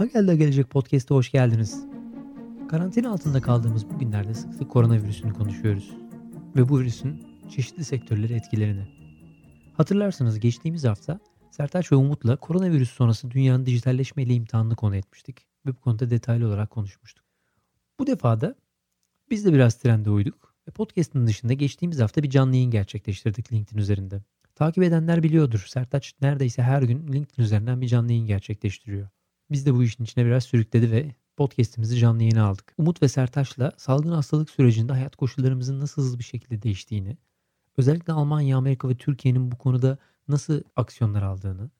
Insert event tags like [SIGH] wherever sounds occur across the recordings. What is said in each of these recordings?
Ha geldi gelecek podcast'a hoş geldiniz. Karantina altında kaldığımız bu günlerde sık sık koronavirüsünü konuşuyoruz. Ve bu virüsün çeşitli sektörleri etkilerini. Hatırlarsınız geçtiğimiz hafta Sertaç ve Umut'la koronavirüs sonrası dünyanın dijitalleşmeyle imtihanını konu etmiştik. Ve bu konuda detaylı olarak konuşmuştuk. Bu defa da biz de biraz trende uyduk ve podcast'ın dışında geçtiğimiz hafta bir canlı yayın gerçekleştirdik LinkedIn üzerinde. Takip edenler biliyordur. Sertaç neredeyse her gün LinkedIn üzerinden bir canlı yayın gerçekleştiriyor. Biz de bu işin içine biraz sürükledi ve podcast'imizi canlı yayına aldık. Umut ve Sertaç'la salgın hastalık sürecinde hayat koşullarımızın nasıl hızlı bir şekilde değiştiğini, özellikle Almanya, Amerika ve Türkiye'nin bu konuda nasıl aksiyonlar aldığını,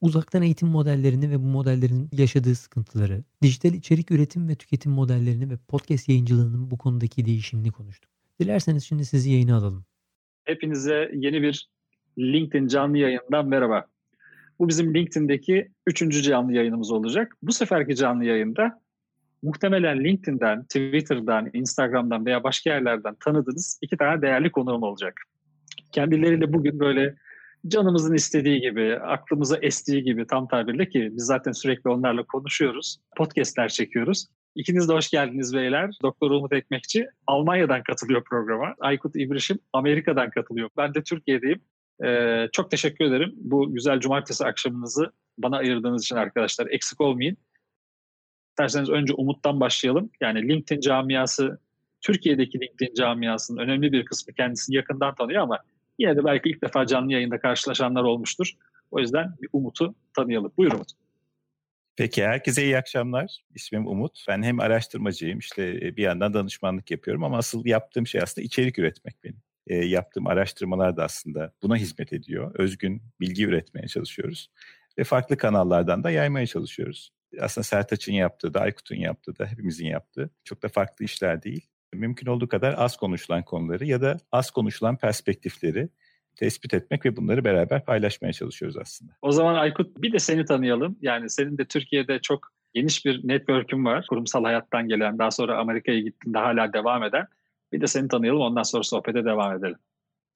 uzaktan eğitim modellerini ve bu modellerin yaşadığı sıkıntıları, dijital içerik üretim ve tüketim modellerini ve podcast yayıncılığının bu konudaki değişimini konuştuk. Dilerseniz şimdi sizi yayına alalım. Hepinize yeni bir LinkedIn canlı yayından merhaba. Bu bizim LinkedIn'deki üçüncü canlı yayınımız olacak. Bu seferki canlı yayında muhtemelen LinkedIn'den, Twitter'dan, Instagram'dan veya başka yerlerden tanıdığınız iki tane değerli konuğum olacak. Kendileriyle bugün böyle canımızın istediği gibi, aklımıza estiği gibi tam tabirle ki biz zaten sürekli onlarla konuşuyoruz, podcastler çekiyoruz. İkiniz de hoş geldiniz beyler. Doktor Umut Ekmekçi Almanya'dan katılıyor programa. Aykut İbrişim Amerika'dan katılıyor. Ben de Türkiye'deyim. Ee, çok teşekkür ederim. Bu güzel cumartesi akşamınızı bana ayırdığınız için arkadaşlar eksik olmayın. İsterseniz önce Umut'tan başlayalım. Yani LinkedIn camiası, Türkiye'deki LinkedIn camiasının önemli bir kısmı kendisini yakından tanıyor ama yine de belki ilk defa canlı yayında karşılaşanlar olmuştur. O yüzden bir Umut'u tanıyalım. Buyur Umut. Peki herkese iyi akşamlar. İsmim Umut. Ben hem araştırmacıyım işte e, bir yandan danışmanlık yapıyorum ama asıl yaptığım şey aslında içerik üretmek benim. E, yaptığım araştırmalar da aslında buna hizmet ediyor. Özgün bilgi üretmeye çalışıyoruz ve farklı kanallardan da yaymaya çalışıyoruz. Aslında Sertaç'ın yaptığı da, Aykut'un yaptığı da, hepimizin yaptığı çok da farklı işler değil. Mümkün olduğu kadar az konuşulan konuları ya da az konuşulan perspektifleri tespit etmek ve bunları beraber paylaşmaya çalışıyoruz aslında. O zaman Aykut bir de seni tanıyalım. Yani senin de Türkiye'de çok geniş bir network'ün var. Kurumsal hayattan gelen, daha sonra Amerika'ya gittiğinde hala devam eden. Bir de seni tanıyalım ondan sonra sohbete devam edelim.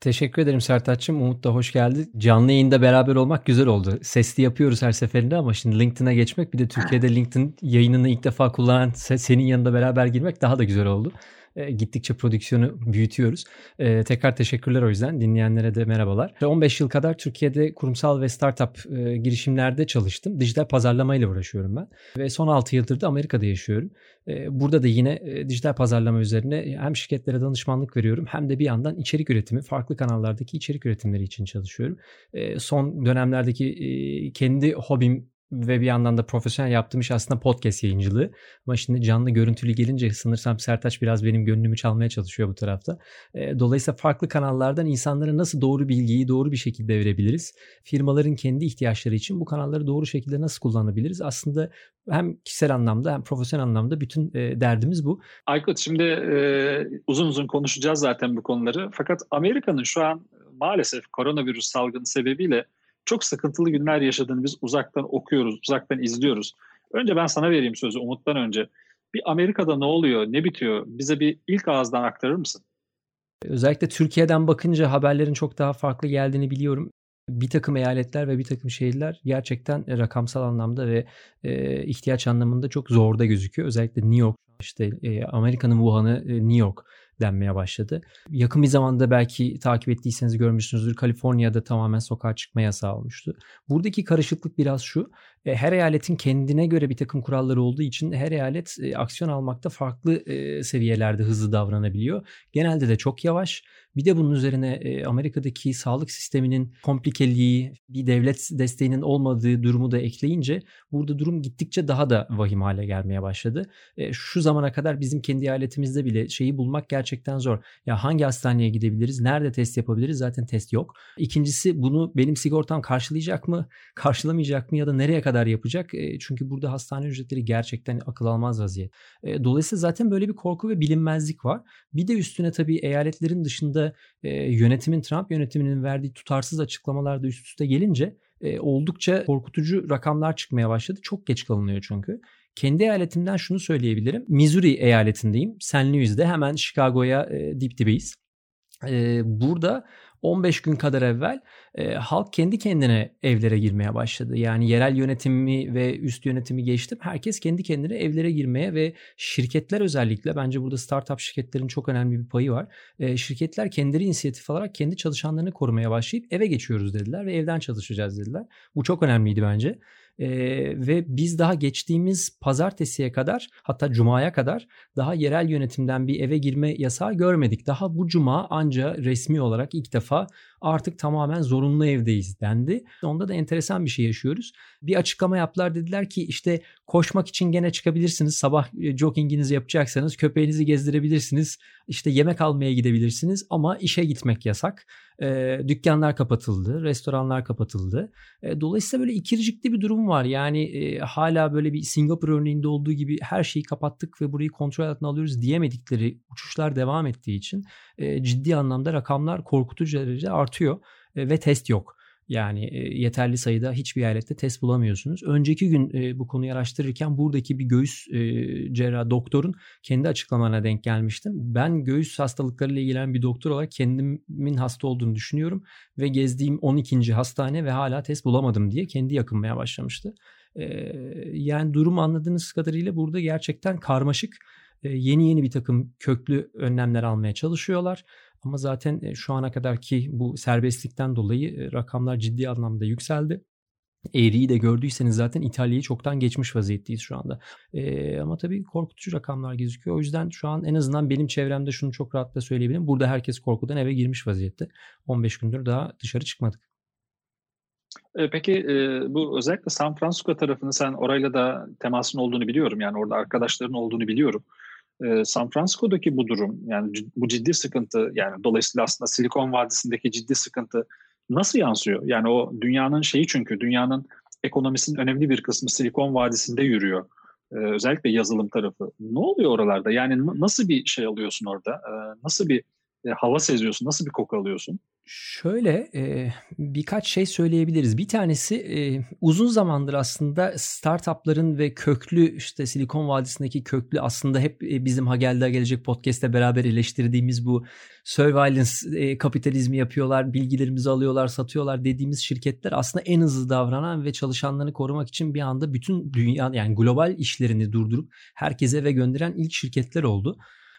Teşekkür ederim Sertaç'cığım. Umut da hoş geldi. Canlı yayında beraber olmak güzel oldu. Sesli yapıyoruz her seferinde ama şimdi LinkedIn'e geçmek bir de Türkiye'de [LAUGHS] LinkedIn yayınını ilk defa kullanan senin yanında beraber girmek daha da güzel oldu. E, gittikçe prodüksiyonu büyütüyoruz. E, tekrar teşekkürler o yüzden. Dinleyenlere de merhabalar. 15 yıl kadar Türkiye'de kurumsal ve startup e, girişimlerde çalıştım. Dijital pazarlamayla uğraşıyorum ben. Ve son 6 yıldır da Amerika'da yaşıyorum. E, burada da yine e, dijital pazarlama üzerine hem şirketlere danışmanlık veriyorum hem de bir yandan içerik üretimi, farklı kanallardaki içerik üretimleri için çalışıyorum. E, son dönemlerdeki e, kendi hobim ve bir yandan da profesyonel yaptığım iş aslında podcast yayıncılığı. Ama şimdi canlı görüntülü gelince sanırsam Sertaç biraz benim gönlümü çalmaya çalışıyor bu tarafta. Dolayısıyla farklı kanallardan insanlara nasıl doğru bilgiyi doğru bir şekilde verebiliriz? Firmaların kendi ihtiyaçları için bu kanalları doğru şekilde nasıl kullanabiliriz? Aslında hem kişisel anlamda hem profesyonel anlamda bütün derdimiz bu. Aykut şimdi uzun uzun konuşacağız zaten bu konuları. Fakat Amerika'nın şu an maalesef koronavirüs salgını sebebiyle çok sıkıntılı günler yaşadığını biz uzaktan okuyoruz, uzaktan izliyoruz. Önce ben sana vereyim sözü Umut'tan önce. Bir Amerika'da ne oluyor, ne bitiyor? Bize bir ilk ağızdan aktarır mısın? Özellikle Türkiye'den bakınca haberlerin çok daha farklı geldiğini biliyorum. Bir takım eyaletler ve bir takım şehirler gerçekten rakamsal anlamda ve e, ihtiyaç anlamında çok zorda gözüküyor. Özellikle New York, işte e, Amerika'nın Wuhan'ı e, New York denmeye başladı. Yakın bir zamanda belki takip ettiyseniz görmüşsünüzdür. Kaliforniya'da tamamen sokağa çıkma yasağı olmuştu. Buradaki karışıklık biraz şu. E, her eyaletin kendine göre bir takım kuralları olduğu için her eyalet e, aksiyon almakta farklı e, seviyelerde hızlı davranabiliyor. Genelde de çok yavaş. Bir de bunun üzerine Amerika'daki sağlık sisteminin komplikeliği, bir devlet desteğinin olmadığı durumu da ekleyince burada durum gittikçe daha da vahim hale gelmeye başladı. Şu zamana kadar bizim kendi eyaletimizde bile şeyi bulmak gerçekten zor. Ya hangi hastaneye gidebiliriz? Nerede test yapabiliriz? Zaten test yok. İkincisi bunu benim sigortam karşılayacak mı? Karşılamayacak mı ya da nereye yapacak? E, çünkü burada hastane ücretleri gerçekten akıl almaz vaziyet. Dolayısıyla zaten böyle bir korku ve bilinmezlik var. Bir de üstüne tabii eyaletlerin dışında yönetimin Trump yönetiminin verdiği tutarsız açıklamalar da üst üste gelince oldukça korkutucu rakamlar çıkmaya başladı. Çok geç kalınıyor çünkü. Kendi eyaletimden şunu söyleyebilirim. Missouri eyaletindeyim. St. Louis'de hemen Chicago'ya e, dip dibeyiz. Burada 15 gün kadar evvel e, halk kendi kendine evlere girmeye başladı. Yani yerel yönetimi ve üst yönetimi geçtim. Herkes kendi kendine evlere girmeye ve şirketler özellikle bence burada startup şirketlerin çok önemli bir payı var. E, şirketler kendileri inisiyatif alarak kendi çalışanlarını korumaya başlayıp eve geçiyoruz dediler ve evden çalışacağız dediler. Bu çok önemliydi bence. Ee, ve biz daha geçtiğimiz pazartesiye kadar hatta cumaya kadar daha yerel yönetimden bir eve girme yasağı görmedik. Daha bu cuma anca resmi olarak ilk defa artık tamamen zorunlu evdeyiz dendi. Onda da enteresan bir şey yaşıyoruz. Bir açıklama yaptılar dediler ki işte koşmak için gene çıkabilirsiniz. Sabah e, jogginginizi yapacaksanız köpeğinizi gezdirebilirsiniz. İşte yemek almaya gidebilirsiniz ama işe gitmek yasak. E, dükkanlar kapatıldı, restoranlar kapatıldı. E, dolayısıyla böyle ikircikli bir durum var. Yani e, hala böyle bir Singapur örneğinde olduğu gibi her şeyi kapattık ve burayı kontrol altına alıyoruz diyemedikleri uçuşlar devam ettiği için e, ciddi anlamda rakamlar korkutucu derecede artıyor e, ve test yok. Yani e, yeterli sayıda hiçbir eyalette test bulamıyorsunuz. Önceki gün e, bu konuyu araştırırken buradaki bir göğüs e, cerrah doktorun kendi açıklamana denk gelmiştim. Ben göğüs hastalıklarıyla ilgilenen bir doktor olarak kendimin hasta olduğunu düşünüyorum ve gezdiğim 12. hastane ve hala test bulamadım diye kendi yakınmaya başlamıştı. Yani durum anladığınız kadarıyla burada gerçekten karmaşık yeni yeni bir takım köklü önlemler almaya çalışıyorlar. Ama zaten e, şu ana kadarki bu serbestlikten dolayı e, rakamlar ciddi anlamda yükseldi. Eğriyi de gördüyseniz zaten İtalya'yı çoktan geçmiş vaziyetteyiz şu anda. Ee, ama tabii korkutucu rakamlar gözüküyor. O yüzden şu an en azından benim çevremde şunu çok rahatla söyleyebilirim. Burada herkes korkudan eve girmiş vaziyette. 15 gündür daha dışarı çıkmadık. Peki bu özellikle San Francisco tarafını sen orayla da temasın olduğunu biliyorum. Yani orada arkadaşların olduğunu biliyorum San Francisco'daki bu durum yani bu ciddi sıkıntı yani dolayısıyla aslında Silikon Vadisi'ndeki ciddi sıkıntı nasıl yansıyor? Yani o dünyanın şeyi çünkü dünyanın ekonomisinin önemli bir kısmı Silikon Vadisi'nde yürüyor. Ee, özellikle yazılım tarafı. Ne oluyor oralarda? Yani nasıl bir şey alıyorsun orada? Ee, nasıl bir e, hava seziyorsun? Nasıl bir koku alıyorsun? Şöyle e, birkaç şey söyleyebiliriz. Bir tanesi e, uzun zamandır aslında startupların ve köklü işte Silikon Vadisi'ndeki köklü aslında hep e, bizim Ha Geldi Gelecek podcast'te beraber eleştirdiğimiz bu surveillance e, kapitalizmi yapıyorlar, bilgilerimizi alıyorlar, satıyorlar dediğimiz şirketler aslında en hızlı davranan ve çalışanlarını korumak için bir anda bütün dünya yani global işlerini durdurup herkese eve gönderen ilk şirketler oldu.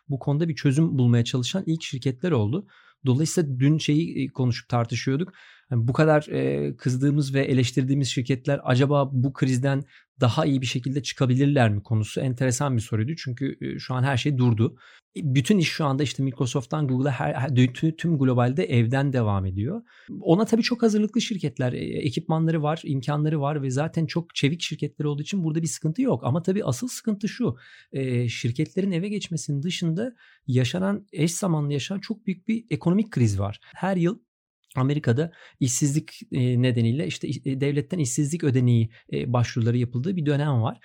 Bu konuda bir çözüm bulmaya çalışan ilk şirketler oldu. Dolayısıyla dün şeyi konuşup tartışıyorduk. Yani bu kadar e, kızdığımız ve eleştirdiğimiz şirketler acaba bu krizden daha iyi bir şekilde çıkabilirler mi konusu enteresan bir soruydu. Çünkü e, şu an her şey durdu. E, bütün iş şu anda işte Microsoft'tan Google'a her, tüm globalde evden devam ediyor. Ona tabii çok hazırlıklı şirketler, e, ekipmanları var, imkanları var ve zaten çok çevik şirketler olduğu için burada bir sıkıntı yok. Ama tabii asıl sıkıntı şu. Şirketlerin eve geçmesinin dışında yaşanan eş zamanlı yaşanan çok büyük bir ekonomik kriz var. Her yıl Amerika'da işsizlik nedeniyle işte devletten işsizlik ödeneği başvuruları yapıldığı bir dönem var.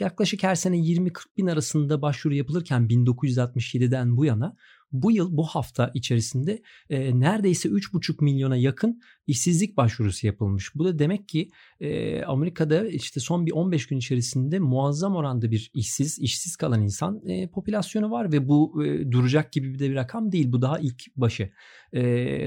Yaklaşık her sene 20-40 bin arasında başvuru yapılırken 1967'den bu yana bu yıl bu hafta içerisinde e, neredeyse 3,5 milyona yakın işsizlik başvurusu yapılmış. Bu da demek ki e, Amerika'da işte son bir 15 gün içerisinde muazzam oranda bir işsiz, işsiz kalan insan e, popülasyonu var ve bu e, duracak gibi bir de bir rakam değil. Bu daha ilk başı. E,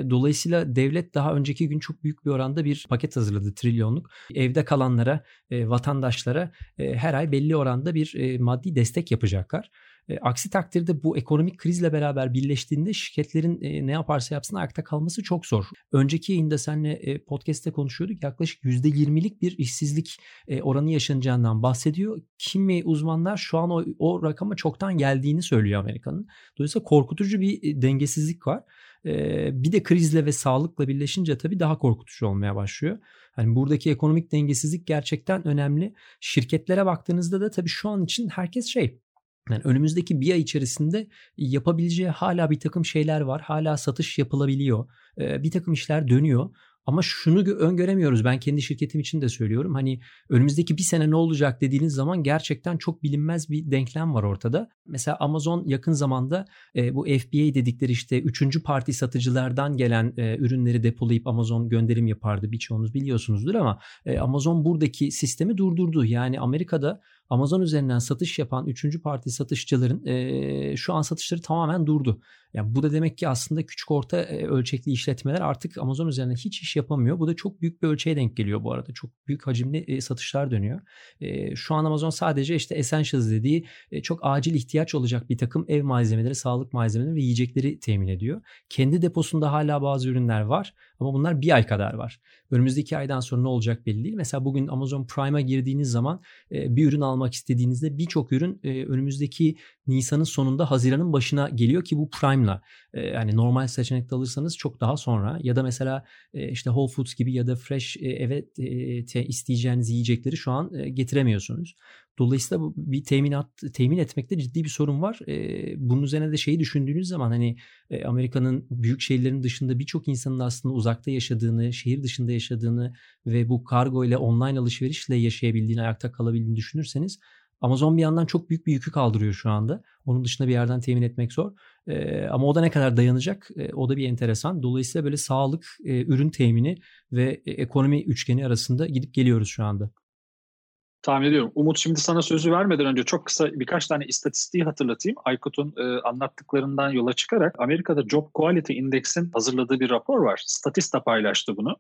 dolayısıyla devlet daha önceki gün çok büyük bir oranda bir paket hazırladı trilyonluk. Evde kalanlara, e, vatandaşlara e, her ay belli oranda bir e, maddi destek yapacaklar. E, aksi takdirde bu ekonomik krizle beraber birleştiğinde şirketlerin e, ne yaparsa yapsın ayakta kalması çok zor. Önceki yayında seninle e, podcast'te konuşuyorduk. Yaklaşık %20'lik bir işsizlik e, oranı yaşanacağından bahsediyor. Kimi uzmanlar şu an o, o rakama çoktan geldiğini söylüyor Amerika'nın. Dolayısıyla korkutucu bir e, dengesizlik var. E, bir de krizle ve sağlıkla birleşince tabii daha korkutucu olmaya başlıyor. Hani buradaki ekonomik dengesizlik gerçekten önemli. Şirketlere baktığınızda da tabii şu an için herkes şey yani önümüzdeki bir ay içerisinde yapabileceği hala bir takım şeyler var. Hala satış yapılabiliyor. Bir takım işler dönüyor. Ama şunu öngöremiyoruz. Ben kendi şirketim için de söylüyorum. Hani önümüzdeki bir sene ne olacak dediğiniz zaman gerçekten çok bilinmez bir denklem var ortada. Mesela Amazon yakın zamanda e, bu FBA dedikleri işte üçüncü parti satıcılardan gelen e, ürünleri depolayıp Amazon gönderim yapardı. Birçoğunuz biliyorsunuzdur ama e, Amazon buradaki sistemi durdurdu. Yani Amerika'da Amazon üzerinden satış yapan üçüncü parti satışçıların e, şu an satışları tamamen durdu. Yani bu da demek ki aslında küçük orta e, ölçekli işletmeler artık Amazon üzerinden hiç iş yapamıyor. Bu da çok büyük bir ölçeğe denk geliyor bu arada. Çok büyük hacimli e, satışlar dönüyor. E, şu an Amazon sadece işte essentials dediği çok acil ihtiyaç olacak bir takım ev malzemeleri, sağlık malzemeleri ve yiyecekleri temin ediyor. Kendi deposunda hala bazı ürünler var ama bunlar bir ay kadar var. Önümüzdeki aydan sonra ne olacak belli değil. Mesela bugün Amazon Prime'a girdiğiniz zaman bir ürün almak istediğinizde birçok ürün önümüzdeki Nisan'ın sonunda Haziran'ın başına geliyor ki bu Prime'la yani normal seçenekte alırsanız çok daha sonra ya da mesela işte Whole Foods gibi ya da Fresh eve isteyeceğiniz yiyecekleri şu an getiremiyorsunuz. Dolayısıyla bu bir teminat temin etmekte ciddi bir sorun var. bunun üzerine de şeyi düşündüğünüz zaman hani Amerika'nın büyük şehirlerin dışında birçok insanın aslında uzakta yaşadığını, şehir dışında yaşadığını ve bu kargo ile online alışverişle yaşayabildiğini, ayakta kalabildiğini düşünürseniz Amazon bir yandan çok büyük bir yükü kaldırıyor şu anda. Onun dışında bir yerden temin etmek zor. Ee, ama o da ne kadar dayanacak e, o da bir enteresan. Dolayısıyla böyle sağlık, e, ürün temini ve e, ekonomi üçgeni arasında gidip geliyoruz şu anda. Tahmin ediyorum. Umut şimdi sana sözü vermeden önce çok kısa birkaç tane istatistiği hatırlatayım. Aykut'un e, anlattıklarından yola çıkarak Amerika'da Job Quality Index'in hazırladığı bir rapor var. Statista paylaştı bunu.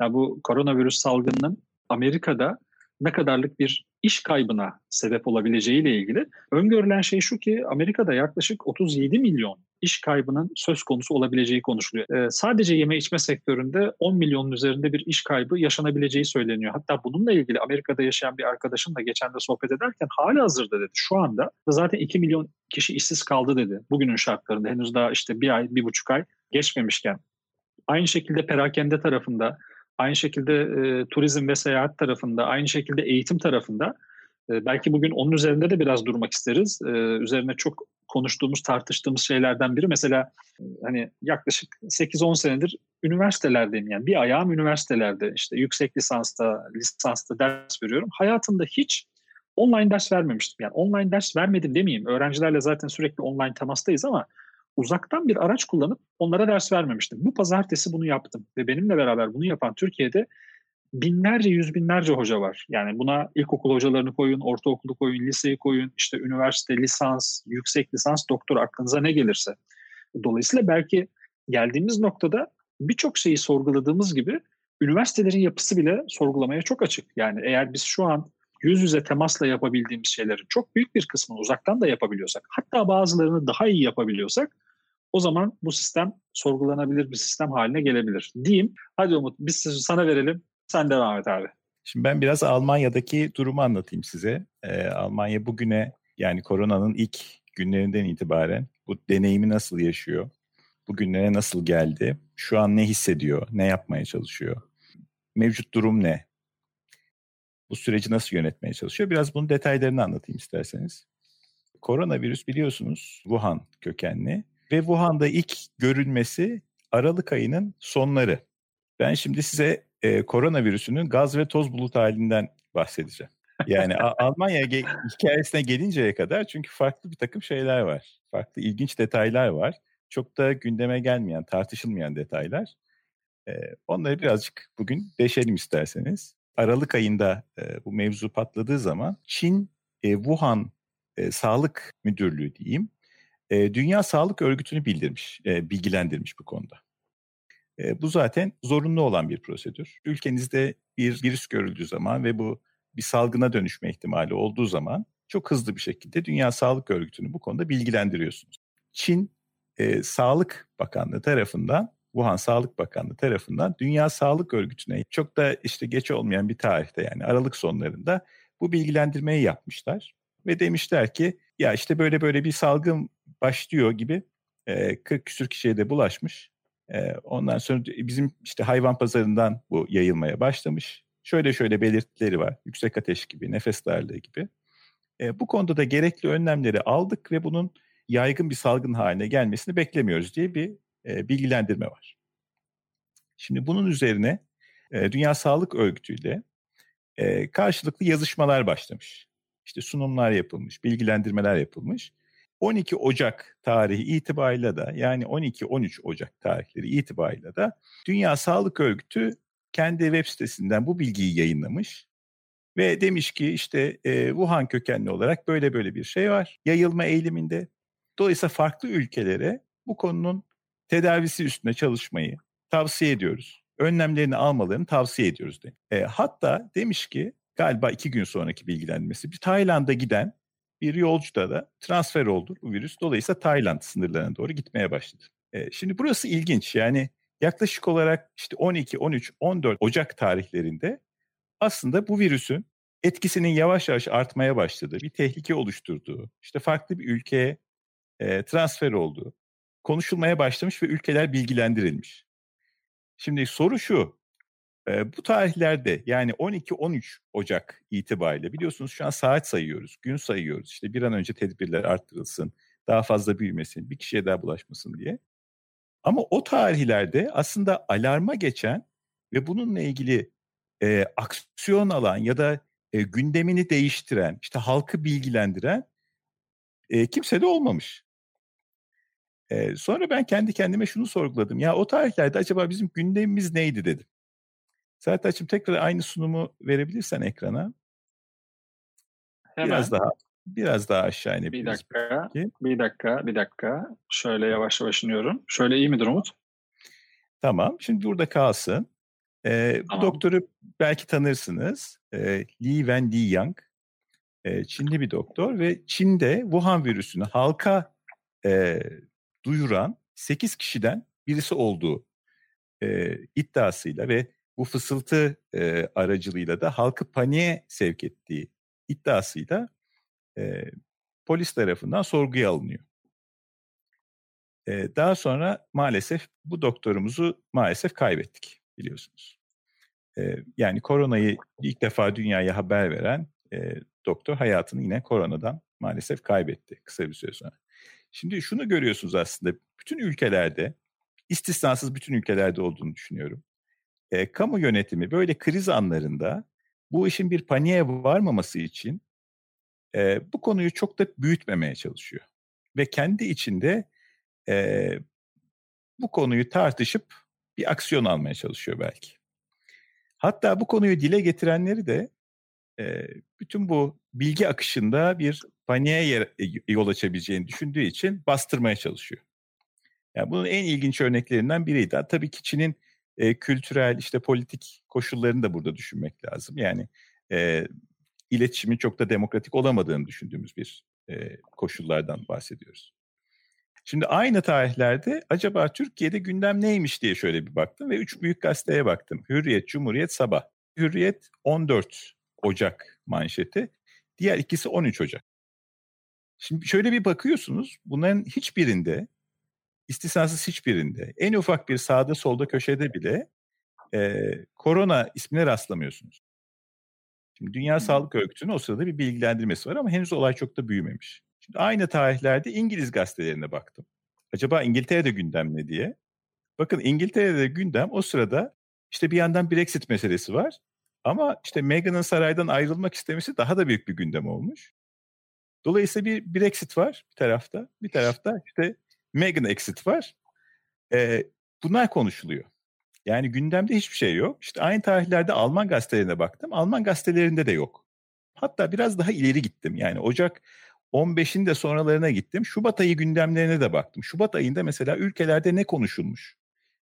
Yani bu koronavirüs salgınının Amerika'da ne kadarlık bir iş kaybına sebep olabileceğiyle ilgili öngörülen şey şu ki Amerika'da yaklaşık 37 milyon iş kaybının söz konusu olabileceği konuşuluyor. Ee, sadece yeme içme sektöründe 10 milyonun üzerinde bir iş kaybı yaşanabileceği söyleniyor. Hatta bununla ilgili Amerika'da yaşayan bir arkadaşımla geçen de sohbet ederken hala hazırda dedi. Şu anda zaten 2 milyon kişi işsiz kaldı dedi. Bugünün şartlarında henüz daha işte bir ay, bir buçuk ay geçmemişken. Aynı şekilde perakende tarafında Aynı şekilde e, turizm ve seyahat tarafında, aynı şekilde eğitim tarafında e, belki bugün onun üzerinde de biraz durmak isteriz. E, üzerine çok konuştuğumuz, tartıştığımız şeylerden biri mesela hani yaklaşık 8-10 senedir üniversitelerdeyim yani bir ayağım üniversitelerde işte yüksek lisansta, lisansta ders veriyorum. Hayatımda hiç online ders vermemiştim. Yani online ders vermedim demeyeyim. Öğrencilerle zaten sürekli online temastayız ama uzaktan bir araç kullanıp onlara ders vermemiştim. Bu pazartesi bunu yaptım ve benimle beraber bunu yapan Türkiye'de binlerce, yüz binlerce hoca var. Yani buna ilkokul hocalarını koyun, ortaokulu koyun, liseyi koyun, işte üniversite, lisans, yüksek lisans, doktor aklınıza ne gelirse. Dolayısıyla belki geldiğimiz noktada birçok şeyi sorguladığımız gibi üniversitelerin yapısı bile sorgulamaya çok açık. Yani eğer biz şu an yüz yüze temasla yapabildiğimiz şeylerin çok büyük bir kısmını uzaktan da yapabiliyorsak, hatta bazılarını daha iyi yapabiliyorsak o zaman bu sistem sorgulanabilir bir sistem haline gelebilir. Diyeyim. Hadi Umut biz sana verelim. Sen devam et abi. Şimdi ben biraz Almanya'daki durumu anlatayım size. Ee, Almanya bugüne yani koronanın ilk günlerinden itibaren bu deneyimi nasıl yaşıyor? Bugünlere nasıl geldi? Şu an ne hissediyor? Ne yapmaya çalışıyor? Mevcut durum ne? Bu süreci nasıl yönetmeye çalışıyor? Biraz bunun detaylarını anlatayım isterseniz. Koronavirüs biliyorsunuz Wuhan kökenli ve Wuhan'da ilk görülmesi Aralık ayının sonları. Ben şimdi size e, koronavirüsünün gaz ve toz bulut halinden bahsedeceğim. Yani [LAUGHS] Almanya ge- hikayesine gelinceye kadar çünkü farklı bir takım şeyler var. Farklı ilginç detaylar var. Çok da gündeme gelmeyen, tartışılmayan detaylar. E, onları birazcık bugün deşelim isterseniz. Aralık ayında e, bu mevzu patladığı zaman Çin e, Wuhan e, Sağlık Müdürlüğü diyeyim e, Dünya Sağlık Örgütü'nü bildirmiş, e, bilgilendirmiş bu konuda. E, bu zaten zorunlu olan bir prosedür. Ülkenizde bir virüs görüldüğü zaman ve bu bir salgına dönüşme ihtimali olduğu zaman çok hızlı bir şekilde Dünya Sağlık Örgütü'nü bu konuda bilgilendiriyorsunuz. Çin e, Sağlık Bakanlığı tarafından, Wuhan Sağlık Bakanlığı tarafından Dünya Sağlık Örgütü'ne çok da işte geç olmayan bir tarihte yani Aralık sonlarında bu bilgilendirmeyi yapmışlar. Ve demişler ki ya işte böyle böyle bir salgın başlıyor gibi e, 40 küsür kişiye de bulaşmış. E, ondan sonra bizim işte hayvan pazarından bu yayılmaya başlamış. Şöyle şöyle belirtileri var. Yüksek ateş gibi, nefes darlığı gibi. E, bu konuda da gerekli önlemleri aldık ve bunun yaygın bir salgın haline gelmesini beklemiyoruz diye bir bilgilendirme var. Şimdi bunun üzerine Dünya Sağlık Örgütü ile karşılıklı yazışmalar başlamış. İşte sunumlar yapılmış, bilgilendirmeler yapılmış. 12 Ocak tarihi itibariyle da yani 12-13 Ocak tarihleri itibariyle da Dünya Sağlık Örgütü kendi web sitesinden bu bilgiyi yayınlamış Ve demiş ki işte Wuhan kökenli olarak böyle böyle bir şey var. Yayılma eğiliminde. Dolayısıyla farklı ülkelere bu konunun tedavisi üstüne çalışmayı tavsiye ediyoruz. Önlemlerini almalarını tavsiye ediyoruz. De. E, hatta demiş ki galiba iki gün sonraki bilgilendirmesi bir Tayland'a giden bir yolcuda da transfer oldu bu virüs. Dolayısıyla Tayland sınırlarına doğru gitmeye başladı. E, şimdi burası ilginç yani yaklaşık olarak işte 12, 13, 14 Ocak tarihlerinde aslında bu virüsün etkisinin yavaş yavaş artmaya başladığı, bir tehlike oluşturduğu, işte farklı bir ülkeye e, transfer olduğu konuşulmaya başlamış ve ülkeler bilgilendirilmiş. Şimdi soru şu, e, bu tarihlerde yani 12-13 Ocak itibariyle biliyorsunuz şu an saat sayıyoruz, gün sayıyoruz. İşte bir an önce tedbirler arttırılsın, daha fazla büyümesin, bir kişiye daha bulaşmasın diye. Ama o tarihlerde aslında alarma geçen ve bununla ilgili e, aksiyon alan ya da e, gündemini değiştiren, işte halkı bilgilendiren e, kimse de olmamış. E, sonra ben kendi kendime şunu sorguladım. Ya o tarihlerde acaba bizim gündemimiz neydi dedim. Sertaç'ım tekrar aynı sunumu verebilirsen ekrana. Hemen. Biraz daha biraz daha aşağı inebiliriz. Bir dakika, belki. bir dakika, bir dakika. Şöyle yavaş yavaş iniyorum. Şöyle iyi midir Umut? Tamam, şimdi burada kalsın. Ee, tamam. Bu doktoru belki tanırsınız. Ee, Li Wen Li Yang. Ee, Çinli bir doktor ve Çin'de Wuhan virüsünü halka e, duyuran 8 kişiden birisi olduğu e, iddiasıyla ve bu fısıltı e, aracılığıyla da halkı paniğe sevk ettiği iddiasıyla e, polis tarafından sorguya alınıyor. E, daha sonra maalesef bu doktorumuzu maalesef kaybettik biliyorsunuz. E, yani koronayı ilk defa dünyaya haber veren e, doktor hayatını yine koronadan maalesef kaybetti kısa bir süre sonra. Şimdi şunu görüyorsunuz aslında bütün ülkelerde istisnasız bütün ülkelerde olduğunu düşünüyorum. E, kamu yönetimi böyle kriz anlarında bu işin bir paniğe varmaması için e, bu konuyu çok da büyütmemeye çalışıyor. Ve kendi içinde e, bu konuyu tartışıp bir aksiyon almaya çalışıyor belki. Hatta bu konuyu dile getirenleri de e, bütün bu bilgi akışında bir paniğe yer, yol açabileceğini düşündüğü için bastırmaya çalışıyor. Yani bunun en ilginç örneklerinden biriydi. Tabii ki Çin'in e, kültürel, işte politik koşullarını da burada düşünmek lazım. Yani e, iletişimin çok da demokratik olamadığını düşündüğümüz bir e, koşullardan bahsediyoruz. Şimdi aynı tarihlerde acaba Türkiye'de gündem neymiş diye şöyle bir baktım ve üç büyük gazeteye baktım. Hürriyet, Cumhuriyet, Sabah. Hürriyet 14 Ocak manşeti, diğer ikisi 13 Ocak. Şimdi şöyle bir bakıyorsunuz bunların hiçbirinde, istisnasız hiçbirinde, en ufak bir sağda solda köşede bile e, korona ismine rastlamıyorsunuz. Şimdi Dünya Sağlık Örgütü'nün o sırada bir bilgilendirmesi var ama henüz olay çok da büyümemiş. Şimdi aynı tarihlerde İngiliz gazetelerine baktım. Acaba İngiltere'de gündem ne diye. Bakın İngiltere'de gündem o sırada işte bir yandan Brexit meselesi var. Ama işte Meghan'ın saraydan ayrılmak istemesi daha da büyük bir gündem olmuş. Dolayısıyla bir Brexit var bir tarafta. Bir tarafta işte Meghan exit var. Ee, bunlar konuşuluyor. Yani gündemde hiçbir şey yok. İşte aynı tarihlerde Alman gazetelerine baktım. Alman gazetelerinde de yok. Hatta biraz daha ileri gittim. Yani Ocak 15'in de sonralarına gittim. Şubat ayı gündemlerine de baktım. Şubat ayında mesela ülkelerde ne konuşulmuş?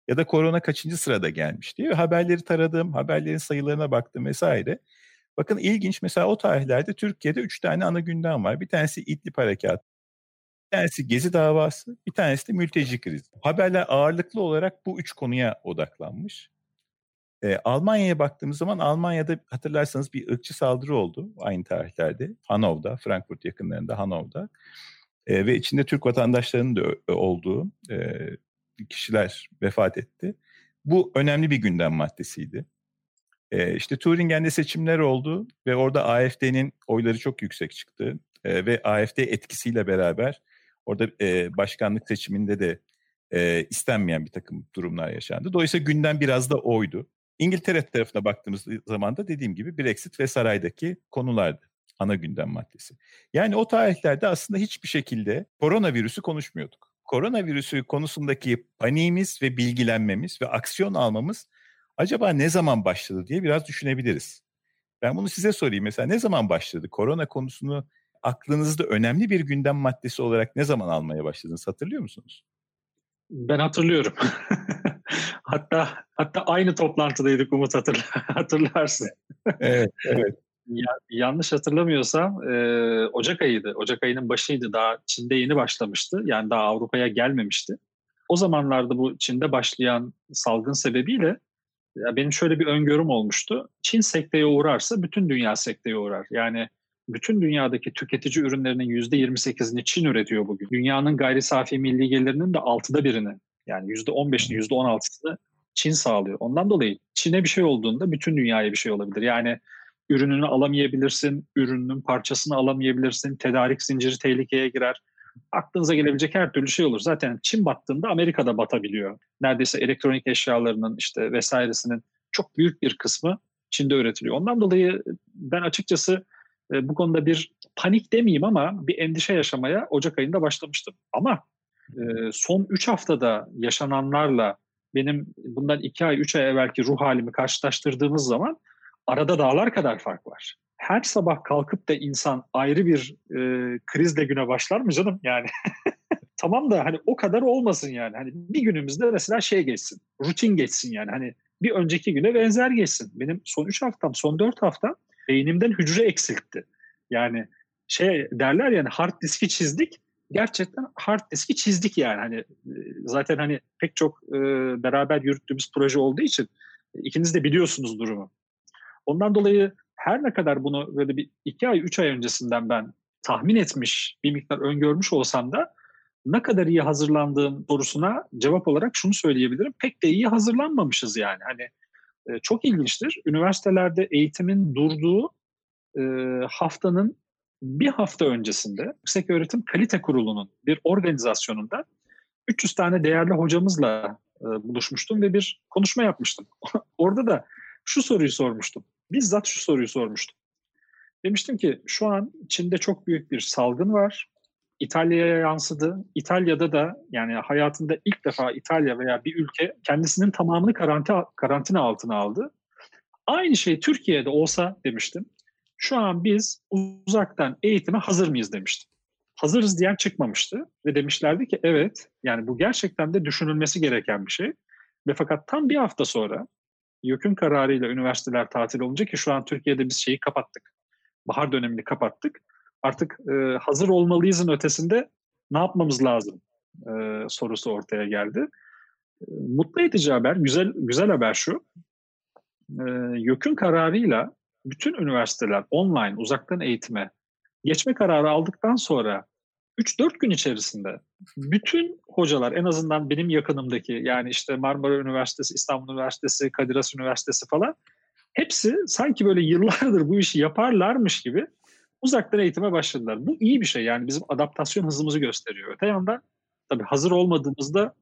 Ya da korona kaçıncı sırada gelmiş diye haberleri taradım, haberlerin sayılarına baktım vesaire. Bakın ilginç mesela o tarihlerde Türkiye'de üç tane ana gündem var. Bir tanesi İdlib Harekatı, bir tanesi Gezi davası, bir tanesi de mülteci krizi. Haberler ağırlıklı olarak bu üç konuya odaklanmış. E, Almanya'ya baktığımız zaman Almanya'da hatırlarsanız bir ırkçı saldırı oldu aynı tarihlerde. Hanov'da, Frankfurt yakınlarında Hanov'da. E, ve içinde Türk vatandaşlarının da olduğu e, kişiler vefat etti. Bu önemli bir gündem maddesiydi. E, işte Turingen'de seçimler oldu ve orada AFD'nin oyları çok yüksek çıktı. E, ve AFD etkisiyle beraber orada e, başkanlık seçiminde de e, istenmeyen bir takım durumlar yaşandı. Dolayısıyla gündem biraz da oydu. İngiltere tarafına baktığımız zaman da dediğim gibi Brexit ve saraydaki konulardı ana gündem maddesi. Yani o tarihlerde aslında hiçbir şekilde koronavirüsü konuşmuyorduk. Koronavirüsü konusundaki paniğimiz ve bilgilenmemiz ve aksiyon almamız acaba ne zaman başladı diye biraz düşünebiliriz. Ben bunu size sorayım. Mesela ne zaman başladı? Korona konusunu aklınızda önemli bir gündem maddesi olarak ne zaman almaya başladınız? Hatırlıyor musunuz? Ben hatırlıyorum. [LAUGHS] hatta hatta aynı toplantıdaydık Umut hatırla, [LAUGHS] hatırlarsın. evet, evet. Ya, yanlış hatırlamıyorsam e, Ocak ayıydı. Ocak ayının başıydı. Daha Çin'de yeni başlamıştı. Yani daha Avrupa'ya gelmemişti. O zamanlarda bu Çin'de başlayan salgın sebebiyle ya benim şöyle bir öngörüm olmuştu. Çin sekteye uğrarsa bütün dünya sekteye uğrar. Yani bütün dünyadaki tüketici ürünlerinin %28'ini Çin üretiyor bugün. Dünyanın gayri safi milli gelirinin de altıda birini yani %15'ini %16'sını Çin sağlıyor. Ondan dolayı Çin'e bir şey olduğunda bütün dünyaya bir şey olabilir. Yani ürününü alamayabilirsin, ürünün parçasını alamayabilirsin, tedarik zinciri tehlikeye girer. Aklınıza gelebilecek her türlü şey olur. Zaten Çin battığında Amerika'da batabiliyor. Neredeyse elektronik eşyalarının işte vesairesinin çok büyük bir kısmı Çin'de üretiliyor. Ondan dolayı ben açıkçası e, bu konuda bir panik demeyeyim ama bir endişe yaşamaya Ocak ayında başlamıştım. Ama e, son 3 haftada yaşananlarla benim bundan 2 ay 3 ay evvelki ruh halimi karşılaştırdığımız zaman arada dağlar kadar fark var. Her sabah kalkıp da insan ayrı bir e, krizle güne başlar mı canım yani? [LAUGHS] tamam da hani o kadar olmasın yani. Hani bir günümüzde mesela şey geçsin. Rutin geçsin yani. Hani bir önceki güne benzer geçsin. Benim son 3 haftam, son 4 haftam beynimden hücre eksiltti. Yani şey derler yani hard diski çizdik. Gerçekten hard diski çizdik yani. Hani e, zaten hani pek çok e, beraber yürüttüğümüz proje olduğu için ikiniz de biliyorsunuz durumu. Ondan dolayı her ne kadar bunu böyle bir iki ay, üç ay öncesinden ben tahmin etmiş, bir miktar öngörmüş olsam da ne kadar iyi hazırlandığım sorusuna cevap olarak şunu söyleyebilirim. Pek de iyi hazırlanmamışız yani. Hani e, çok ilginçtir. Üniversitelerde eğitimin durduğu e, haftanın bir hafta öncesinde Yüksek Öğretim Kalite Kurulu'nun bir organizasyonunda 300 tane değerli hocamızla e, buluşmuştum ve bir konuşma yapmıştım. [LAUGHS] Orada da şu soruyu sormuştum. Bizzat şu soruyu sormuştum. Demiştim ki şu an Çin'de çok büyük bir salgın var. İtalya'ya yansıdı. İtalya'da da yani hayatında ilk defa İtalya veya bir ülke kendisinin tamamını karantina, karantina altına aldı. Aynı şey Türkiye'de olsa demiştim. Şu an biz uzaktan eğitime hazır mıyız demiştim. Hazırız diyen çıkmamıştı ve demişlerdi ki evet yani bu gerçekten de düşünülmesi gereken bir şey. Ve fakat tam bir hafta sonra YÖK'ün kararıyla üniversiteler tatil olunca ki şu an Türkiye'de biz şeyi kapattık. Bahar dönemini kapattık. Artık e, hazır olmalıyızın ötesinde ne yapmamız lazım e, sorusu ortaya geldi. E, mutlu edici haber, güzel güzel haber şu. E, YÖK'ün kararıyla bütün üniversiteler online, uzaktan eğitime geçme kararı aldıktan sonra 3-4 gün içerisinde bütün hocalar en azından benim yakınımdaki yani işte Marmara Üniversitesi, İstanbul Üniversitesi, Kadir Has Üniversitesi falan hepsi sanki böyle yıllardır bu işi yaparlarmış gibi uzaktan eğitime başladılar. Bu iyi bir şey yani bizim adaptasyon hızımızı gösteriyor. Öte yandan tabii hazır olmadığımızda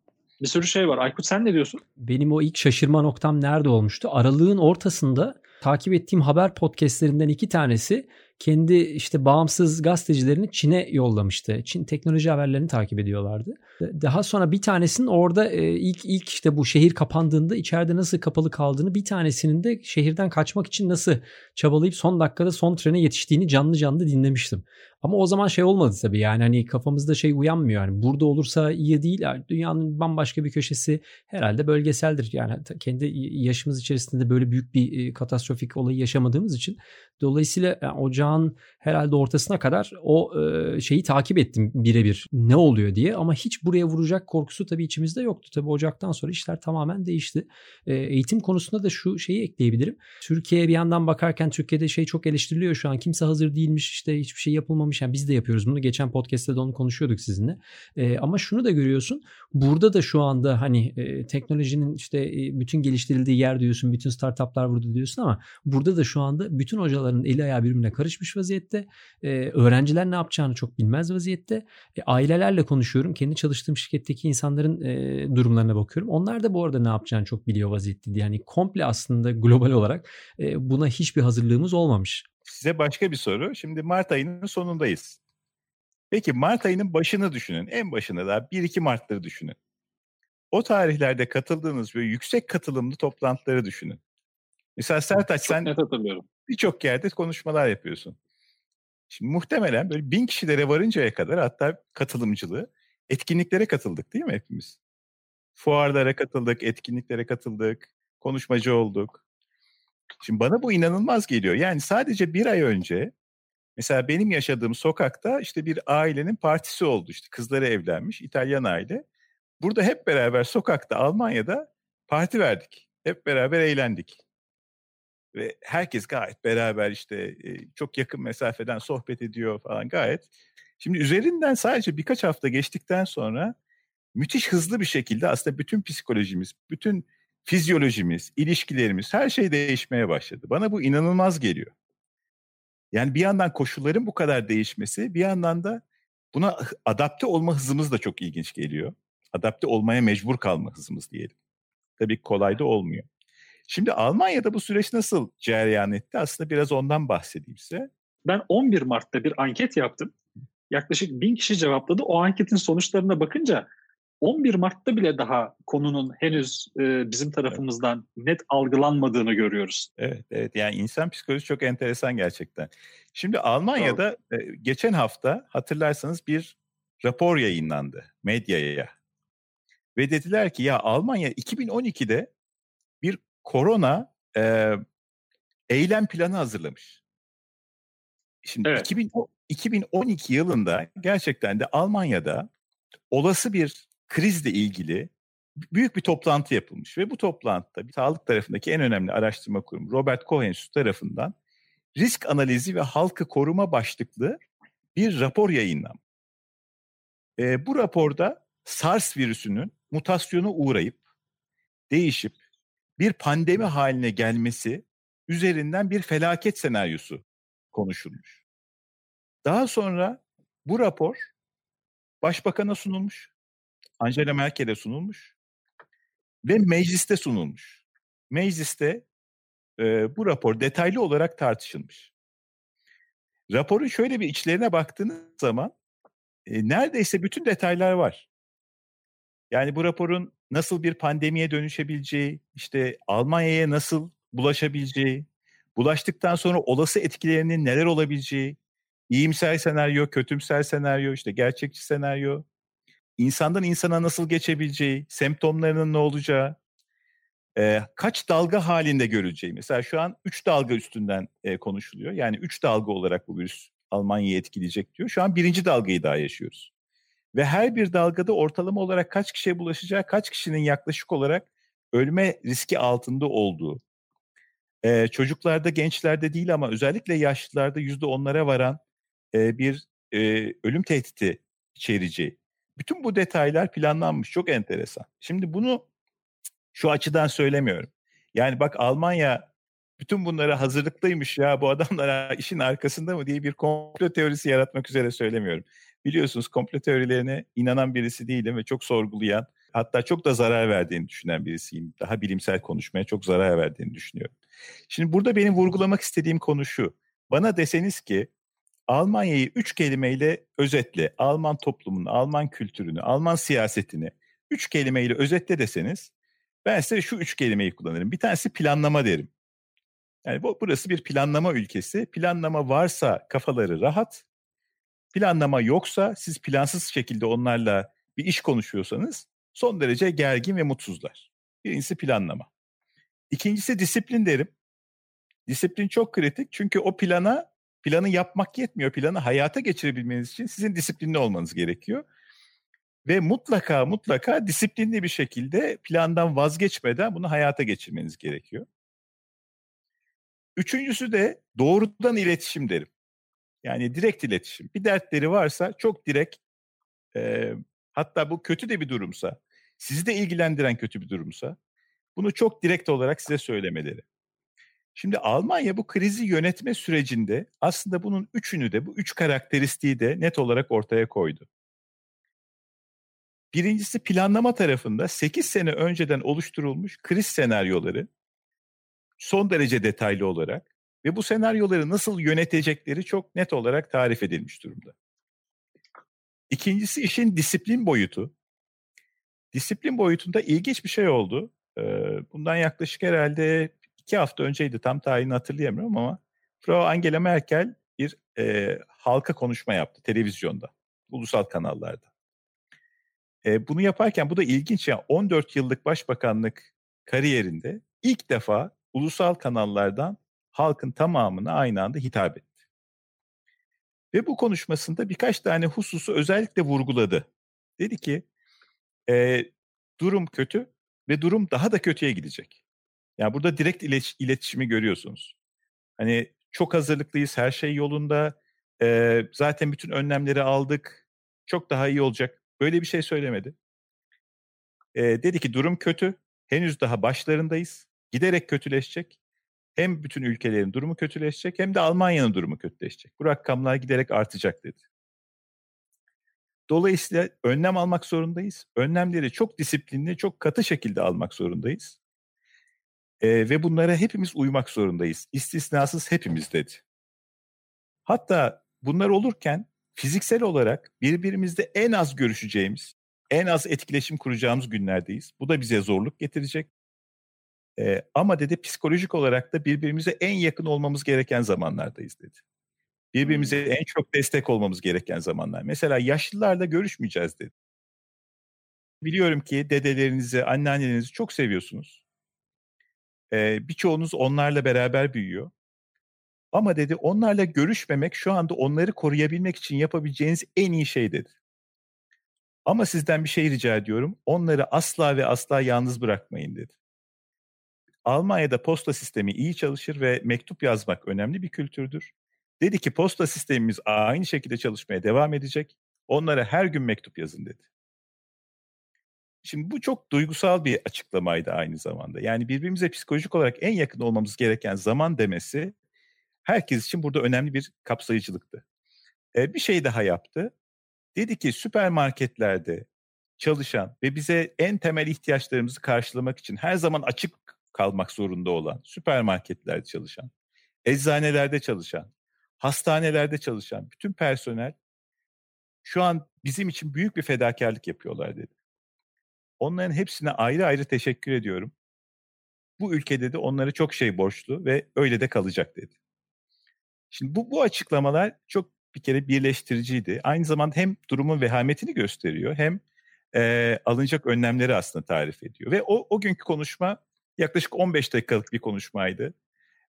bir sürü şey var. Aykut sen ne diyorsun? Benim o ilk şaşırma noktam nerede olmuştu? Aralığın ortasında takip ettiğim haber podcastlerinden iki tanesi kendi işte bağımsız gazetecilerini Çin'e yollamıştı. Çin teknoloji haberlerini takip ediyorlardı. Daha sonra bir tanesinin orada e, ilk ilk işte bu şehir kapandığında içeride nasıl kapalı kaldığını bir tanesinin de şehirden kaçmak için nasıl çabalayıp son dakikada son trene yetiştiğini canlı canlı dinlemiştim. Ama o zaman şey olmadı tabii yani hani kafamızda şey uyanmıyor. Yani burada olursa iyi değil dünyanın bambaşka bir köşesi herhalde bölgeseldir. Yani kendi yaşımız içerisinde böyle büyük bir e, katastrofik olayı yaşamadığımız için. Dolayısıyla yani ocağın herhalde ortasına kadar o e, şeyi takip ettim birebir ne oluyor diye. Ama hiç buraya vuracak korkusu tabii içimizde yoktu. Tabii ocaktan sonra işler tamamen değişti. E, eğitim konusunda da şu şeyi ekleyebilirim. Türkiye'ye bir yandan bakarken Türkiye'de şey çok eleştiriliyor şu an kimse hazır değilmiş işte hiçbir şey yapılmamış olmamış. Yani biz de yapıyoruz bunu. Geçen podcast'te de onu konuşuyorduk sizinle. E, ama şunu da görüyorsun. Burada da şu anda hani e, teknolojinin işte e, bütün geliştirildiği yer diyorsun. Bütün startuplar burada diyorsun ama burada da şu anda bütün hocaların eli ayağı birbirine karışmış vaziyette. E, öğrenciler ne yapacağını çok bilmez vaziyette. E, ailelerle konuşuyorum. Kendi çalıştığım şirketteki insanların e, durumlarına bakıyorum. Onlar da bu arada ne yapacağını çok biliyor vaziyette. Yani komple aslında global olarak e, buna hiçbir hazırlığımız olmamış. Size başka bir soru. Şimdi Mart ayının sonundayız. Peki Mart ayının başını düşünün. En başında da 1-2 Mart'ları düşünün. O tarihlerde katıldığınız böyle yüksek katılımlı toplantıları düşünün. Mesela Sertaç sen... Birçok yerde konuşmalar yapıyorsun. Şimdi muhtemelen böyle bin kişilere varıncaya kadar hatta katılımcılığı etkinliklere katıldık değil mi hepimiz? Fuarlara katıldık, etkinliklere katıldık, konuşmacı olduk. Şimdi bana bu inanılmaz geliyor. Yani sadece bir ay önce mesela benim yaşadığım sokakta işte bir ailenin partisi oldu. İşte kızları evlenmiş, İtalyan aile. Burada hep beraber sokakta Almanya'da parti verdik. Hep beraber eğlendik. Ve herkes gayet beraber işte çok yakın mesafeden sohbet ediyor falan gayet. Şimdi üzerinden sadece birkaç hafta geçtikten sonra müthiş hızlı bir şekilde aslında bütün psikolojimiz, bütün fizyolojimiz, ilişkilerimiz her şey değişmeye başladı. Bana bu inanılmaz geliyor. Yani bir yandan koşulların bu kadar değişmesi, bir yandan da buna adapte olma hızımız da çok ilginç geliyor. Adapte olmaya mecbur kalma hızımız diyelim. Tabii kolay da olmuyor. Şimdi Almanya'da bu süreç nasıl cereyan etti? Aslında biraz ondan bahsedeyim size. Ben 11 Mart'ta bir anket yaptım. Yaklaşık bin kişi cevapladı. O anketin sonuçlarına bakınca 11 Mart'ta bile daha konunun henüz e, bizim tarafımızdan evet. net algılanmadığını görüyoruz. Evet, evet. Yani insan psikolojisi çok enteresan gerçekten. Şimdi Almanya'da e, geçen hafta hatırlarsanız bir rapor yayınlandı medyaya. Ve dediler ki ya Almanya 2012'de bir korona e, eylem planı hazırlamış. Şimdi evet. 2000, 2012 yılında gerçekten de Almanya'da olası bir krizle ilgili büyük bir toplantı yapılmış ve bu toplantıda bir sağlık tarafındaki en önemli araştırma kurumu Robert Enstitüsü tarafından risk analizi ve halkı koruma başlıklı bir rapor yayınlanmış. E, bu raporda SARS virüsünün mutasyonu uğrayıp değişip bir pandemi haline gelmesi üzerinden bir felaket senaryosu konuşulmuş. Daha sonra bu rapor başbakana sunulmuş. Angela Merkel'e sunulmuş ve mecliste sunulmuş. Mecliste e, bu rapor detaylı olarak tartışılmış. Raporun şöyle bir içlerine baktığınız zaman e, neredeyse bütün detaylar var. Yani bu raporun nasıl bir pandemiye dönüşebileceği, işte Almanya'ya nasıl bulaşabileceği, bulaştıktan sonra olası etkilerinin neler olabileceği, iyimser senaryo, kötümser senaryo, işte gerçekçi senaryo, insandan insana nasıl geçebileceği, semptomlarının ne olacağı, e, kaç dalga halinde görüleceği. Mesela şu an 3 dalga üstünden e, konuşuluyor. Yani 3 dalga olarak bu virüs Almanya'yı etkileyecek diyor. Şu an birinci dalgayı daha yaşıyoruz. Ve her bir dalgada ortalama olarak kaç kişiye bulaşacağı, kaç kişinin yaklaşık olarak ölme riski altında olduğu. E, çocuklarda, gençlerde değil ama özellikle yaşlılarda yüzde onlara varan e, bir e, ölüm tehdidi içerici bütün bu detaylar planlanmış. Çok enteresan. Şimdi bunu şu açıdan söylemiyorum. Yani bak Almanya bütün bunlara hazırlıklıymış ya bu adamlar işin arkasında mı diye bir komplo teorisi yaratmak üzere söylemiyorum. Biliyorsunuz komplo teorilerine inanan birisi değilim ve çok sorgulayan hatta çok da zarar verdiğini düşünen birisiyim. Daha bilimsel konuşmaya çok zarar verdiğini düşünüyorum. Şimdi burada benim vurgulamak istediğim konu şu. Bana deseniz ki Almanya'yı üç kelimeyle özetle, Alman toplumunu, Alman kültürünü, Alman siyasetini üç kelimeyle özetle deseniz ben size şu üç kelimeyi kullanırım. Bir tanesi planlama derim. Yani bu, burası bir planlama ülkesi. Planlama varsa kafaları rahat. Planlama yoksa siz plansız şekilde onlarla bir iş konuşuyorsanız son derece gergin ve mutsuzlar. Birincisi planlama. İkincisi disiplin derim. Disiplin çok kritik çünkü o plana planı yapmak yetmiyor. Planı hayata geçirebilmeniz için sizin disiplinli olmanız gerekiyor. Ve mutlaka mutlaka disiplinli bir şekilde plandan vazgeçmeden bunu hayata geçirmeniz gerekiyor. Üçüncüsü de doğrudan iletişim derim. Yani direkt iletişim. Bir dertleri varsa çok direkt e, hatta bu kötü de bir durumsa, sizi de ilgilendiren kötü bir durumsa bunu çok direkt olarak size söylemeleri. Şimdi Almanya bu krizi yönetme sürecinde aslında bunun üçünü de bu üç karakteristiği de net olarak ortaya koydu. Birincisi planlama tarafında 8 sene önceden oluşturulmuş kriz senaryoları son derece detaylı olarak ve bu senaryoları nasıl yönetecekleri çok net olarak tarif edilmiş durumda. İkincisi işin disiplin boyutu. Disiplin boyutunda ilginç bir şey oldu. Bundan yaklaşık herhalde iki hafta önceydi tam tarihini hatırlayamıyorum ama Frau Angela Merkel bir e, halka konuşma yaptı televizyonda, ulusal kanallarda. E, bunu yaparken bu da ilginç ya 14 yıllık başbakanlık kariyerinde ilk defa ulusal kanallardan halkın tamamına aynı anda hitap etti. Ve bu konuşmasında birkaç tane hususu özellikle vurguladı. Dedi ki e, durum kötü ve durum daha da kötüye gidecek. Yani burada direkt iletişimi görüyorsunuz. Hani çok hazırlıklıyız, her şey yolunda. E, zaten bütün önlemleri aldık. Çok daha iyi olacak. Böyle bir şey söylemedi. E, dedi ki durum kötü. Henüz daha başlarındayız. Giderek kötüleşecek. Hem bütün ülkelerin durumu kötüleşecek hem de Almanya'nın durumu kötüleşecek. Bu rakamlar giderek artacak dedi. Dolayısıyla önlem almak zorundayız. Önlemleri çok disiplinli, çok katı şekilde almak zorundayız. E, ve bunlara hepimiz uymak zorundayız. İstisnasız hepimiz dedi. Hatta bunlar olurken fiziksel olarak birbirimizde en az görüşeceğimiz, en az etkileşim kuracağımız günlerdeyiz. Bu da bize zorluk getirecek. Ee, ama dedi psikolojik olarak da birbirimize en yakın olmamız gereken zamanlardayız dedi. Birbirimize en çok destek olmamız gereken zamanlar. Mesela yaşlılarla görüşmeyeceğiz dedi. Biliyorum ki dedelerinizi, anneannelerinizi çok seviyorsunuz. Ee, birçoğunuz onlarla beraber büyüyor. Ama dedi onlarla görüşmemek şu anda onları koruyabilmek için yapabileceğiniz en iyi şey dedi. Ama sizden bir şey rica ediyorum. Onları asla ve asla yalnız bırakmayın dedi. Almanya'da posta sistemi iyi çalışır ve mektup yazmak önemli bir kültürdür. Dedi ki posta sistemimiz aynı şekilde çalışmaya devam edecek. Onlara her gün mektup yazın dedi. Şimdi bu çok duygusal bir açıklamaydı aynı zamanda. Yani birbirimize psikolojik olarak en yakın olmamız gereken zaman demesi herkes için burada önemli bir kapsayıcılıktı. E, bir şey daha yaptı. Dedi ki süpermarketlerde çalışan ve bize en temel ihtiyaçlarımızı karşılamak için her zaman açık kalmak zorunda olan süpermarketlerde çalışan, eczanelerde çalışan, hastanelerde çalışan bütün personel şu an bizim için büyük bir fedakarlık yapıyorlar dedi. Onların hepsine ayrı ayrı teşekkür ediyorum. Bu ülkede de onlara çok şey borçlu ve öyle de kalacak dedi. Şimdi bu, bu açıklamalar çok bir kere birleştiriciydi. Aynı zamanda hem durumun vehametini gösteriyor hem e, alınacak önlemleri aslında tarif ediyor. Ve o, o günkü konuşma yaklaşık 15 dakikalık bir konuşmaydı.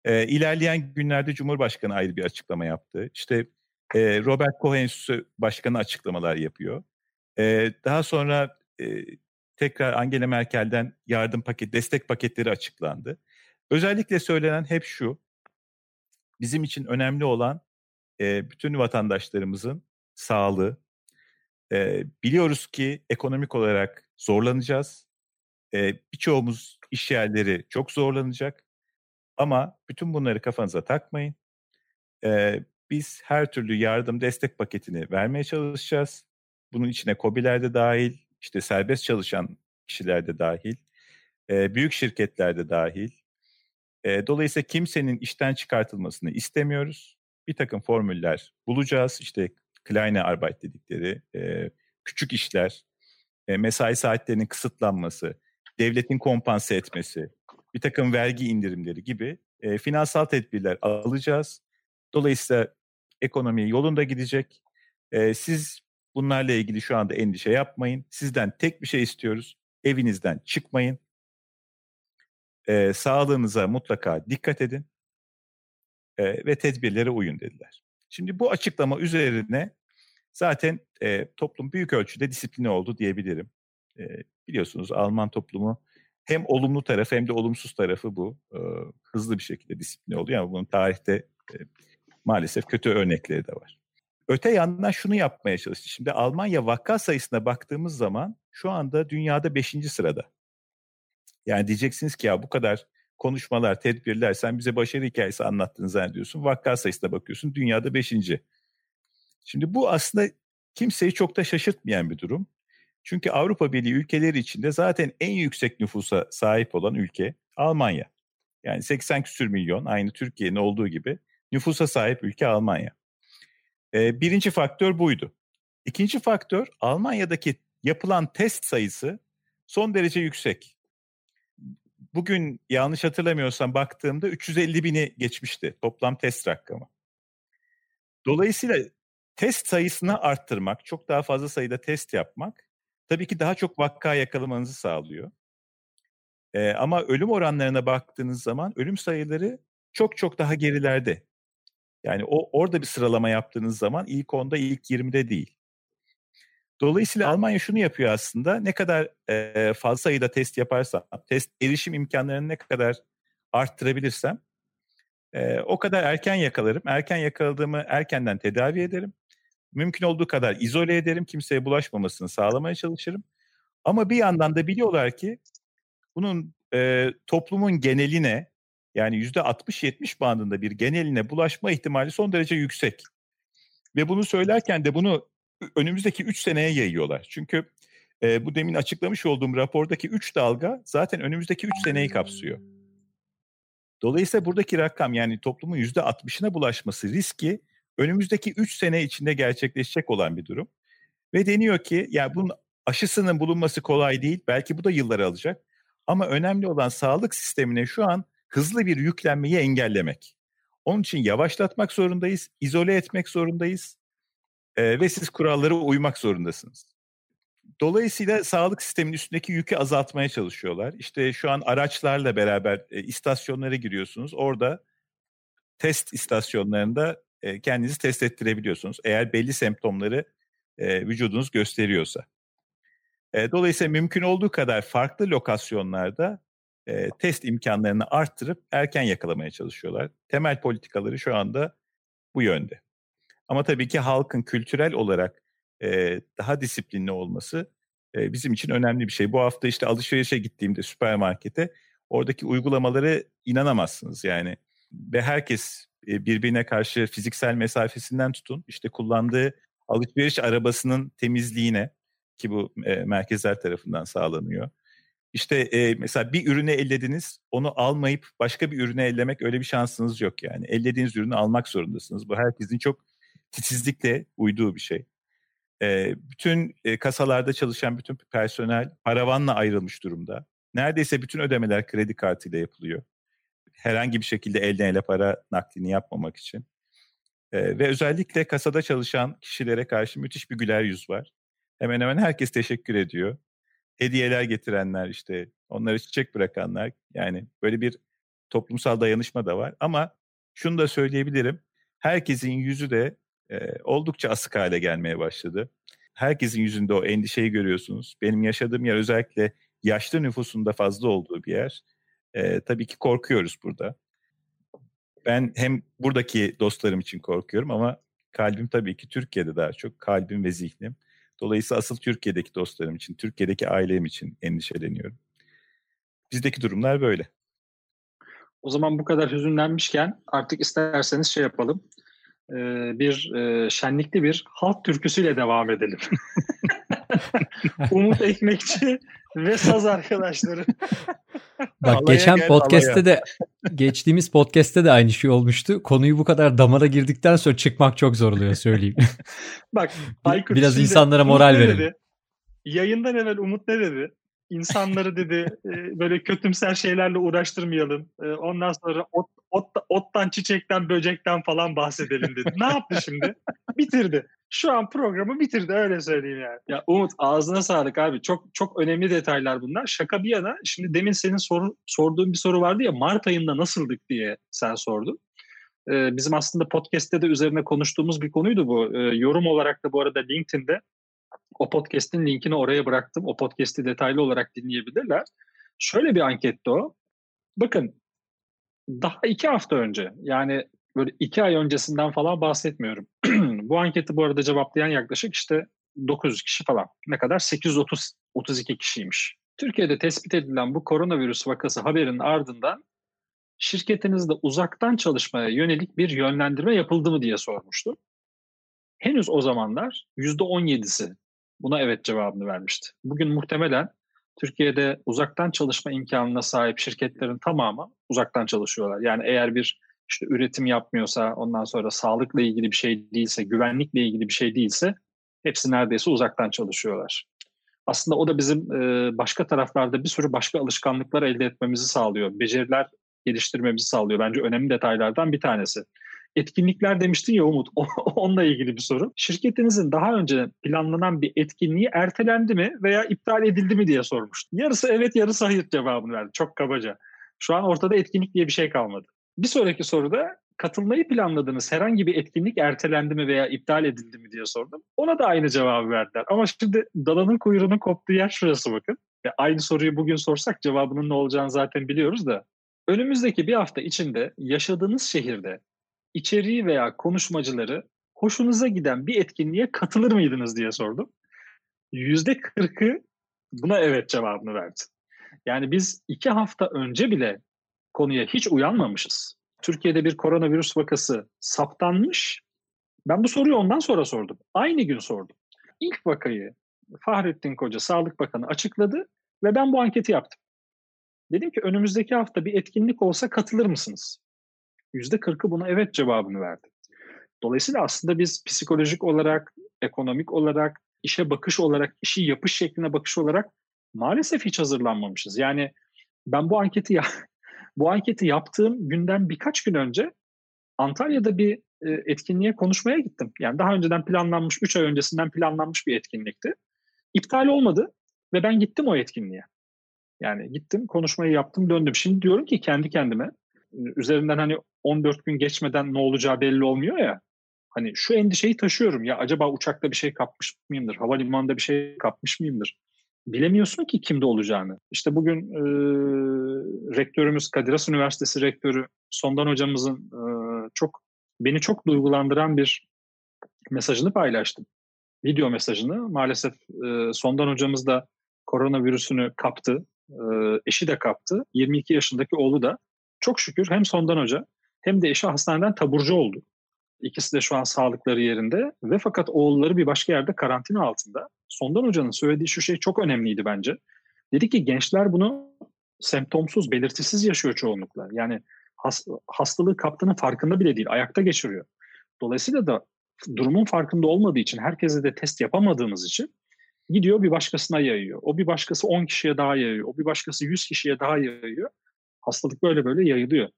E, ilerleyen günlerde Cumhurbaşkanı ayrı bir açıklama yaptı. İşte e, Robert Koch Enstitüsü Başkanı açıklamalar yapıyor. E, daha sonra e, tekrar Angela Merkel'den yardım paket, destek paketleri açıklandı. Özellikle söylenen hep şu, bizim için önemli olan e, bütün vatandaşlarımızın sağlığı. E, biliyoruz ki ekonomik olarak zorlanacağız. E, birçoğumuz iş yerleri çok zorlanacak. Ama bütün bunları kafanıza takmayın. E, biz her türlü yardım destek paketini vermeye çalışacağız. Bunun içine COBİ'ler de dahil, işte serbest çalışan kişiler de dahil, e, büyük şirketler de dahil. E, dolayısıyla kimsenin işten çıkartılmasını istemiyoruz. Bir takım formüller bulacağız. İşte Kleine Arbeit dedikleri e, küçük işler, e, mesai saatlerinin kısıtlanması, devletin kompanse etmesi, bir takım vergi indirimleri gibi e, finansal tedbirler alacağız. Dolayısıyla ekonomi yolunda gidecek. E, siz bunlarla ilgili şu anda endişe yapmayın. Sizden tek bir şey istiyoruz. Evinizden çıkmayın. E, sağlığınıza mutlaka dikkat edin. E, ve tedbirlere uyun dediler. Şimdi bu açıklama üzerine zaten e, toplum büyük ölçüde disipline oldu diyebilirim. E, biliyorsunuz Alman toplumu hem olumlu tarafı hem de olumsuz tarafı bu. E, hızlı bir şekilde disipline oluyor ama bunun tarihte e, maalesef kötü örnekleri de var. Öte yandan şunu yapmaya çalıştı. Şimdi Almanya vaka sayısına baktığımız zaman şu anda dünyada 5. sırada. Yani diyeceksiniz ki ya bu kadar konuşmalar, tedbirler sen bize başarı hikayesi anlattın zannediyorsun. Vaka sayısına bakıyorsun dünyada 5. Şimdi bu aslında kimseyi çok da şaşırtmayan bir durum. Çünkü Avrupa Birliği ülkeleri içinde zaten en yüksek nüfusa sahip olan ülke Almanya. Yani 80 küsür milyon aynı Türkiye'nin olduğu gibi nüfusa sahip ülke Almanya. Birinci faktör buydu. İkinci faktör Almanya'daki yapılan test sayısı son derece yüksek. bugün yanlış hatırlamıyorsam baktığımda 350 bini geçmişti toplam test rakamı. Dolayısıyla test sayısını arttırmak, çok daha fazla sayıda test yapmak tabii ki daha çok vakka yakalamanızı sağlıyor. Ee, ama ölüm oranlarına baktığınız zaman ölüm sayıları çok çok daha gerilerde. Yani o orada bir sıralama yaptığınız zaman ilk 10'da ilk 20'de değil. Dolayısıyla Almanya şunu yapıyor aslında. Ne kadar e, fazla sayıda test yaparsam, test erişim imkanlarını ne kadar arttırabilirsem e, o kadar erken yakalarım. Erken yakaladığımı erkenden tedavi ederim. Mümkün olduğu kadar izole ederim. Kimseye bulaşmamasını sağlamaya çalışırım. Ama bir yandan da biliyorlar ki bunun e, toplumun geneline yani yüzde 60-70 bandında bir geneline bulaşma ihtimali son derece yüksek. Ve bunu söylerken de bunu önümüzdeki 3 seneye yayıyorlar. Çünkü e, bu demin açıklamış olduğum rapordaki 3 dalga zaten önümüzdeki 3 seneyi kapsıyor. Dolayısıyla buradaki rakam yani toplumun %60'ına bulaşması riski önümüzdeki 3 sene içinde gerçekleşecek olan bir durum. Ve deniyor ki ya bunun aşısının bulunması kolay değil. Belki bu da yıllar alacak. Ama önemli olan sağlık sistemine şu an hızlı bir yüklenmeyi engellemek. Onun için yavaşlatmak zorundayız, izole etmek zorundayız e, ve siz kurallara uymak zorundasınız. Dolayısıyla sağlık sisteminin üstündeki yükü azaltmaya çalışıyorlar. İşte şu an araçlarla beraber e, istasyonlara giriyorsunuz. Orada test istasyonlarında e, kendinizi test ettirebiliyorsunuz. Eğer belli semptomları e, vücudunuz gösteriyorsa. E, dolayısıyla mümkün olduğu kadar farklı lokasyonlarda e, test imkanlarını arttırıp erken yakalamaya çalışıyorlar. Temel politikaları şu anda bu yönde. Ama tabii ki halkın kültürel olarak e, daha disiplinli olması e, bizim için önemli bir şey. Bu hafta işte alışverişe gittiğimde süpermarkete oradaki uygulamaları inanamazsınız yani. Ve herkes e, birbirine karşı fiziksel mesafesinden tutun işte kullandığı alışveriş arabasının temizliğine ki bu e, merkezler tarafından sağlanıyor. İşte e, mesela bir ürünü ellediniz, onu almayıp başka bir ürünü ellemek öyle bir şansınız yok yani. Ellediğiniz ürünü almak zorundasınız. Bu herkesin çok titizlikle uyduğu bir şey. E, bütün e, kasalarda çalışan bütün personel paravanla ayrılmış durumda. Neredeyse bütün ödemeler kredi kartıyla yapılıyor. Herhangi bir şekilde elden ele para naklini yapmamak için. E, ve özellikle kasada çalışan kişilere karşı müthiş bir güler yüz var. Hemen hemen herkes teşekkür ediyor. Hediyeler getirenler işte, onları çiçek bırakanlar. Yani böyle bir toplumsal dayanışma da var. Ama şunu da söyleyebilirim. Herkesin yüzü de e, oldukça asık hale gelmeye başladı. Herkesin yüzünde o endişeyi görüyorsunuz. Benim yaşadığım yer özellikle yaşlı nüfusunda fazla olduğu bir yer. E, tabii ki korkuyoruz burada. Ben hem buradaki dostlarım için korkuyorum ama kalbim tabii ki Türkiye'de daha çok. Kalbim ve zihnim. Dolayısıyla asıl Türkiye'deki dostlarım için, Türkiye'deki ailem için endişeleniyorum. Bizdeki durumlar böyle. O zaman bu kadar hüzünlenmişken artık isterseniz şey yapalım. bir şenlikli bir halk türküsüyle devam edelim. [LAUGHS] Umut Ekmekçi ve saz arkadaşları. [LAUGHS] Bak alaya geçen gel, podcast'te alaya. de geçtiğimiz podcast'te de aynı şey olmuştu. Konuyu bu kadar damara girdikten sonra çıkmak çok zor oluyor söyleyeyim. [LAUGHS] Bak [LAUGHS] Aykut biraz insanlara moral verelim. Yayından evvel Umut ne dedi? insanları dedi böyle kötümser şeylerle uğraştırmayalım. Ondan sonra ot, ot, ottan, çiçekten, böcekten falan bahsedelim dedi. ne yaptı şimdi? Bitirdi. Şu an programı bitirdi öyle söyleyeyim yani. Ya Umut ağzına sağlık abi. Çok çok önemli detaylar bunlar. Şaka bir yana şimdi demin senin soru, sorduğun bir soru vardı ya Mart ayında nasıldık diye sen sordun. Ee, bizim aslında podcast'te de üzerine konuştuğumuz bir konuydu bu. Ee, yorum olarak da bu arada LinkedIn'de o podcast'in linkini oraya bıraktım. O podcast'i detaylı olarak dinleyebilirler. Şöyle bir anketti o. Bakın daha iki hafta önce yani böyle iki ay öncesinden falan bahsetmiyorum. [CLEARS THROAT] bu anketi bu arada cevaplayan yaklaşık işte 900 kişi falan. Ne kadar? 830 32 kişiymiş. Türkiye'de tespit edilen bu koronavirüs vakası haberin ardından şirketinizde uzaktan çalışmaya yönelik bir yönlendirme yapıldı mı diye sormuştum. Henüz o zamanlar %17'si buna evet cevabını vermişti. Bugün muhtemelen Türkiye'de uzaktan çalışma imkanına sahip şirketlerin tamamı uzaktan çalışıyorlar. Yani eğer bir işte üretim yapmıyorsa, ondan sonra sağlıkla ilgili bir şey değilse, güvenlikle ilgili bir şey değilse hepsi neredeyse uzaktan çalışıyorlar. Aslında o da bizim e, başka taraflarda bir sürü başka alışkanlıklar elde etmemizi sağlıyor. Beceriler geliştirmemizi sağlıyor. Bence önemli detaylardan bir tanesi. Etkinlikler demiştin ya Umut, [LAUGHS] onunla ilgili bir soru. Şirketinizin daha önce planlanan bir etkinliği ertelendi mi veya iptal edildi mi diye sormuştum. Yarısı evet, yarısı hayır cevabını verdi. Çok kabaca. Şu an ortada etkinlik diye bir şey kalmadı. Bir sonraki soruda katılmayı planladığınız herhangi bir etkinlik ertelendi mi veya iptal edildi mi diye sordum. Ona da aynı cevabı verdiler. Ama şimdi dalanın kuyruğunun koptuğu yer şurası bakın. Ve aynı soruyu bugün sorsak cevabının ne olacağını zaten biliyoruz da. Önümüzdeki bir hafta içinde yaşadığınız şehirde içeriği veya konuşmacıları hoşunuza giden bir etkinliğe katılır mıydınız diye sordum. Yüzde kırkı buna evet cevabını verdi. Yani biz iki hafta önce bile konuya hiç uyanmamışız. Türkiye'de bir koronavirüs vakası saptanmış. Ben bu soruyu ondan sonra sordum. Aynı gün sordum. İlk vakayı Fahrettin Koca Sağlık Bakanı açıkladı ve ben bu anketi yaptım. Dedim ki önümüzdeki hafta bir etkinlik olsa katılır mısınız? Yüzde kırkı buna evet cevabını verdi. Dolayısıyla aslında biz psikolojik olarak, ekonomik olarak, işe bakış olarak, işi yapış şekline bakış olarak maalesef hiç hazırlanmamışız. Yani ben bu anketi ya bu anketi yaptığım günden birkaç gün önce Antalya'da bir e, etkinliğe konuşmaya gittim. Yani daha önceden planlanmış, 3 ay öncesinden planlanmış bir etkinlikti. İptal olmadı ve ben gittim o etkinliğe. Yani gittim, konuşmayı yaptım, döndüm. Şimdi diyorum ki kendi kendime, üzerinden hani 14 gün geçmeden ne olacağı belli olmuyor ya. Hani şu endişeyi taşıyorum ya acaba uçakta bir şey kapmış mıyımdır? Havalimanında bir şey kapmış mıyımdır? Bilemiyorsun ki kimde olacağını. İşte bugün e, rektörümüz Kadir Has Üniversitesi rektörü Sondan hocamızın e, çok beni çok duygulandıran bir mesajını paylaştım. Video mesajını. Maalesef e, Sondan hocamız da koronavirüsünü kaptı. E, eşi de kaptı. 22 yaşındaki oğlu da. Çok şükür hem Sondan hoca hem de eşi hastaneden taburcu oldu. İkisi de şu an sağlıkları yerinde ve fakat oğulları bir başka yerde karantina altında. Sondan Hoca'nın söylediği şu şey çok önemliydi bence. Dedi ki gençler bunu semptomsuz, belirtisiz yaşıyor çoğunlukla. Yani has, hastalığı kaptığının farkında bile değil, ayakta geçiriyor. Dolayısıyla da durumun farkında olmadığı için, herkese de test yapamadığımız için gidiyor bir başkasına yayıyor. O bir başkası 10 kişiye daha yayıyor. O bir başkası 100 kişiye daha yayıyor. Hastalık böyle böyle yayılıyor.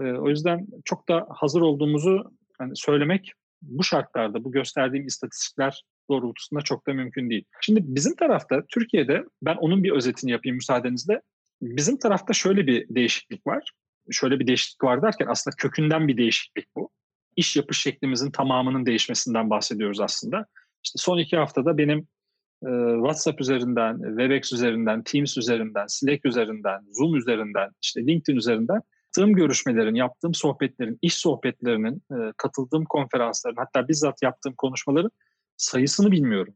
Ee, o yüzden çok da hazır olduğumuzu hani söylemek bu şartlarda, bu gösterdiğim istatistikler doğrultusunda çok da mümkün değil. Şimdi bizim tarafta Türkiye'de ben onun bir özetini yapayım müsaadenizle. Bizim tarafta şöyle bir değişiklik var. Şöyle bir değişiklik var derken aslında kökünden bir değişiklik bu. İş yapış şeklimizin tamamının değişmesinden bahsediyoruz aslında. İşte son iki haftada benim e, WhatsApp üzerinden, Webex üzerinden, Teams üzerinden, Slack üzerinden, Zoom üzerinden, işte LinkedIn üzerinden yaptığım görüşmelerin, yaptığım sohbetlerin, iş sohbetlerinin, e, katıldığım konferansların, hatta bizzat yaptığım konuşmaların sayısını bilmiyorum.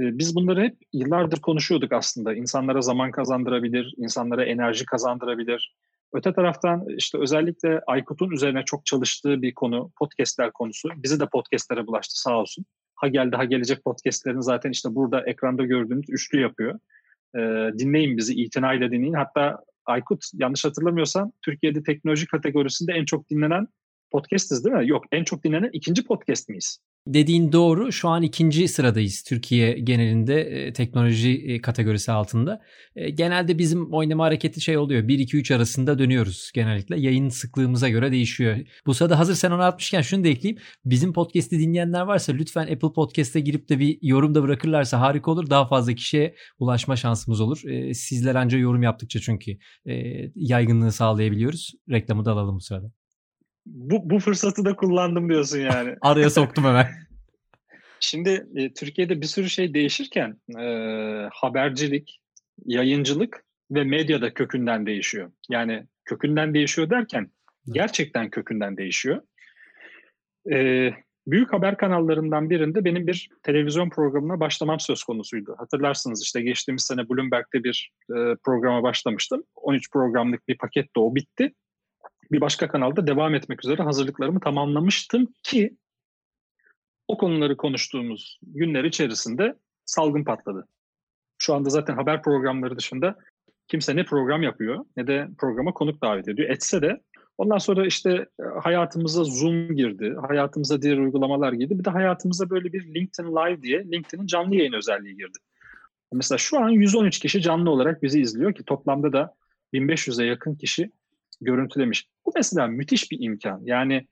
E, biz bunları hep yıllardır konuşuyorduk aslında. İnsanlara zaman kazandırabilir, insanlara enerji kazandırabilir. Öte taraftan işte özellikle Aykut'un üzerine çok çalıştığı bir konu, podcastler konusu. Bizi de podcastlere bulaştı sağ olsun. Ha geldi ha gelecek podcastlerini zaten işte burada ekranda gördüğünüz üçlü yapıyor. E, dinleyin bizi, itinayla dinleyin. Hatta Aykut yanlış hatırlamıyorsam Türkiye'de teknoloji kategorisinde en çok dinlenen podcast'iz değil mi? Yok en çok dinlenen ikinci podcast miyiz? Dediğin doğru. Şu an ikinci sıradayız Türkiye genelinde e, teknoloji e, kategorisi altında. E, genelde bizim oynama hareketi şey oluyor. 1-2-3 arasında dönüyoruz genellikle. Yayın sıklığımıza göre değişiyor. Bu sırada hazır sen onu atmışken şunu da ekleyeyim. Bizim podcast'i dinleyenler varsa lütfen Apple Podcast'e girip de bir yorum da bırakırlarsa harika olur. Daha fazla kişiye ulaşma şansımız olur. E, sizler anca yorum yaptıkça çünkü e, yaygınlığı sağlayabiliyoruz. Reklamı da alalım bu sırada bu, bu fırsatı da kullandım diyorsun yani. [LAUGHS] Araya soktum hemen. Şimdi e, Türkiye'de bir sürü şey değişirken e, habercilik, yayıncılık ve medya da kökünden değişiyor. Yani kökünden değişiyor derken gerçekten kökünden değişiyor. E, büyük haber kanallarından birinde benim bir televizyon programına başlamam söz konusuydu. Hatırlarsınız işte geçtiğimiz sene Bloomberg'de bir e, programa başlamıştım. 13 programlık bir paket de o bitti bir başka kanalda devam etmek üzere hazırlıklarımı tamamlamıştım ki o konuları konuştuğumuz günler içerisinde salgın patladı. Şu anda zaten haber programları dışında kimse ne program yapıyor ne de programa konuk davet ediyor. Etse de ondan sonra işte e, hayatımıza Zoom girdi, hayatımıza diğer uygulamalar girdi. Bir de hayatımıza böyle bir LinkedIn Live diye LinkedIn'in canlı yayın özelliği girdi. Mesela şu an 113 kişi canlı olarak bizi izliyor ki toplamda da 1500'e yakın kişi görüntülemiş. Bu mesela müthiş bir imkan. Yani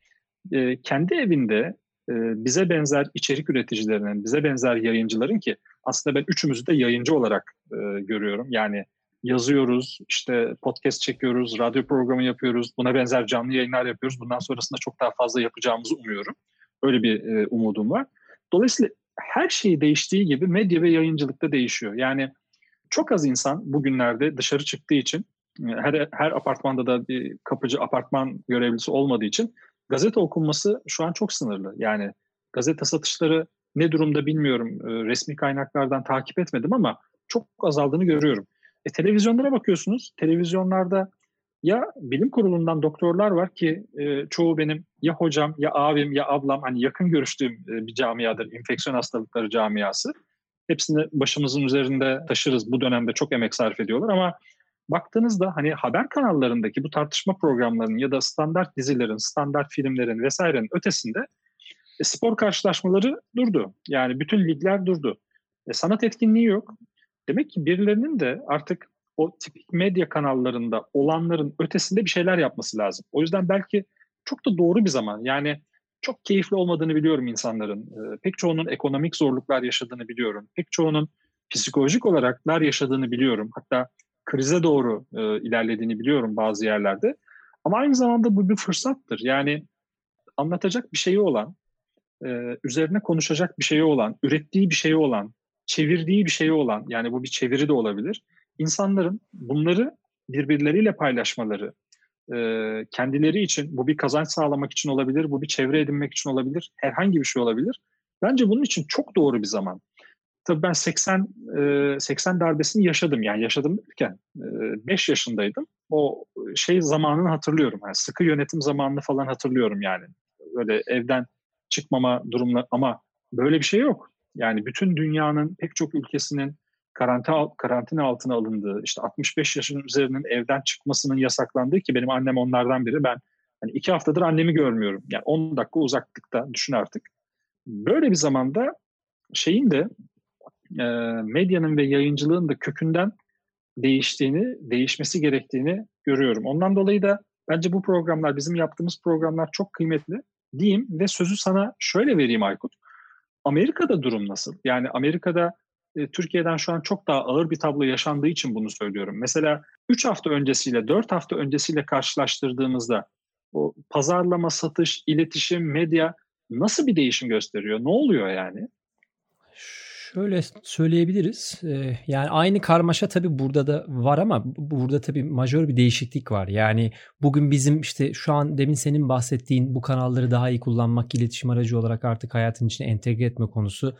e, kendi evinde e, bize benzer içerik üreticilerinin, bize benzer yayıncıların ki aslında ben üçümüzü de yayıncı olarak e, görüyorum. Yani yazıyoruz, işte podcast çekiyoruz, radyo programı yapıyoruz, buna benzer canlı yayınlar yapıyoruz. Bundan sonrasında çok daha fazla yapacağımızı umuyorum. Öyle bir e, umudum var. Dolayısıyla her şey değiştiği gibi medya ve yayıncılıkta değişiyor. Yani çok az insan bugünlerde dışarı çıktığı için her, her apartmanda da bir kapıcı apartman görevlisi olmadığı için gazete okunması şu an çok sınırlı. Yani gazete satışları ne durumda bilmiyorum. E, resmi kaynaklardan takip etmedim ama çok azaldığını görüyorum. E, televizyonlara bakıyorsunuz. Televizyonlarda ya bilim kurulundan doktorlar var ki e, çoğu benim ya hocam ya abim ya ablam hani yakın görüştüğüm e, bir camiadır. infeksiyon hastalıkları camiası. Hepsini başımızın üzerinde taşırız. Bu dönemde çok emek sarf ediyorlar ama baktığınızda hani haber kanallarındaki bu tartışma programlarının ya da standart dizilerin, standart filmlerin vesairenin ötesinde e, spor karşılaşmaları durdu. Yani bütün ligler durdu. E, sanat etkinliği yok. Demek ki birilerinin de artık o tipik medya kanallarında olanların ötesinde bir şeyler yapması lazım. O yüzden belki çok da doğru bir zaman. Yani çok keyifli olmadığını biliyorum insanların. E, pek çoğunun ekonomik zorluklar yaşadığını biliyorum. Pek çoğunun psikolojik olaraklar yaşadığını biliyorum. Hatta krize doğru e, ilerlediğini biliyorum bazı yerlerde. Ama aynı zamanda bu bir fırsattır. Yani anlatacak bir şeyi olan, e, üzerine konuşacak bir şeyi olan, ürettiği bir şeyi olan, çevirdiği bir şeyi olan, yani bu bir çeviri de olabilir. İnsanların bunları birbirleriyle paylaşmaları, e, kendileri için bu bir kazanç sağlamak için olabilir, bu bir çevre edinmek için olabilir, herhangi bir şey olabilir. Bence bunun için çok doğru bir zaman. Tabii ben 80 80 darbesini yaşadım. Yani yaşadım derken 5 yaşındaydım. O şey zamanını hatırlıyorum. Yani sıkı yönetim zamanını falan hatırlıyorum yani. Böyle evden çıkmama durumları ama böyle bir şey yok. Yani bütün dünyanın pek çok ülkesinin karantina, karantina altına alındığı, işte 65 yaşının üzerinin evden çıkmasının yasaklandığı ki benim annem onlardan biri. Ben hani iki haftadır annemi görmüyorum. Yani 10 dakika uzaklıkta düşün artık. Böyle bir zamanda şeyin de e, medyanın ve yayıncılığın da kökünden değiştiğini, değişmesi gerektiğini görüyorum. Ondan dolayı da bence bu programlar, bizim yaptığımız programlar çok kıymetli diyeyim ve sözü sana şöyle vereyim Aykut. Amerika'da durum nasıl? Yani Amerika'da e, Türkiye'den şu an çok daha ağır bir tablo yaşandığı için bunu söylüyorum. Mesela 3 hafta öncesiyle 4 hafta öncesiyle karşılaştırdığımızda o pazarlama, satış, iletişim, medya nasıl bir değişim gösteriyor? Ne oluyor yani? Şöyle söyleyebiliriz. Yani aynı karmaşa tabii burada da var ama burada tabii majör bir değişiklik var. Yani bugün bizim işte şu an demin senin bahsettiğin bu kanalları daha iyi kullanmak, iletişim aracı olarak artık hayatın içine entegre etme konusu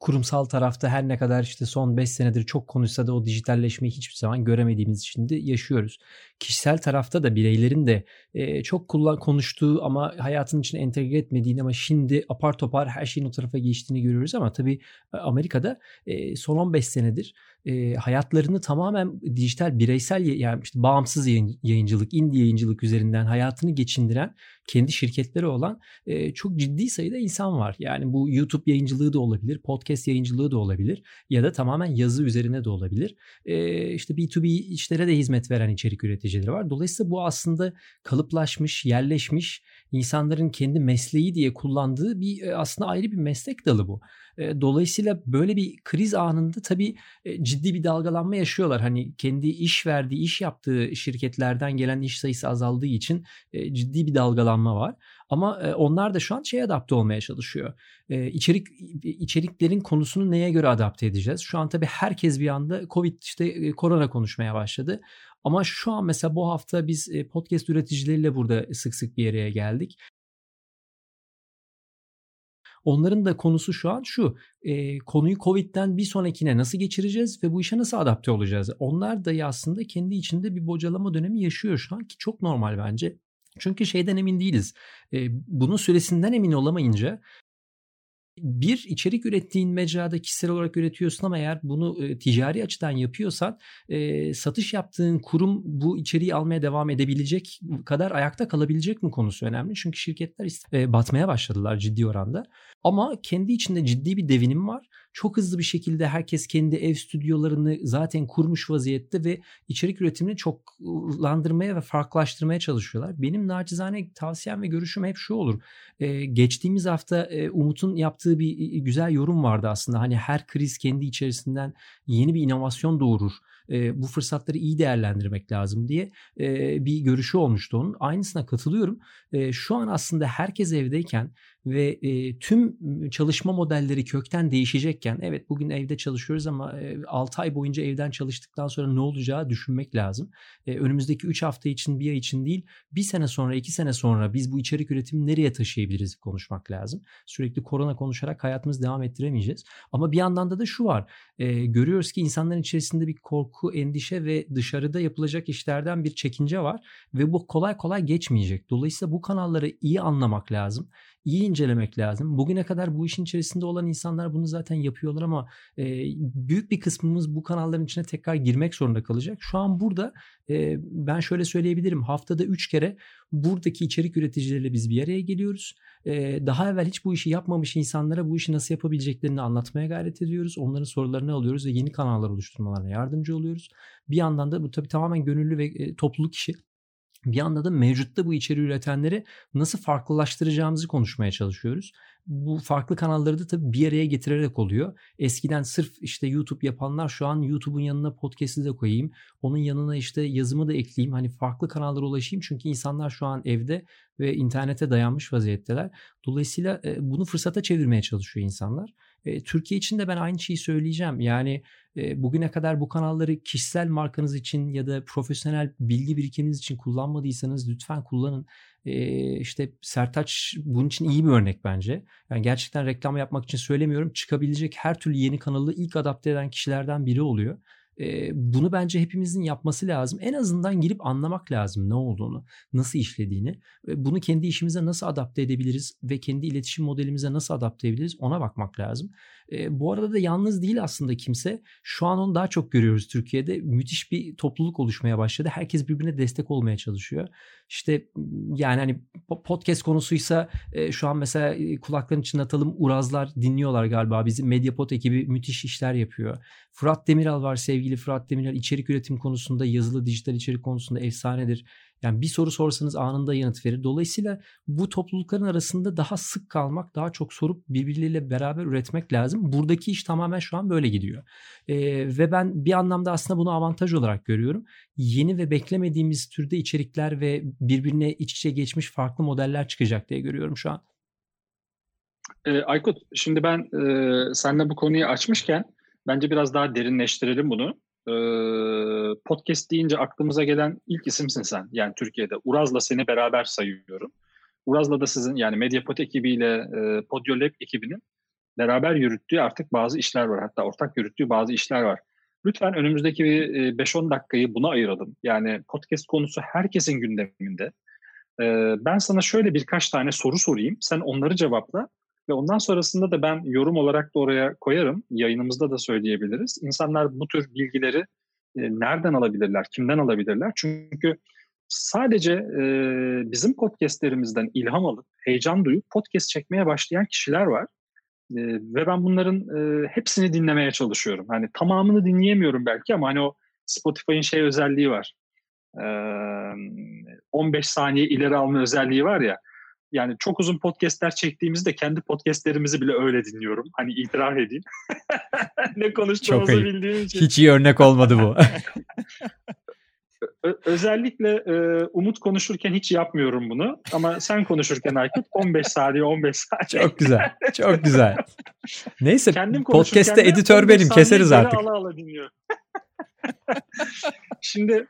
kurumsal tarafta her ne kadar işte son 5 senedir çok konuşsa da o dijitalleşmeyi hiçbir zaman göremediğimiz için de yaşıyoruz. Kişisel tarafta da bireylerin de çok kullan konuştuğu ama hayatın içine entegre etmediğini ama şimdi apar topar her şeyin o tarafa geçtiğini görüyoruz ama tabii Amerika Amerika'da e, son 15 senedir e, hayatlarını tamamen dijital bireysel yani işte bağımsız yayın, yayıncılık, indie yayıncılık üzerinden hayatını geçindiren kendi şirketleri olan e, çok ciddi sayıda insan var. Yani bu YouTube yayıncılığı da olabilir, podcast yayıncılığı da olabilir ya da tamamen yazı üzerine de olabilir. E, işte B2B işlere de hizmet veren içerik üreticileri var. Dolayısıyla bu aslında kalıplaşmış, yerleşmiş insanların kendi mesleği diye kullandığı bir aslında ayrı bir meslek dalı bu. Dolayısıyla böyle bir kriz anında tabii ciddi bir dalgalanma yaşıyorlar. Hani kendi iş verdiği, iş yaptığı şirketlerden gelen iş sayısı azaldığı için ciddi bir dalgalanma var. Ama onlar da şu an şey adapte olmaya çalışıyor. İçerik içeriklerin konusunu neye göre adapte edeceğiz? Şu an tabii herkes bir anda Covid işte korona konuşmaya başladı. Ama şu an mesela bu hafta biz podcast üreticileriyle burada sık sık bir araya geldik. Onların da konusu şu an şu. E, konuyu Covid'den bir sonrakine nasıl geçireceğiz ve bu işe nasıl adapte olacağız? Onlar da aslında kendi içinde bir bocalama dönemi yaşıyor şu an ki çok normal bence. Çünkü şeyden emin değiliz. E, bunun süresinden emin olamayınca bir içerik ürettiğin mecrada kişisel olarak üretiyorsun ama eğer bunu e, ticari açıdan yapıyorsan e, satış yaptığın kurum bu içeriği almaya devam edebilecek kadar ayakta kalabilecek mi konusu önemli. Çünkü şirketler e, batmaya başladılar ciddi oranda. Ama kendi içinde ciddi bir devinim var Çok hızlı bir şekilde herkes kendi ev stüdyolarını zaten kurmuş vaziyette ve içerik üretimini çoklandırmaya ve farklılaştırmaya çalışıyorlar. Benim naçizane tavsiyem ve görüşüm hep şu olur. Ee, geçtiğimiz hafta e, Umut'un yaptığı bir güzel yorum vardı aslında. Hani her kriz kendi içerisinden yeni bir inovasyon doğurur e, bu fırsatları iyi değerlendirmek lazım diye e, bir görüşü olmuştu onun. Aynısına katılıyorum. E, şu an aslında herkes evdeyken ve e, tüm çalışma modelleri kökten değişecekken evet bugün evde çalışıyoruz ama e, 6 ay boyunca evden çalıştıktan sonra ne olacağı düşünmek lazım. E, önümüzdeki 3 hafta için bir ay için değil bir sene sonra 2 sene sonra biz bu içerik üretimini nereye taşıyabiliriz konuşmak lazım. Sürekli korona konuşarak hayatımızı devam ettiremeyeceğiz. Ama bir yandan da da şu var e, görüyoruz ki insanların içerisinde bir korku, endişe ve dışarıda yapılacak işlerden bir çekince var ve bu kolay kolay geçmeyecek. Dolayısıyla bu kanalları iyi anlamak lazım iyi incelemek lazım. Bugüne kadar bu işin içerisinde olan insanlar bunu zaten yapıyorlar ama e, büyük bir kısmımız bu kanalların içine tekrar girmek zorunda kalacak. Şu an burada e, ben şöyle söyleyebilirim. Haftada 3 kere buradaki içerik üreticileriyle biz bir araya geliyoruz. E, daha evvel hiç bu işi yapmamış insanlara bu işi nasıl yapabileceklerini anlatmaya gayret ediyoruz. Onların sorularını alıyoruz ve yeni kanallar oluşturmalarına yardımcı oluyoruz. Bir yandan da bu tabii tamamen gönüllü ve e, topluluk işi bir anda da mevcutta bu içeriği üretenleri nasıl farklılaştıracağımızı konuşmaya çalışıyoruz. Bu farklı kanalları da tabii bir araya getirerek oluyor. Eskiden sırf işte YouTube yapanlar şu an YouTube'un yanına podcast'i de koyayım. Onun yanına işte yazımı da ekleyeyim. Hani farklı kanallara ulaşayım. Çünkü insanlar şu an evde ve internete dayanmış vaziyetteler. Dolayısıyla bunu fırsata çevirmeye çalışıyor insanlar. Türkiye için de ben aynı şeyi söyleyeceğim. Yani bugüne kadar bu kanalları kişisel markanız için ya da profesyonel bilgi birikiminiz için kullanmadıysanız lütfen kullanın. İşte Sertaç bunun için iyi bir örnek bence. Yani gerçekten reklam yapmak için söylemiyorum. Çıkabilecek her türlü yeni kanalı ilk adapte eden kişilerden biri oluyor bunu bence hepimizin yapması lazım. En azından girip anlamak lazım ne olduğunu, nasıl işlediğini. Bunu kendi işimize nasıl adapte edebiliriz ve kendi iletişim modelimize nasıl adapte edebiliriz ona bakmak lazım. Bu arada da yalnız değil aslında kimse. Şu an onu daha çok görüyoruz Türkiye'de. Müthiş bir topluluk oluşmaya başladı. Herkes birbirine destek olmaya çalışıyor. İşte yani hani podcast konusuysa şu an mesela kulakların içinde atalım Urazlar dinliyorlar galiba. Bizim Mediapod ekibi müthiş işler yapıyor. Fırat Demiral var sevgili Fırat Demiral. içerik üretim konusunda yazılı dijital içerik konusunda efsanedir. Yani bir soru sorsanız anında yanıt verir. Dolayısıyla bu toplulukların arasında daha sık kalmak, daha çok sorup birbirleriyle beraber üretmek lazım. Buradaki iş tamamen şu an böyle gidiyor. Ee, ve ben bir anlamda aslında bunu avantaj olarak görüyorum. Yeni ve beklemediğimiz türde içerikler ve birbirine iç içe geçmiş farklı modeller çıkacak diye görüyorum şu an. E, Aykut, şimdi ben e, seninle bu konuyu açmışken bence biraz daha derinleştirelim bunu e, podcast deyince aklımıza gelen ilk isimsin sen. Yani Türkiye'de. Uraz'la seni beraber sayıyorum. Uraz'la da sizin yani Mediapod ekibiyle e, Podyolab ekibinin beraber yürüttüğü artık bazı işler var. Hatta ortak yürüttüğü bazı işler var. Lütfen önümüzdeki 5-10 dakikayı buna ayıralım. Yani podcast konusu herkesin gündeminde. Ee, ben sana şöyle birkaç tane soru sorayım. Sen onları cevapla. Ve ondan sonrasında da ben yorum olarak da oraya koyarım. Yayınımızda da söyleyebiliriz. İnsanlar bu tür bilgileri e, nereden alabilirler, kimden alabilirler? Çünkü sadece e, bizim podcastlerimizden ilham alıp, heyecan duyup podcast çekmeye başlayan kişiler var. E, ve ben bunların e, hepsini dinlemeye çalışıyorum. Hani tamamını dinleyemiyorum belki ama hani o Spotify'ın şey özelliği var. E, 15 saniye ileri alma özelliği var ya yani çok uzun podcastler çektiğimizde kendi podcastlerimizi bile öyle dinliyorum. Hani itiraf edeyim. [LAUGHS] ne konuştuğumuzu bildiğim için. Hiç iyi örnek olmadı bu. [LAUGHS] özellikle e, Umut konuşurken hiç yapmıyorum bunu. Ama sen konuşurken Aykut 15 saniye 15 saniye. Çok güzel. Çok güzel. Neyse Kendim podcast'te editör benim. Keseriz artık. Ala ala dinliyorum. [LAUGHS] Şimdi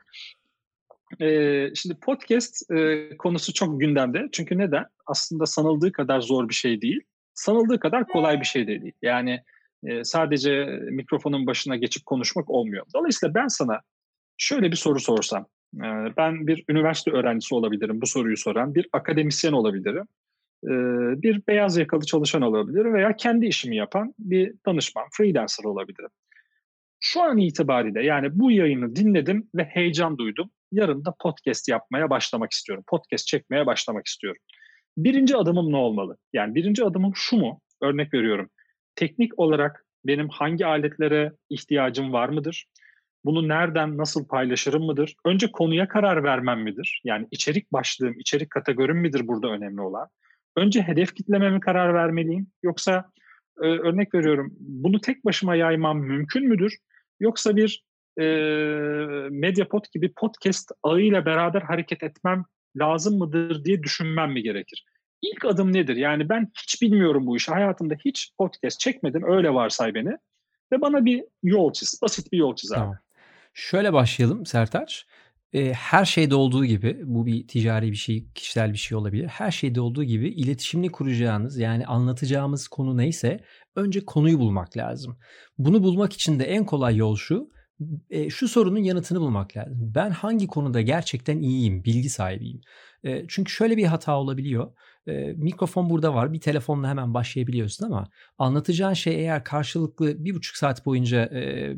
e, şimdi podcast e, konusu çok gündemde. Çünkü neden? Aslında sanıldığı kadar zor bir şey değil. Sanıldığı kadar kolay bir şey de değil. Yani e, sadece mikrofonun başına geçip konuşmak olmuyor. Dolayısıyla ben sana şöyle bir soru sorsam. E, ben bir üniversite öğrencisi olabilirim bu soruyu soran. Bir akademisyen olabilirim. E, bir beyaz yakalı çalışan olabilirim veya kendi işimi yapan bir danışman, freelancer olabilirim. Şu an itibariyle yani bu yayını dinledim ve heyecan duydum yarın da podcast yapmaya başlamak istiyorum. Podcast çekmeye başlamak istiyorum. Birinci adımım ne olmalı? Yani birinci adımım şu mu? Örnek veriyorum. Teknik olarak Benim hangi aletlere ihtiyacım var mıdır? Bunu nereden, nasıl paylaşırım mıdır? Önce konuya karar vermem midir? Yani içerik başlığım, içerik kategorim midir burada önemli olan? Önce hedef kitleme mi karar vermeliyim? Yoksa e, örnek veriyorum bunu tek başıma yaymam mümkün müdür? Yoksa bir e, Mediapod gibi podcast ağıyla beraber hareket etmem lazım mıdır diye düşünmem mi gerekir? İlk adım nedir? Yani ben hiç bilmiyorum bu işi. Hayatımda hiç podcast çekmedim. Öyle varsay beni. Ve bana bir yol çiz. Basit bir yol çiz abi. Tamam. Şöyle başlayalım Sertaç. Ee, her şeyde olduğu gibi bu bir ticari bir şey, kişisel bir şey olabilir. Her şeyde olduğu gibi iletişimini kuracağınız yani anlatacağımız konu neyse önce konuyu bulmak lazım. Bunu bulmak için de en kolay yol şu e, şu sorunun yanıtını bulmak lazım. Ben hangi konuda gerçekten iyiyim, bilgi sahibiyim? E, çünkü şöyle bir hata olabiliyor. E, mikrofon burada var. Bir telefonla hemen başlayabiliyorsun ama anlatacağın şey eğer karşılıklı bir buçuk saat boyunca e,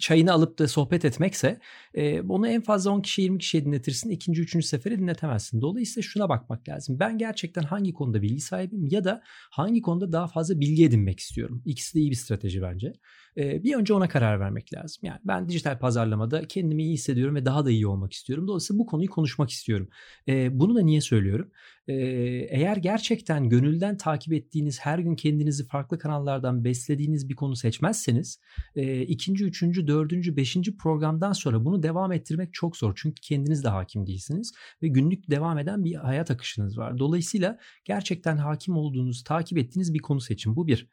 çayını alıp da sohbet etmekse e, onu en fazla 10 kişi 20 kişiye dinletirsin. ikinci üçüncü sefere dinletemezsin. Dolayısıyla şuna bakmak lazım. Ben gerçekten hangi konuda bilgi sahibim ya da hangi konuda daha fazla bilgi edinmek istiyorum. İkisi de iyi bir strateji bence. E, bir önce ona karar vermek lazım. Yani ben dijital pazarlamada kendimi iyi hissediyorum ve daha da iyi olmak istiyorum. Dolayısıyla bu konuyu konuşmak istiyorum. E, bunu da niye söylüyorum? E, eğer gerçekten gönülden takip ettiğiniz, her gün kendinizi farklı kanallardan beslediğiniz bir konu seçmezseniz e, ikinci, üçüncü, dördüncü, beşinci programdan sonra bunu devam ettirmek çok zor. Çünkü kendiniz de hakim değilsiniz ve günlük devam eden bir hayat akışınız var. Dolayısıyla gerçekten hakim olduğunuz, takip ettiğiniz bir konu seçin. Bu bir.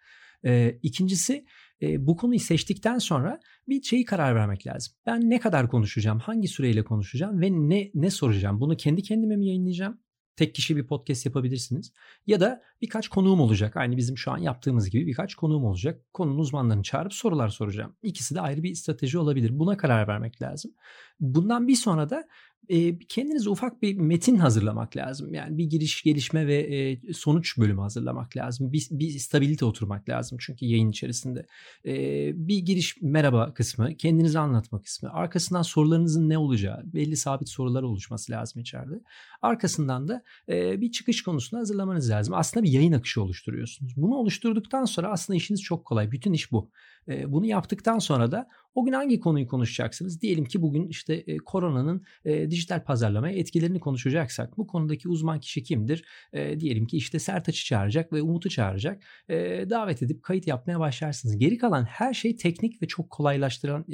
E, ikincisi e, bu konuyu seçtikten sonra bir şeyi karar vermek lazım. Ben ne kadar konuşacağım, hangi süreyle konuşacağım ve ne ne soracağım? Bunu kendi kendime mi yayınlayacağım? Tek kişi bir podcast yapabilirsiniz. Ya da birkaç konuğum olacak. Aynı bizim şu an yaptığımız gibi birkaç konuğum olacak. Konunun uzmanlarını çağırıp sorular soracağım. İkisi de ayrı bir strateji olabilir. Buna karar vermek lazım. Bundan bir sonra da kendinize ufak bir metin hazırlamak lazım. Yani bir giriş, gelişme ve sonuç bölümü hazırlamak lazım. Bir, bir stabilite oturmak lazım çünkü yayın içerisinde. Bir giriş merhaba kısmı, kendinizi anlatma kısmı. Arkasından sorularınızın ne olacağı, belli sabit sorular oluşması lazım içeride. Arkasından da bir çıkış konusunu hazırlamanız lazım. Aslında bir yayın akışı oluşturuyorsunuz. Bunu oluşturduktan sonra aslında işiniz çok kolay. Bütün iş bu. E, bunu yaptıktan sonra da o gün hangi konuyu konuşacaksınız? Diyelim ki bugün işte e, koronanın e, dijital pazarlamaya etkilerini konuşacaksak bu konudaki uzman kişi kimdir? E, diyelim ki işte Sertaç'ı çağıracak ve Umut'u çağıracak. Davet edip kayıt yapmaya başlarsınız. Geri kalan her şey teknik ve çok kolaylaştıran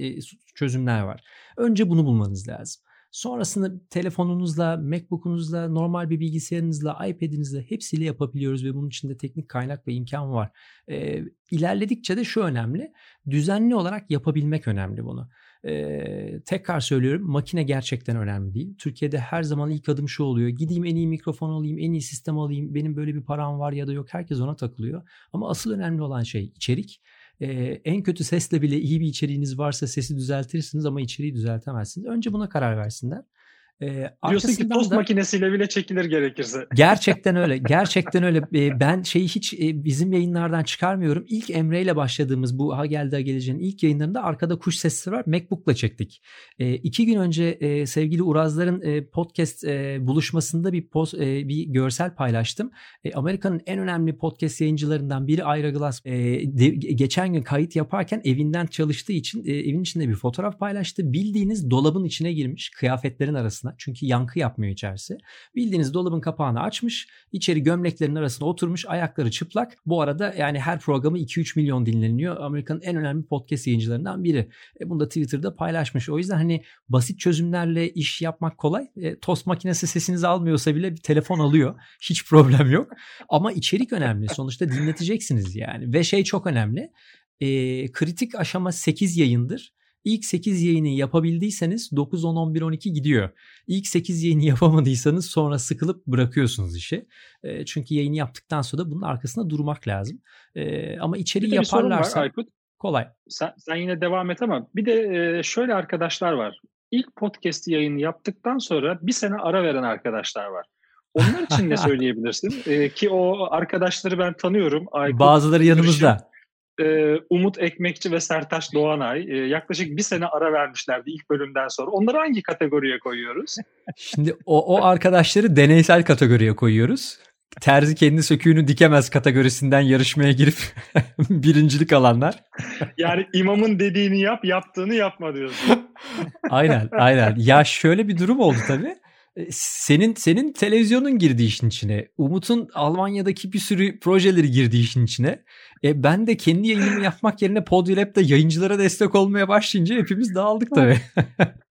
çözümler var. Önce bunu bulmanız lazım. Sonrasında telefonunuzla, MacBook'unuzla, normal bir bilgisayarınızla, iPad'inizle hepsiyle yapabiliyoruz ve bunun içinde teknik kaynak ve imkan var. Ee, ilerledikçe de şu önemli, düzenli olarak yapabilmek önemli bunu. Ee, tekrar söylüyorum makine gerçekten önemli değil. Türkiye'de her zaman ilk adım şu oluyor. Gideyim en iyi mikrofon alayım, en iyi sistem alayım, benim böyle bir param var ya da yok herkes ona takılıyor. Ama asıl önemli olan şey içerik e, en kötü sesle bile iyi bir içeriğiniz varsa sesi düzeltirsiniz ama içeriği düzeltemezsiniz. Önce buna karar versinler. E, Diyorsun ki tost da, makinesiyle bile çekilir gerekirse. [LAUGHS] Gerçekten öyle. Gerçekten öyle. E, ben şeyi hiç e, bizim yayınlardan çıkarmıyorum. İlk Emre ile başladığımız bu Ha Geldi Ha Geleceğin ilk yayınlarında arkada kuş sesi var. Macbook'la çektik. E, iki gün önce e, sevgili Urazlar'ın e, podcast e, buluşmasında bir post, e, bir görsel paylaştım. E, Amerika'nın en önemli podcast yayıncılarından biri Ira Glass e, de, geçen gün kayıt yaparken evinden çalıştığı için e, evin içinde bir fotoğraf paylaştı. Bildiğiniz dolabın içine girmiş kıyafetlerin arasında arasına. Çünkü yankı yapmıyor içerisi. Bildiğiniz dolabın kapağını açmış. içeri gömleklerin arasına oturmuş. Ayakları çıplak. Bu arada yani her programı 2-3 milyon dinleniyor. Amerika'nın en önemli podcast yayıncılarından biri. E, bunu da Twitter'da paylaşmış. O yüzden hani basit çözümlerle iş yapmak kolay. E, tost makinesi sesinizi almıyorsa bile bir telefon alıyor. Hiç problem yok. Ama içerik önemli. Sonuçta dinleteceksiniz yani. Ve şey çok önemli. E, kritik aşama 8 yayındır. İlk 8 yayını yapabildiyseniz 9, 10, 11, 12 gidiyor. İlk 8 yayını [LAUGHS] yapamadıysanız sonra sıkılıp bırakıyorsunuz işi. E, çünkü yayını yaptıktan sonra da bunun arkasında durmak lazım. E, ama içeriği bir yaparlarsa var, kolay. Sen, sen yine devam et ama bir de şöyle arkadaşlar var. İlk podcast yayını yaptıktan sonra bir sene ara veren arkadaşlar var. Onlar için ne [LAUGHS] söyleyebilirsin? E, ki o arkadaşları ben tanıyorum. Aykut, Bazıları yanımızda. Görüşüm e, Umut Ekmekçi ve Sertaş Doğanay e, yaklaşık bir sene ara vermişlerdi ilk bölümden sonra. Onları hangi kategoriye koyuyoruz? [LAUGHS] Şimdi o, o arkadaşları deneysel kategoriye koyuyoruz. terzi kendi söküğünü dikemez kategorisinden yarışmaya girip [LAUGHS] birincilik alanlar. [LAUGHS] yani imamın dediğini yap, yaptığını yapma diyorsun. aynen, aynen. Ya şöyle bir durum oldu tabii. E, senin senin televizyonun girdi işin içine. Umut'un Almanya'daki bir sürü projeleri girdi işin içine. E ben de kendi yayınımı yapmak yerine Podiolab'da yayıncılara destek olmaya başlayınca hepimiz dağıldık tabii. [LAUGHS]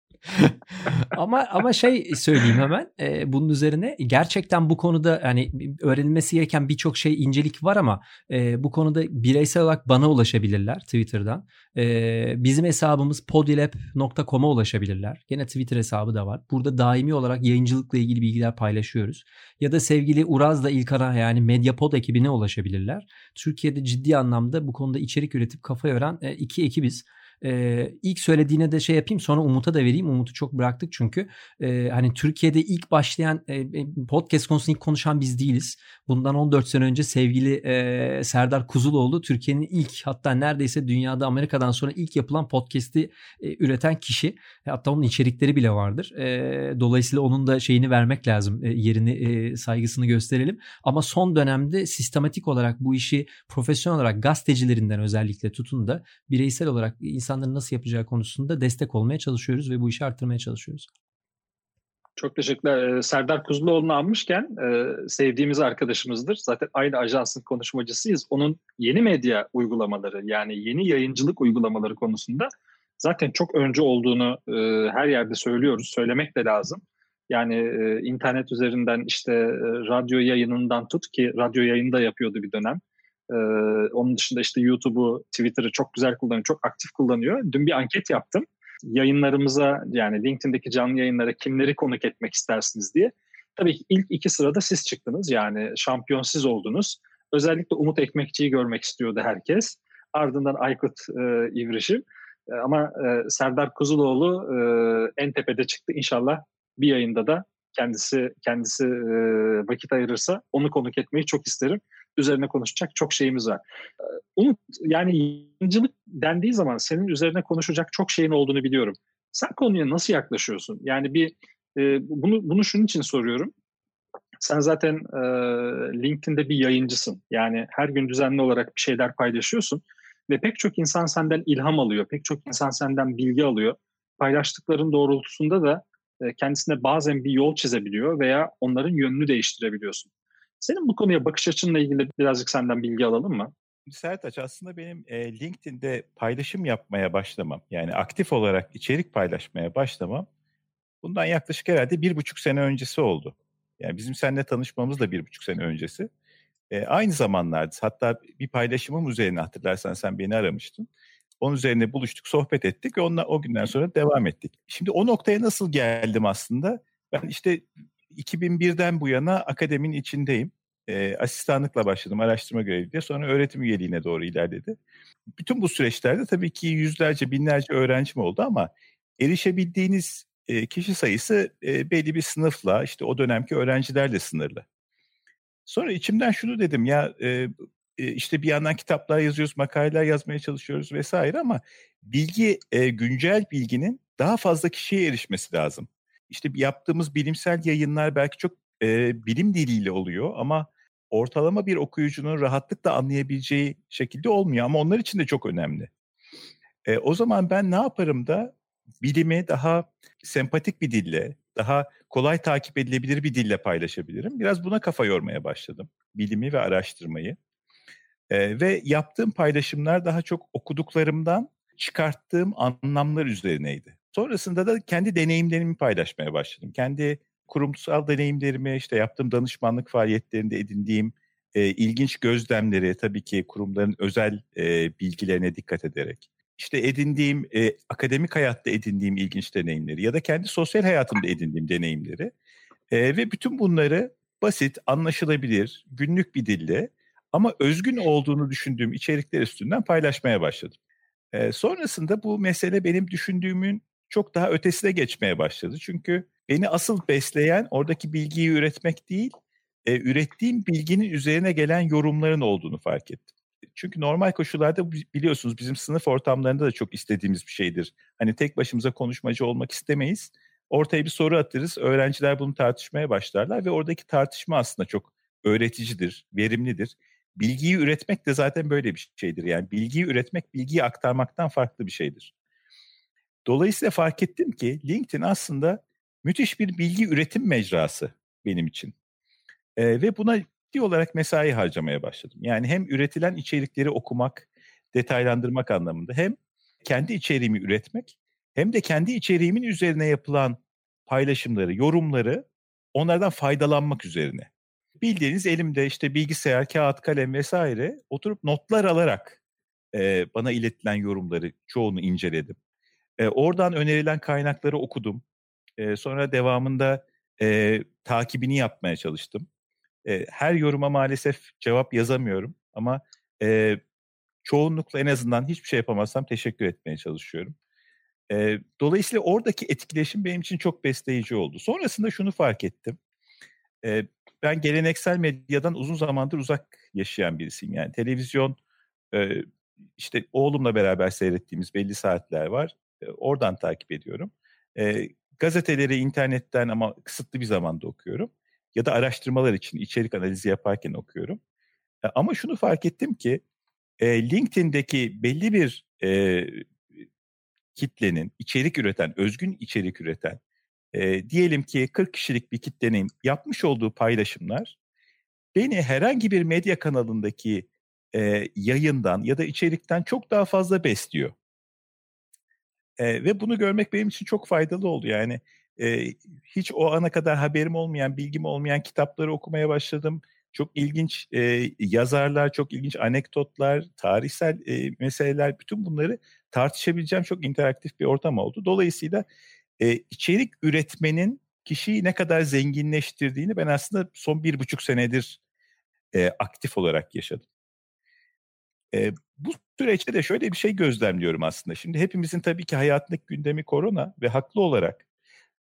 ama ama şey söyleyeyim hemen e, bunun üzerine gerçekten bu konuda hani öğrenilmesi gereken birçok şey incelik var ama e, bu konuda bireysel olarak bana ulaşabilirler Twitter'dan. E, bizim hesabımız podilab.com'a ulaşabilirler. Gene Twitter hesabı da var. Burada daimi olarak yayıncılıkla ilgili bilgiler paylaşıyoruz. Ya da sevgili Uraz da İlkan'a yani Mediapod ekibine ulaşabilirler. Türkiye'de ciddi anlamda bu konuda içerik üretip kafa yoran e, iki ekibiz. Ee, ilk söylediğine de şey yapayım sonra Umut'a da vereyim. Umut'u çok bıraktık çünkü. Ee, hani Türkiye'de ilk başlayan e, podcast konusunu ilk konuşan biz değiliz. Bundan 14 sene önce sevgili e, Serdar Kuzuloğlu Türkiye'nin ilk hatta neredeyse dünyada Amerika'dan sonra ilk yapılan podcast'i e, üreten kişi. Hatta onun içerikleri bile vardır. E, dolayısıyla onun da şeyini vermek lazım. E, yerini e, saygısını gösterelim. Ama son dönemde sistematik olarak bu işi profesyonel olarak gazetecilerinden özellikle tutun da bireysel olarak insanların nasıl yapacağı konusunda destek olmaya çalışıyoruz ve bu işi arttırmaya çalışıyoruz. Çok teşekkürler. Serdar Kuzuloğlu'nu almışken sevdiğimiz arkadaşımızdır. Zaten aynı ajansın konuşmacısıyız. Onun yeni medya uygulamaları yani yeni yayıncılık uygulamaları konusunda zaten çok önce olduğunu her yerde söylüyoruz. Söylemek de lazım. Yani internet üzerinden işte radyo yayınından tut ki radyo yayında yapıyordu bir dönem. Onun dışında işte YouTube'u, Twitter'ı çok güzel kullanıyor, çok aktif kullanıyor. Dün bir anket yaptım yayınlarımıza yani LinkedIn'deki canlı yayınlara kimleri konuk etmek istersiniz diye. Tabii ilk iki sırada siz çıktınız yani şampiyon siz oldunuz. Özellikle Umut Ekmekçi'yi görmek istiyordu herkes. Ardından Aykut e, İvrişim. E, ama e, Serdar Kuzuloğlu e, en tepede çıktı. İnşallah bir yayında da kendisi kendisi e, vakit ayırırsa onu konuk etmeyi çok isterim üzerine konuşacak çok şeyimiz var. Ee, Umut yani yayıncılık dendiği zaman senin üzerine konuşacak çok şeyin olduğunu biliyorum. Sen konuya nasıl yaklaşıyorsun? Yani bir e, bunu bunu şunun için soruyorum. Sen zaten e, LinkedIn'de bir yayıncısın. Yani her gün düzenli olarak bir şeyler paylaşıyorsun ve pek çok insan senden ilham alıyor. Pek çok insan senden bilgi alıyor. Paylaştıkların doğrultusunda da e, kendisine bazen bir yol çizebiliyor veya onların yönünü değiştirebiliyorsun. Senin bu konuya bakış açınla ilgili birazcık senden bilgi alalım mı? Sertaç aslında benim e, LinkedIn'de paylaşım yapmaya başlamam yani aktif olarak içerik paylaşmaya başlamam bundan yaklaşık herhalde bir buçuk sene öncesi oldu. Yani bizim seninle tanışmamız da bir buçuk sene öncesi. E, aynı zamanlarda hatta bir paylaşımım üzerine hatırlarsan sen beni aramıştın. Onun üzerine buluştuk, sohbet ettik ve onunla, o günden sonra devam ettik. Şimdi o noktaya nasıl geldim aslında? Ben işte 2001'den bu yana akademinin içindeyim. E, asistanlıkla başladım araştırma görevi diye. Sonra öğretim üyeliğine doğru ilerledi. Bütün bu süreçlerde tabii ki yüzlerce, binlerce öğrencim oldu ama erişebildiğiniz e, kişi sayısı e, belli bir sınıfla, işte o dönemki öğrencilerle sınırlı. Sonra içimden şunu dedim ya e, işte bir yandan kitaplar yazıyoruz, makaleler yazmaya çalışıyoruz vesaire ama bilgi, e, güncel bilginin daha fazla kişiye erişmesi lazım işte yaptığımız bilimsel yayınlar belki çok e, bilim diliyle oluyor ama ortalama bir okuyucunun rahatlıkla anlayabileceği şekilde olmuyor ama onlar için de çok önemli. E, o zaman ben ne yaparım da bilimi daha sempatik bir dille, daha kolay takip edilebilir bir dille paylaşabilirim. Biraz buna kafa yormaya başladım. Bilimi ve araştırmayı. E, ve yaptığım paylaşımlar daha çok okuduklarımdan çıkarttığım anlamlar üzerineydi. Sonrasında da kendi deneyimlerimi paylaşmaya başladım. Kendi kurumsal deneyimlerimi, işte yaptığım danışmanlık faaliyetlerinde edindiğim e, ilginç gözlemleri, tabii ki kurumların özel e, bilgilerine dikkat ederek, işte edindiğim, e, akademik hayatta edindiğim ilginç deneyimleri ya da kendi sosyal hayatımda edindiğim deneyimleri e, ve bütün bunları basit, anlaşılabilir, günlük bir dille ama özgün olduğunu düşündüğüm içerikler üstünden paylaşmaya başladım. E, sonrasında bu mesele benim düşündüğümün çok daha ötesine geçmeye başladı. Çünkü beni asıl besleyen oradaki bilgiyi üretmek değil, e, ürettiğim bilginin üzerine gelen yorumların olduğunu fark ettim. Çünkü normal koşullarda biliyorsunuz bizim sınıf ortamlarında da çok istediğimiz bir şeydir. Hani tek başımıza konuşmacı olmak istemeyiz. Ortaya bir soru atırız, öğrenciler bunu tartışmaya başlarlar ve oradaki tartışma aslında çok öğreticidir, verimlidir. Bilgiyi üretmek de zaten böyle bir şeydir. Yani bilgiyi üretmek, bilgiyi aktarmaktan farklı bir şeydir. Dolayısıyla fark ettim ki LinkedIn aslında müthiş bir bilgi üretim mecrası benim için. E, ve buna ciddi olarak mesai harcamaya başladım. Yani hem üretilen içerikleri okumak, detaylandırmak anlamında hem kendi içeriğimi üretmek hem de kendi içeriğimin üzerine yapılan paylaşımları, yorumları onlardan faydalanmak üzerine. Bildiğiniz elimde işte bilgisayar, kağıt, kalem vesaire oturup notlar alarak e, bana iletilen yorumları çoğunu inceledim. E, oradan önerilen kaynakları okudum. E, sonra devamında e, takibini yapmaya çalıştım. E, her yoruma maalesef cevap yazamıyorum ama e, çoğunlukla en azından hiçbir şey yapamazsam teşekkür etmeye çalışıyorum. E, dolayısıyla oradaki etkileşim benim için çok besleyici oldu. Sonrasında şunu fark ettim. E, ben geleneksel medyadan uzun zamandır uzak yaşayan birisiyim. Yani televizyon e, işte oğlumla beraber seyrettiğimiz belli saatler var. Oradan takip ediyorum. E, gazeteleri internetten ama kısıtlı bir zamanda okuyorum. Ya da araştırmalar için içerik analizi yaparken okuyorum. E, ama şunu fark ettim ki e, LinkedIn'deki belli bir e, kitlenin içerik üreten, özgün içerik üreten, e, diyelim ki 40 kişilik bir kitlenin yapmış olduğu paylaşımlar beni herhangi bir medya kanalındaki e, yayından ya da içerikten çok daha fazla besliyor. E, ve bunu görmek benim için çok faydalı oldu. Yani e, hiç o ana kadar haberim olmayan, bilgim olmayan kitapları okumaya başladım. Çok ilginç e, yazarlar, çok ilginç anekdotlar, tarihsel e, meseleler, bütün bunları tartışabileceğim çok interaktif bir ortam oldu. Dolayısıyla e, içerik üretmenin kişiyi ne kadar zenginleştirdiğini ben aslında son bir buçuk senedir e, aktif olarak yaşadım. E, bu süreçte de şöyle bir şey gözlemliyorum aslında. Şimdi hepimizin tabii ki hayatlık gündemi korona ve haklı olarak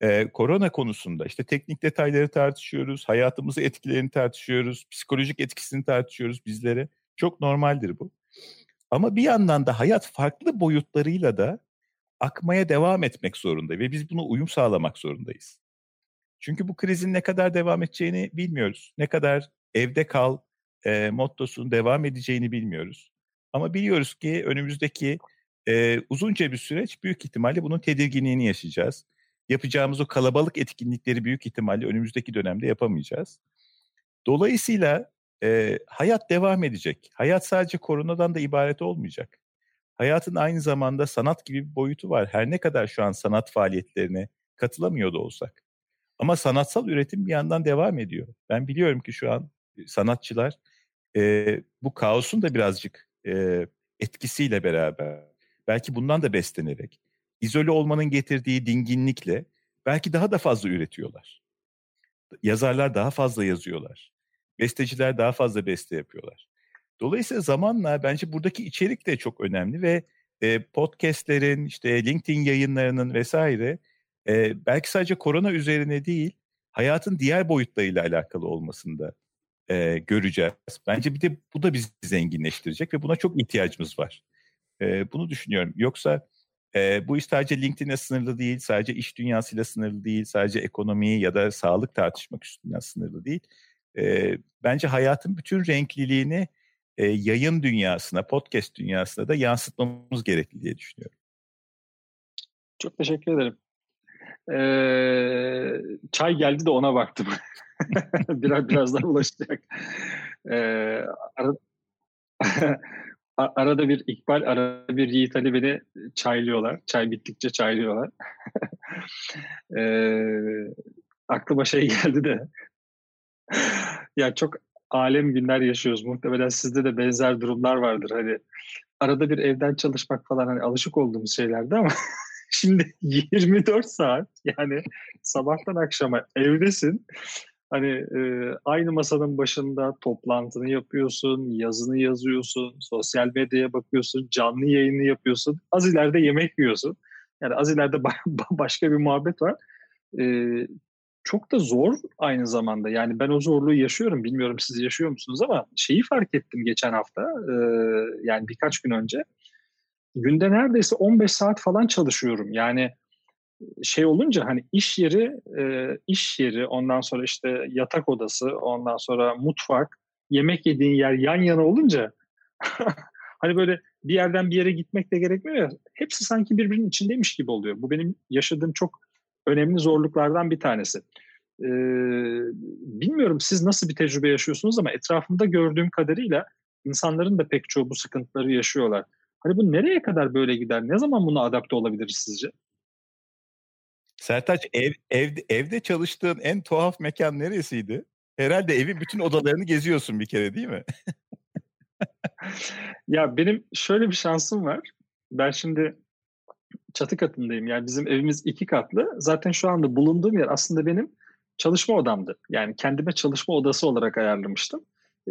e, korona konusunda işte teknik detayları tartışıyoruz, hayatımızı etkilerini tartışıyoruz, psikolojik etkisini tartışıyoruz bizlere. Çok normaldir bu. Ama bir yandan da hayat farklı boyutlarıyla da akmaya devam etmek zorunda ve biz buna uyum sağlamak zorundayız. Çünkü bu krizin ne kadar devam edeceğini bilmiyoruz. Ne kadar evde kal e, mottosunun devam edeceğini bilmiyoruz. Ama biliyoruz ki önümüzdeki e, uzunca bir süreç büyük ihtimalle bunun tedirginliğini yaşayacağız. Yapacağımız o kalabalık etkinlikleri büyük ihtimalle önümüzdeki dönemde yapamayacağız. Dolayısıyla e, hayat devam edecek. Hayat sadece koronadan da ibaret olmayacak. Hayatın aynı zamanda sanat gibi bir boyutu var. Her ne kadar şu an sanat faaliyetlerine katılamıyor da olsak. Ama sanatsal üretim bir yandan devam ediyor. Ben biliyorum ki şu an sanatçılar e, bu kaosun da birazcık e, etkisiyle beraber, belki bundan da beslenerek, izole olmanın getirdiği dinginlikle belki daha da fazla üretiyorlar. Yazarlar daha fazla yazıyorlar. Besteciler daha fazla beste yapıyorlar. Dolayısıyla zamanla bence buradaki içerik de çok önemli ve e, podcastlerin, işte LinkedIn yayınlarının vesaire e, belki sadece korona üzerine değil, hayatın diğer boyutlarıyla alakalı olmasında e, göreceğiz. Bence bir de bu da bizi zenginleştirecek ve buna çok ihtiyacımız var. E, bunu düşünüyorum. Yoksa e, bu iş sadece LinkedIn'e sınırlı değil, sadece iş dünyasıyla sınırlı değil, sadece ekonomiyi ya da sağlık tartışmak üstünden sınırlı değil. E, bence hayatın bütün renkliliğini e, yayın dünyasına, podcast dünyasına da yansıtmamız gerekli diye düşünüyorum. Çok teşekkür ederim. Ee, çay geldi de ona baktım. [LAUGHS] [LAUGHS] biraz birazdan ulaşacak. Ee, ara, [LAUGHS] arada bir İkbal, arada bir Yiğit Ali beni çaylıyorlar. Çay bittikçe çaylıyorlar. [LAUGHS] ee, aklıma şey geldi de ya çok alem günler yaşıyoruz. Muhtemelen sizde de benzer durumlar vardır. Hani arada bir evden çalışmak falan hani alışık olduğumuz şeylerdi ama şimdi 24 saat yani sabahtan akşama evdesin. Hani e, aynı masanın başında toplantını yapıyorsun, yazını yazıyorsun, sosyal medyaya bakıyorsun, canlı yayını yapıyorsun. Az ileride yemek yiyorsun. Yani az ileride [LAUGHS] başka bir muhabbet var. E, çok da zor aynı zamanda. Yani ben o zorluğu yaşıyorum. Bilmiyorum siz yaşıyor musunuz ama şeyi fark ettim geçen hafta. E, yani birkaç gün önce. Günde neredeyse 15 saat falan çalışıyorum. Yani şey olunca hani iş yeri e, iş yeri ondan sonra işte yatak odası ondan sonra mutfak yemek yediğin yer yan yana olunca [LAUGHS] hani böyle bir yerden bir yere gitmek de gerekmiyor ya hepsi sanki birbirinin içindeymiş gibi oluyor. Bu benim yaşadığım çok önemli zorluklardan bir tanesi. Ee, bilmiyorum siz nasıl bir tecrübe yaşıyorsunuz ama etrafımda gördüğüm kadarıyla insanların da pek çoğu bu sıkıntıları yaşıyorlar. Hani bu nereye kadar böyle gider? Ne zaman buna adapte olabiliriz sizce? Sertaç ev, ev, evde çalıştığın en tuhaf mekan neresiydi? Herhalde evin bütün [LAUGHS] odalarını geziyorsun bir kere değil mi? ya benim şöyle bir şansım var. Ben şimdi çatı katındayım. Yani bizim evimiz iki katlı. Zaten şu anda bulunduğum yer aslında benim çalışma odamdı. Yani kendime çalışma odası olarak ayarlamıştım.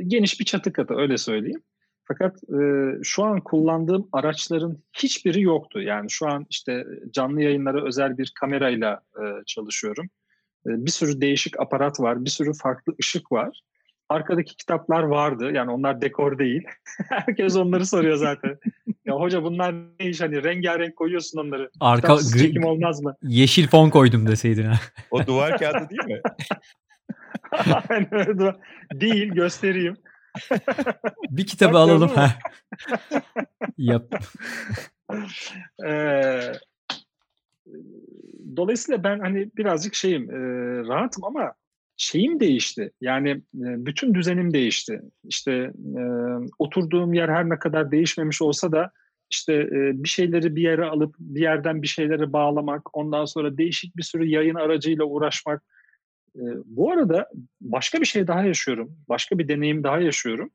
Geniş bir çatı katı öyle söyleyeyim. Fakat e, şu an kullandığım araçların hiçbiri yoktu. Yani şu an işte canlı yayınlara özel bir kamerayla e, çalışıyorum. E, bir sürü değişik aparat var, bir sürü farklı ışık var. Arkadaki kitaplar vardı. Yani onlar dekor değil. [LAUGHS] Herkes onları soruyor zaten. [LAUGHS] ya hoca bunlar ne iş hani rengarenk koyuyorsun onları. Arka gri, çekim olmaz mı? Yeşil fon koydum deseydin ha. o duvar kağıdı değil mi? [LAUGHS] değil göstereyim. Bir kitabı Bak, alalım. ha. [LAUGHS] Yap. [LAUGHS] Ee, dolayısıyla ben hani birazcık şeyim e, rahatım ama şeyim değişti. Yani e, bütün düzenim değişti. İşte e, oturduğum yer her ne kadar değişmemiş olsa da işte e, bir şeyleri bir yere alıp bir yerden bir şeyleri bağlamak, ondan sonra değişik bir sürü yayın aracıyla uğraşmak. Bu arada başka bir şey daha yaşıyorum. Başka bir deneyim daha yaşıyorum.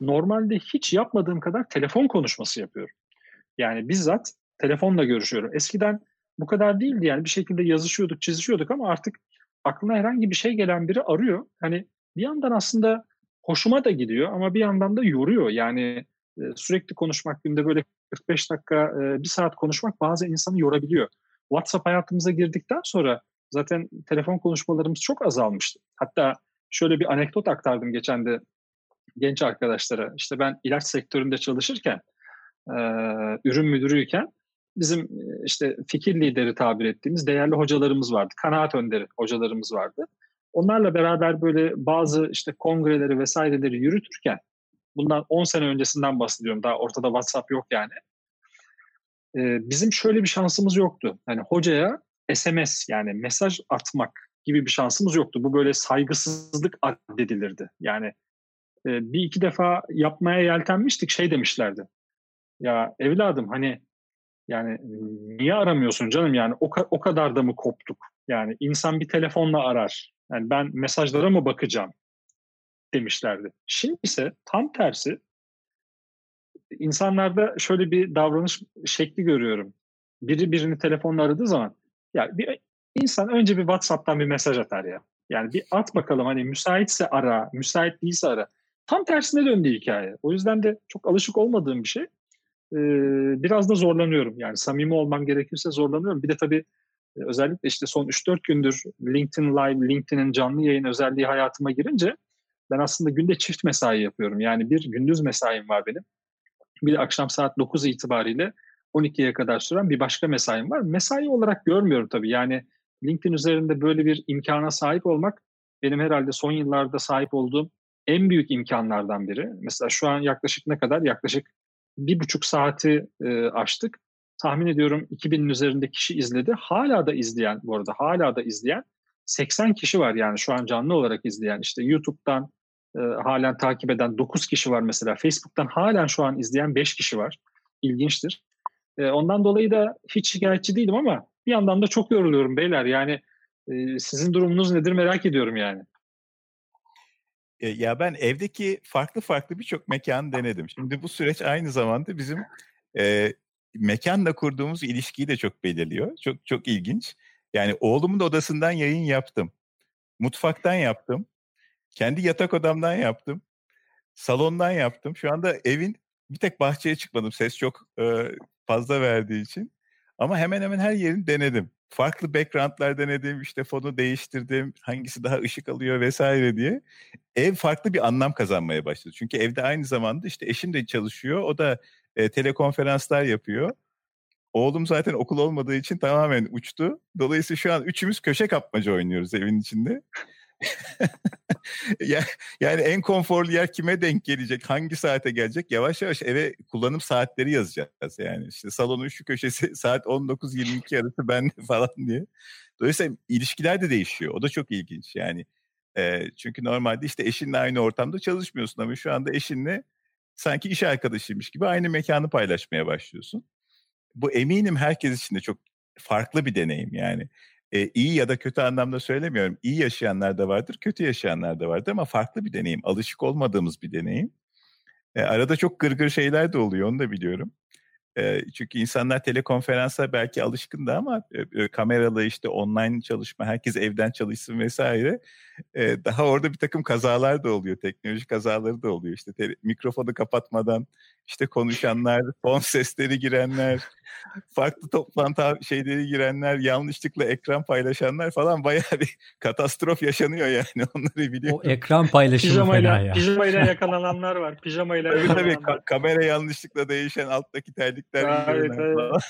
Normalde hiç yapmadığım kadar telefon konuşması yapıyorum. Yani bizzat telefonla görüşüyorum. Eskiden bu kadar değildi yani bir şekilde yazışıyorduk, çizişiyorduk ama artık aklına herhangi bir şey gelen biri arıyor. Hani bir yandan aslında hoşuma da gidiyor ama bir yandan da yoruyor. Yani sürekli konuşmak günde böyle 45 dakika, bir saat konuşmak bazı insanı yorabiliyor. WhatsApp hayatımıza girdikten sonra zaten telefon konuşmalarımız çok azalmıştı. Hatta şöyle bir anekdot aktardım geçen de genç arkadaşlara. İşte ben ilaç sektöründe çalışırken, e, ürün müdürüyken bizim işte fikir lideri tabir ettiğimiz değerli hocalarımız vardı. Kanaat önderi hocalarımız vardı. Onlarla beraber böyle bazı işte kongreleri vesaireleri yürütürken bundan 10 sene öncesinden bahsediyorum. Daha ortada WhatsApp yok yani. Ee, bizim şöyle bir şansımız yoktu. Yani hocaya SMS yani mesaj atmak gibi bir şansımız yoktu. Bu böyle saygısızlık addedilirdi. Yani e, bir iki defa yapmaya yeltenmiştik şey demişlerdi. Ya evladım hani yani niye aramıyorsun canım yani o, o kadar da mı koptuk? Yani insan bir telefonla arar. Yani ben mesajlara mı bakacağım demişlerdi. Şimdi ise tam tersi insanlarda şöyle bir davranış şekli görüyorum. Biri birini telefonla aradığı zaman ya bir insan önce bir WhatsApp'tan bir mesaj atar ya. Yani bir at bakalım hani müsaitse ara, müsait değilse ara. Tam tersine döndü hikaye. O yüzden de çok alışık olmadığım bir şey biraz da zorlanıyorum. Yani samimi olmam gerekirse zorlanıyorum. Bir de tabii özellikle işte son 3-4 gündür LinkedIn Live, LinkedIn'in canlı yayın özelliği hayatıma girince ben aslında günde çift mesai yapıyorum. Yani bir gündüz mesaim var benim. Bir de akşam saat 9 itibariyle 12'ye kadar süren bir başka mesaim var. Mesai olarak görmüyorum tabii. Yani LinkedIn üzerinde böyle bir imkana sahip olmak benim herhalde son yıllarda sahip olduğum en büyük imkanlardan biri. Mesela şu an yaklaşık ne kadar? Yaklaşık bir buçuk saati e, aştık. Tahmin ediyorum 2000'in üzerinde kişi izledi. Hala da izleyen bu arada hala da izleyen 80 kişi var yani şu an canlı olarak izleyen. İşte YouTube'dan e, halen takip eden 9 kişi var mesela. Facebook'tan halen şu an izleyen 5 kişi var. İlginçtir. E, ondan dolayı da hiç şikayetçi değilim ama bir yandan da çok yoruluyorum beyler. Yani e, sizin durumunuz nedir merak ediyorum yani. Ya ben evdeki farklı farklı birçok mekan denedim. Şimdi bu süreç aynı zamanda bizim e, mekanla kurduğumuz ilişkiyi de çok belirliyor. Çok çok ilginç. Yani oğlumun odasından yayın yaptım. Mutfaktan yaptım. Kendi yatak odamdan yaptım. Salondan yaptım. Şu anda evin bir tek bahçeye çıkmadım. Ses çok e, fazla verdiği için. Ama hemen hemen her yerini denedim. Farklı backgroundlar denedim, işte fonu değiştirdim, hangisi daha ışık alıyor vesaire diye. Ev farklı bir anlam kazanmaya başladı. Çünkü evde aynı zamanda işte eşim de çalışıyor, o da e, telekonferanslar yapıyor. Oğlum zaten okul olmadığı için tamamen uçtu. Dolayısıyla şu an üçümüz köşe kapmaca oynuyoruz evin içinde. [LAUGHS] yani en konforlu yer kime denk gelecek, hangi saate gelecek? Yavaş yavaş eve kullanım saatleri yazacağız yani. İşte salonun şu köşesi [LAUGHS] saat 19-22 arası ben [LAUGHS] falan diye. Dolayısıyla ilişkiler de değişiyor. O da çok ilginç yani. E, çünkü normalde işte eşinle aynı ortamda çalışmıyorsun ama şu anda eşinle sanki iş arkadaşıymış gibi aynı mekanı paylaşmaya başlıyorsun. Bu eminim herkes için de çok farklı bir deneyim yani. E, iyi ya da kötü anlamda söylemiyorum. İyi yaşayanlar da vardır, kötü yaşayanlar da vardır ama farklı bir deneyim. Alışık olmadığımız bir deneyim. E, arada çok gırgır şeyler de oluyor, onu da biliyorum. E, çünkü insanlar telekonferansa belki alışkındı ama e, kameralı işte online çalışma, herkes evden çalışsın vesaire. E, daha orada bir takım kazalar da oluyor, teknoloji kazaları da oluyor. İşte te- mikrofonu kapatmadan işte konuşanlar, [LAUGHS] fon sesleri girenler, farklı toplantı şeyleri girenler, yanlışlıkla ekran paylaşanlar falan bayağı bir [LAUGHS] katastrof yaşanıyor yani [LAUGHS] onları biliyorum. O ekran paylaşımı pijamayla, fena ya. Pijamayla yakalananlar var. Pijamayla tabii yakalananlar. tabii ka- kamera yanlışlıkla değişen alttaki terlikler Evet, evet.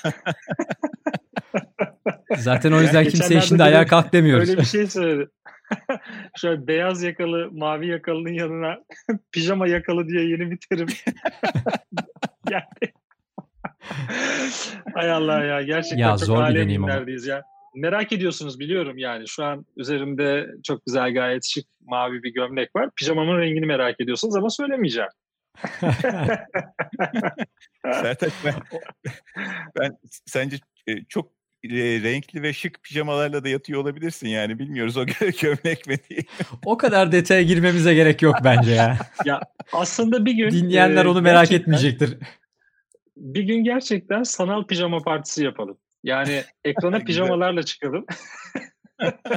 Zaten o yüzden Ya kimseye geçenlerde şimdi biri ayağa kalk demiyoruz. Öyle bir şey söyledi. [LAUGHS] Şöyle beyaz yakalı, mavi yakalının yanına [LAUGHS] pijama yakalı diye yeni bir terim. [LAUGHS] yani Hay Allah ya gerçekten Ya çok zor alem günlerdeyiz ya. Merak ediyorsunuz biliyorum yani. Şu an üzerimde çok güzel gayet şık mavi bir gömlek var. Pijamamın rengini merak ediyorsunuz ama söylemeyeceğim. Sertaç ben, ben sence e, çok e, renkli ve şık pijamalarla da yatıyor olabilirsin yani bilmiyoruz o gö- [LAUGHS] gömlek mi diye. o kadar detaya girmemize gerek yok bence ya. Ya aslında bir gün Dinleyenler e, onu merak gerçekten- etmeyecektir. bir gün gerçekten sanal pijama partisi yapalım. Yani ekrana pijamalarla çıkalım. [LAUGHS]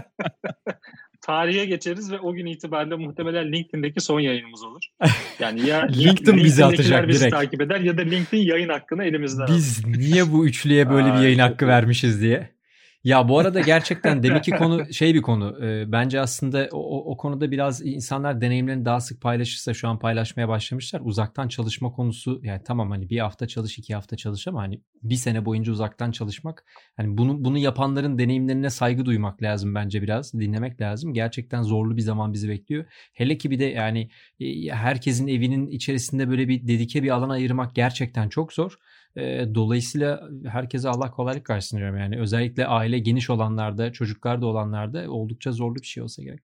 Tarihe geçeriz ve o gün itibariyle muhtemelen LinkedIn'deki son yayınımız olur. [LAUGHS] Yani ya LinkedIn bizi atacak bizi direkt. takip eder ya da LinkedIn yayın hakkını elimizden alır. Biz niye bu üçlüye böyle bir Ay, yayın hakkı vermişiz diye. Ya bu arada [LAUGHS] gerçekten deminki konu şey bir konu. Ee, bence aslında o, o- o konuda biraz insanlar deneyimlerini daha sık paylaşırsa şu an paylaşmaya başlamışlar. Uzaktan çalışma konusu yani tamam hani bir hafta çalış iki hafta çalış ama hani bir sene boyunca uzaktan çalışmak hani bunu bunu yapanların deneyimlerine saygı duymak lazım bence biraz dinlemek lazım. Gerçekten zorlu bir zaman bizi bekliyor. Hele ki bir de yani e, herkesin evinin içerisinde böyle bir dedike bir alan ayırmak gerçekten çok zor. E, dolayısıyla herkese Allah kolaylık versin diyorum yani. Özellikle aile geniş olanlarda, çocuklar da olanlarda oldukça zorlu bir şey olsa gerek.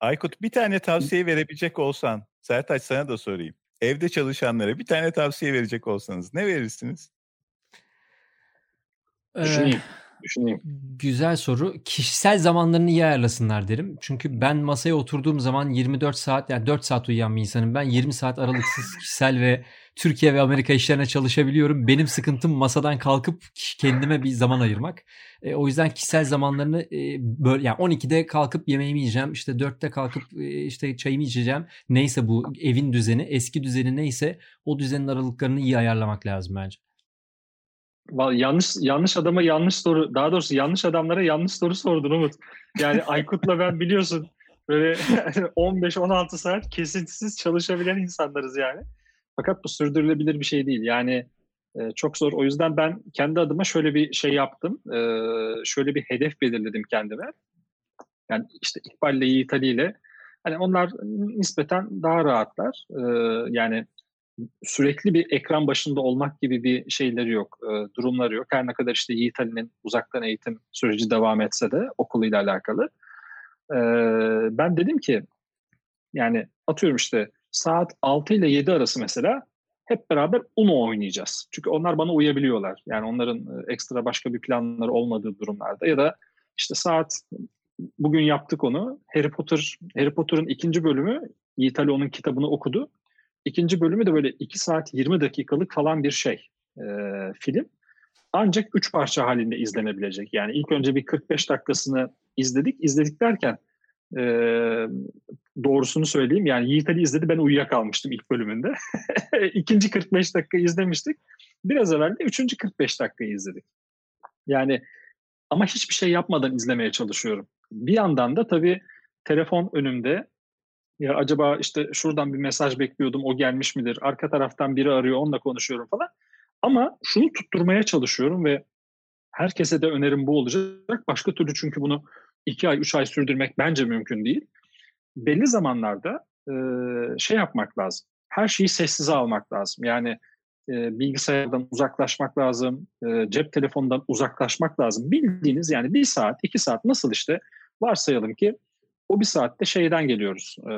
Aykut bir tane tavsiye verebilecek olsan Sertaç sana da sorayım. Evde çalışanlara bir tane tavsiye verecek olsanız ne verirsiniz? Ee, Düşüneyim. Düşüneyim. Güzel soru. Kişisel zamanlarını iyi ayarlasınlar derim. Çünkü ben masaya oturduğum zaman 24 saat yani 4 saat uyuyan bir insanım. Ben 20 saat aralıksız kişisel ve Türkiye ve Amerika işlerine çalışabiliyorum. Benim sıkıntım masadan kalkıp kendime bir zaman ayırmak. E, o yüzden kişisel zamanlarını e, böyle yani 12'de kalkıp yemeğimi yiyeceğim. işte 4'te kalkıp e, işte çayımı içeceğim. Neyse bu evin düzeni, eski düzeni neyse o düzenin aralıklarını iyi ayarlamak lazım bence. Vallahi yanlış yanlış adama yanlış soru, daha doğrusu yanlış adamlara yanlış soru sordun Umut. Yani [LAUGHS] Aykut'la ben biliyorsun böyle [LAUGHS] 15-16 saat kesintisiz çalışabilen insanlarız yani. Fakat bu sürdürülebilir bir şey değil. Yani e, çok zor. O yüzden ben kendi adıma şöyle bir şey yaptım. E, şöyle bir hedef belirledim kendime. Yani işte İkbal ile Yiğit Ali ile hani onlar nispeten daha rahatlar. E, yani sürekli bir ekran başında olmak gibi bir şeyleri yok, e, durumları yok. Her ne kadar işte Yiğit Ali'nin uzaktan eğitim süreci devam etse de okuluyla alakalı. E, ben dedim ki yani atıyorum işte saat 6 ile 7 arası mesela hep beraber Uno oynayacağız. Çünkü onlar bana uyabiliyorlar. Yani onların e, ekstra başka bir planları olmadığı durumlarda ya da işte saat bugün yaptık onu. Harry Potter Harry Potter'ın ikinci bölümü Yiğit Ali onun kitabını okudu. İkinci bölümü de böyle 2 saat 20 dakikalık falan bir şey e, film. Ancak 3 parça halinde izlenebilecek. Yani ilk önce bir 45 dakikasını izledik. İzledik derken e, doğrusunu söyleyeyim. Yani Yiğit Ali izledi ben uyuyakalmıştım ilk bölümünde. [LAUGHS] İkinci 45 dakika izlemiştik. Biraz evvel de üçüncü 45 dakikayı izledik. Yani ama hiçbir şey yapmadan izlemeye çalışıyorum. Bir yandan da tabii telefon önümde ya acaba işte şuradan bir mesaj bekliyordum o gelmiş midir? Arka taraftan biri arıyor onunla konuşuyorum falan. Ama şunu tutturmaya çalışıyorum ve Herkese de önerim bu olacak. Başka türlü çünkü bunu iki ay, üç ay sürdürmek bence mümkün değil. Belli zamanlarda e, şey yapmak lazım. Her şeyi sessize almak lazım. Yani e, bilgisayardan uzaklaşmak lazım, e, cep telefonundan uzaklaşmak lazım. Bildiğiniz yani bir saat, iki saat nasıl işte varsayalım ki o bir saatte şeyden geliyoruz. E,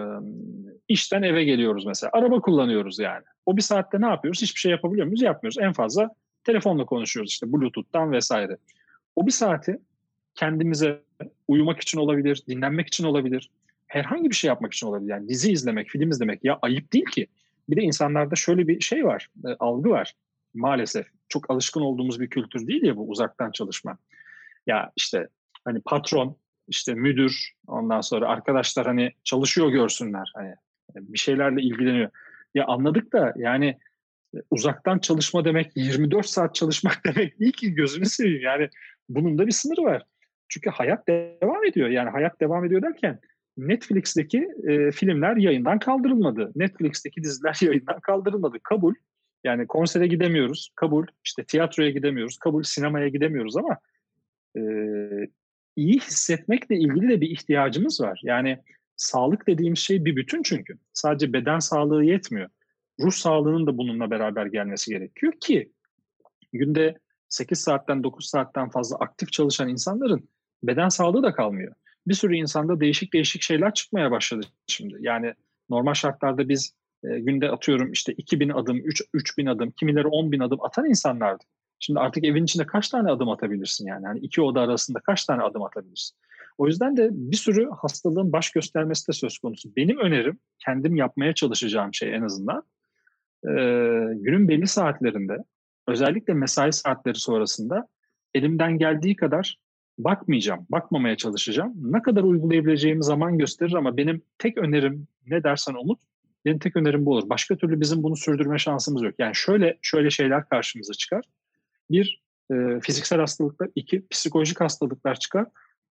işten eve geliyoruz mesela. Araba kullanıyoruz yani. O bir saatte ne yapıyoruz? Hiçbir şey yapabiliyor muyuz? Yapmıyoruz. En fazla telefonla konuşuyoruz işte Bluetooth'tan vesaire. O bir saati kendimize uyumak için olabilir, dinlenmek için olabilir, herhangi bir şey yapmak için olabilir. Yani dizi izlemek, film izlemek ya ayıp değil ki. Bir de insanlarda şöyle bir şey var, e, algı var maalesef. Çok alışkın olduğumuz bir kültür değil ya bu uzaktan çalışma. Ya işte hani patron, işte müdür, ondan sonra arkadaşlar hani çalışıyor görsünler. Hani bir şeylerle ilgileniyor. Ya anladık da yani uzaktan çalışma demek 24 saat çalışmak [LAUGHS] demek değil ki gözünü seveyim. Yani bunun da bir sınırı var. Çünkü hayat devam ediyor. Yani hayat devam ediyor derken Netflix'teki e, filmler yayından kaldırılmadı. Netflix'teki diziler [LAUGHS] yayından kaldırılmadı. Kabul. Yani konsere gidemiyoruz. Kabul. İşte tiyatroya gidemiyoruz. Kabul. Sinemaya gidemiyoruz ama e, iyi hissetmekle ilgili de bir ihtiyacımız var. Yani sağlık dediğimiz şey bir bütün çünkü. Sadece beden sağlığı yetmiyor. Ruh sağlığının da bununla beraber gelmesi gerekiyor ki günde 8 saatten 9 saatten fazla aktif çalışan insanların beden sağlığı da kalmıyor. Bir sürü insanda değişik değişik şeyler çıkmaya başladı şimdi. Yani normal şartlarda biz e, günde atıyorum işte 2000 adım, 3 3000 adım, kimileri 10 bin adım atan insanlardı. Şimdi artık evin içinde kaç tane adım atabilirsin yani? yani iki oda arasında kaç tane adım atabilirsin? O yüzden de bir sürü hastalığın baş göstermesi de söz konusu. Benim önerim, kendim yapmaya çalışacağım şey en azından, e, günün belli saatlerinde, özellikle mesai saatleri sonrasında elimden geldiği kadar bakmayacağım, bakmamaya çalışacağım. Ne kadar uygulayabileceğimi zaman gösterir ama benim tek önerim ne dersen Umut, benim tek önerim bu olur. Başka türlü bizim bunu sürdürme şansımız yok. Yani şöyle şöyle şeyler karşımıza çıkar. Bir, e, fiziksel hastalıklar. iki psikolojik hastalıklar çıkar.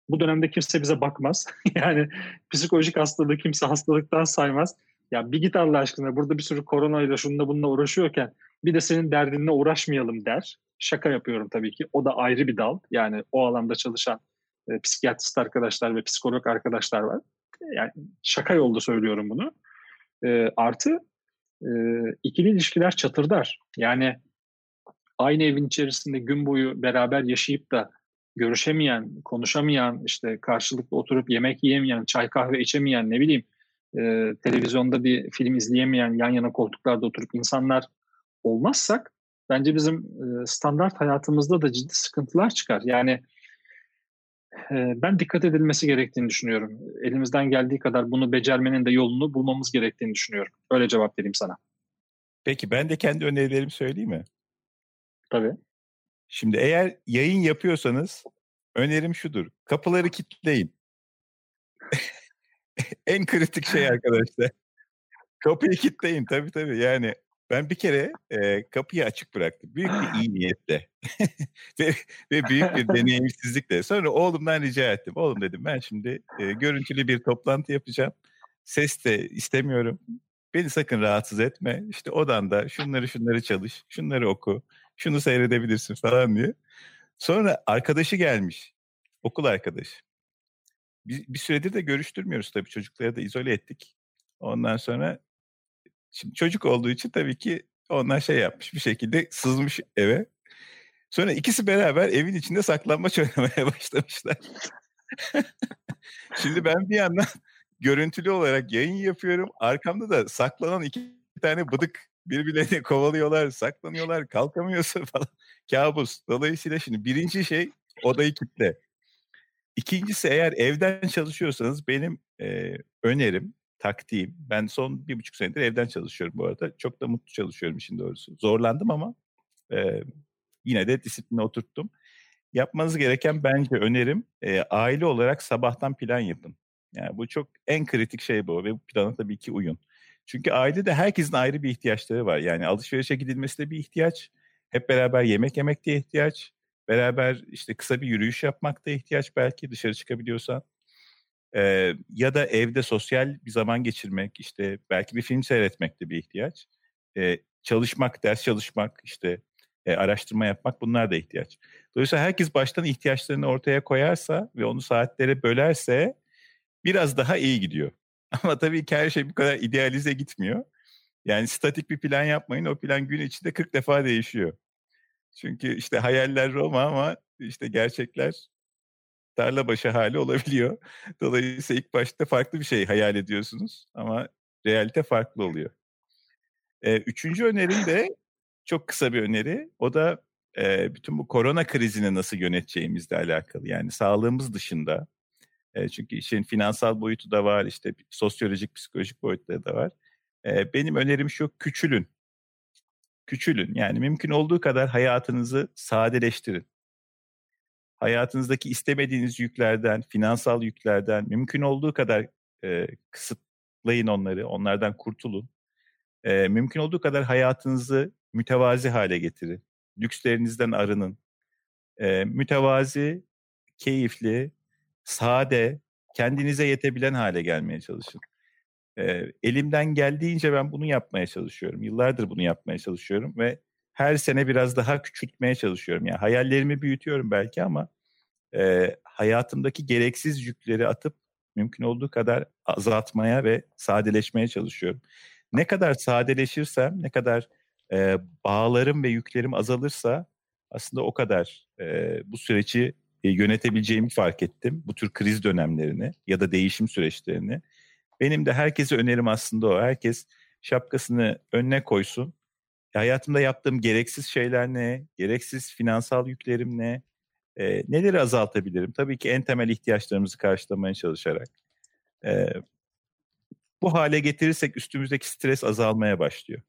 Bu dönemde kimse bize bakmaz. [LAUGHS] yani psikolojik hastalığı kimse hastalıktan saymaz. Ya bir git Allah aşkına burada bir sürü koronayla şununla bununla uğraşıyorken bir de senin derdinle uğraşmayalım der. Şaka yapıyorum tabii ki. O da ayrı bir dal. Yani o alanda çalışan e, psikiyatrist arkadaşlar ve psikolog arkadaşlar var. Yani şaka yolda söylüyorum bunu. E, artı e, ikili ilişkiler çatırdar. Yani aynı evin içerisinde gün boyu beraber yaşayıp da görüşemeyen, konuşamayan, işte karşılıklı oturup yemek yiyemeyen, çay kahve içemeyen, ne bileyim e, televizyonda bir film izleyemeyen, yan yana koltuklarda oturup insanlar olmazsak bence bizim e, standart hayatımızda da ciddi sıkıntılar çıkar. Yani ben dikkat edilmesi gerektiğini düşünüyorum. Elimizden geldiği kadar bunu becermenin de yolunu bulmamız gerektiğini düşünüyorum. Öyle cevap vereyim sana. Peki ben de kendi önerilerimi söyleyeyim mi? Tabii. Şimdi eğer yayın yapıyorsanız önerim şudur. Kapıları kilitleyin. [LAUGHS] en kritik şey arkadaşlar. Kapıyı kilitleyin tabii tabii. Yani ben bir kere e, kapıyı açık bıraktım. Büyük bir iyi niyetle [LAUGHS] ve, ve büyük bir deneyimsizlikle. Sonra oğlumdan rica ettim. Oğlum dedim ben şimdi e, görüntülü bir toplantı yapacağım. Ses de istemiyorum. Beni sakın rahatsız etme. İşte odanda şunları şunları çalış, şunları oku, şunu seyredebilirsin falan diye. Sonra arkadaşı gelmiş. Okul arkadaşı. Bir, bir süredir de görüştürmüyoruz tabii çocukları da izole ettik. Ondan sonra Şimdi çocuk olduğu için tabii ki onlar şey yapmış bir şekilde sızmış eve. Sonra ikisi beraber evin içinde saklanmaç [LAUGHS] oynamaya başlamışlar. Şimdi ben bir yandan görüntülü olarak yayın yapıyorum. Arkamda da saklanan iki tane bıdık birbirlerini kovalıyorlar, saklanıyorlar, kalkamıyorsun [LAUGHS] falan. Kabus. Dolayısıyla şimdi birinci şey odayı kitle. İkincisi eğer evden çalışıyorsanız benim e, önerim taktiğim. Ben son bir buçuk senedir evden çalışıyorum bu arada. Çok da mutlu çalışıyorum işin doğrusu. Zorlandım ama e, yine de disipline oturttum. Yapmanız gereken bence önerim e, aile olarak sabahtan plan yapın. Yani bu çok en kritik şey bu ve bu plana tabii ki uyun. Çünkü ailede herkesin ayrı bir ihtiyaçları var. Yani alışverişe gidilmesi de bir ihtiyaç. Hep beraber yemek yemek de ihtiyaç. Beraber işte kısa bir yürüyüş yapmak da ihtiyaç belki dışarı çıkabiliyorsan. Ee, ya da evde sosyal bir zaman geçirmek, işte belki bir film seyretmek de bir ihtiyaç. Ee, çalışmak, ders çalışmak, işte e, araştırma yapmak bunlar da ihtiyaç. Dolayısıyla herkes baştan ihtiyaçlarını ortaya koyarsa ve onu saatlere bölerse biraz daha iyi gidiyor. [LAUGHS] Ama tabii ki her şey bu kadar idealize gitmiyor. Yani statik bir plan yapmayın. O plan gün içinde 40 defa değişiyor. Çünkü işte hayaller Roma ama işte gerçekler tarla başı hali olabiliyor. Dolayısıyla ilk başta farklı bir şey hayal ediyorsunuz ama realite farklı oluyor. Ee, üçüncü önerim de çok kısa bir öneri. O da e, bütün bu korona krizini nasıl yöneteceğimizle alakalı. Yani sağlığımız dışında. E, çünkü işin finansal boyutu da var, işte sosyolojik, psikolojik boyutları da var. E, benim önerim şu, küçülün. Küçülün. Yani mümkün olduğu kadar hayatınızı sadeleştirin. Hayatınızdaki istemediğiniz yüklerden, finansal yüklerden mümkün olduğu kadar e, kısıtlayın onları, onlardan kurtulun. E, mümkün olduğu kadar hayatınızı mütevazi hale getirin. Lükslerinizden arının. E, mütevazi, keyifli, sade, kendinize yetebilen hale gelmeye çalışın. E, elimden geldiğince ben bunu yapmaya çalışıyorum. Yıllardır bunu yapmaya çalışıyorum ve her sene biraz daha küçültmeye çalışıyorum. Yani hayallerimi büyütüyorum belki ama e, hayatımdaki gereksiz yükleri atıp mümkün olduğu kadar azaltmaya ve sadeleşmeye çalışıyorum. Ne kadar sadeleşirsem, ne kadar e, bağlarım ve yüklerim azalırsa aslında o kadar e, bu süreci e, yönetebileceğimi fark ettim. Bu tür kriz dönemlerini ya da değişim süreçlerini. Benim de herkese önerim aslında o. Herkes şapkasını önüne koysun. Hayatımda yaptığım gereksiz şeyler ne? Gereksiz finansal yüklerim ne? E, neleri azaltabilirim? Tabii ki en temel ihtiyaçlarımızı karşılamaya çalışarak. E, bu hale getirirsek üstümüzdeki stres azalmaya başlıyor.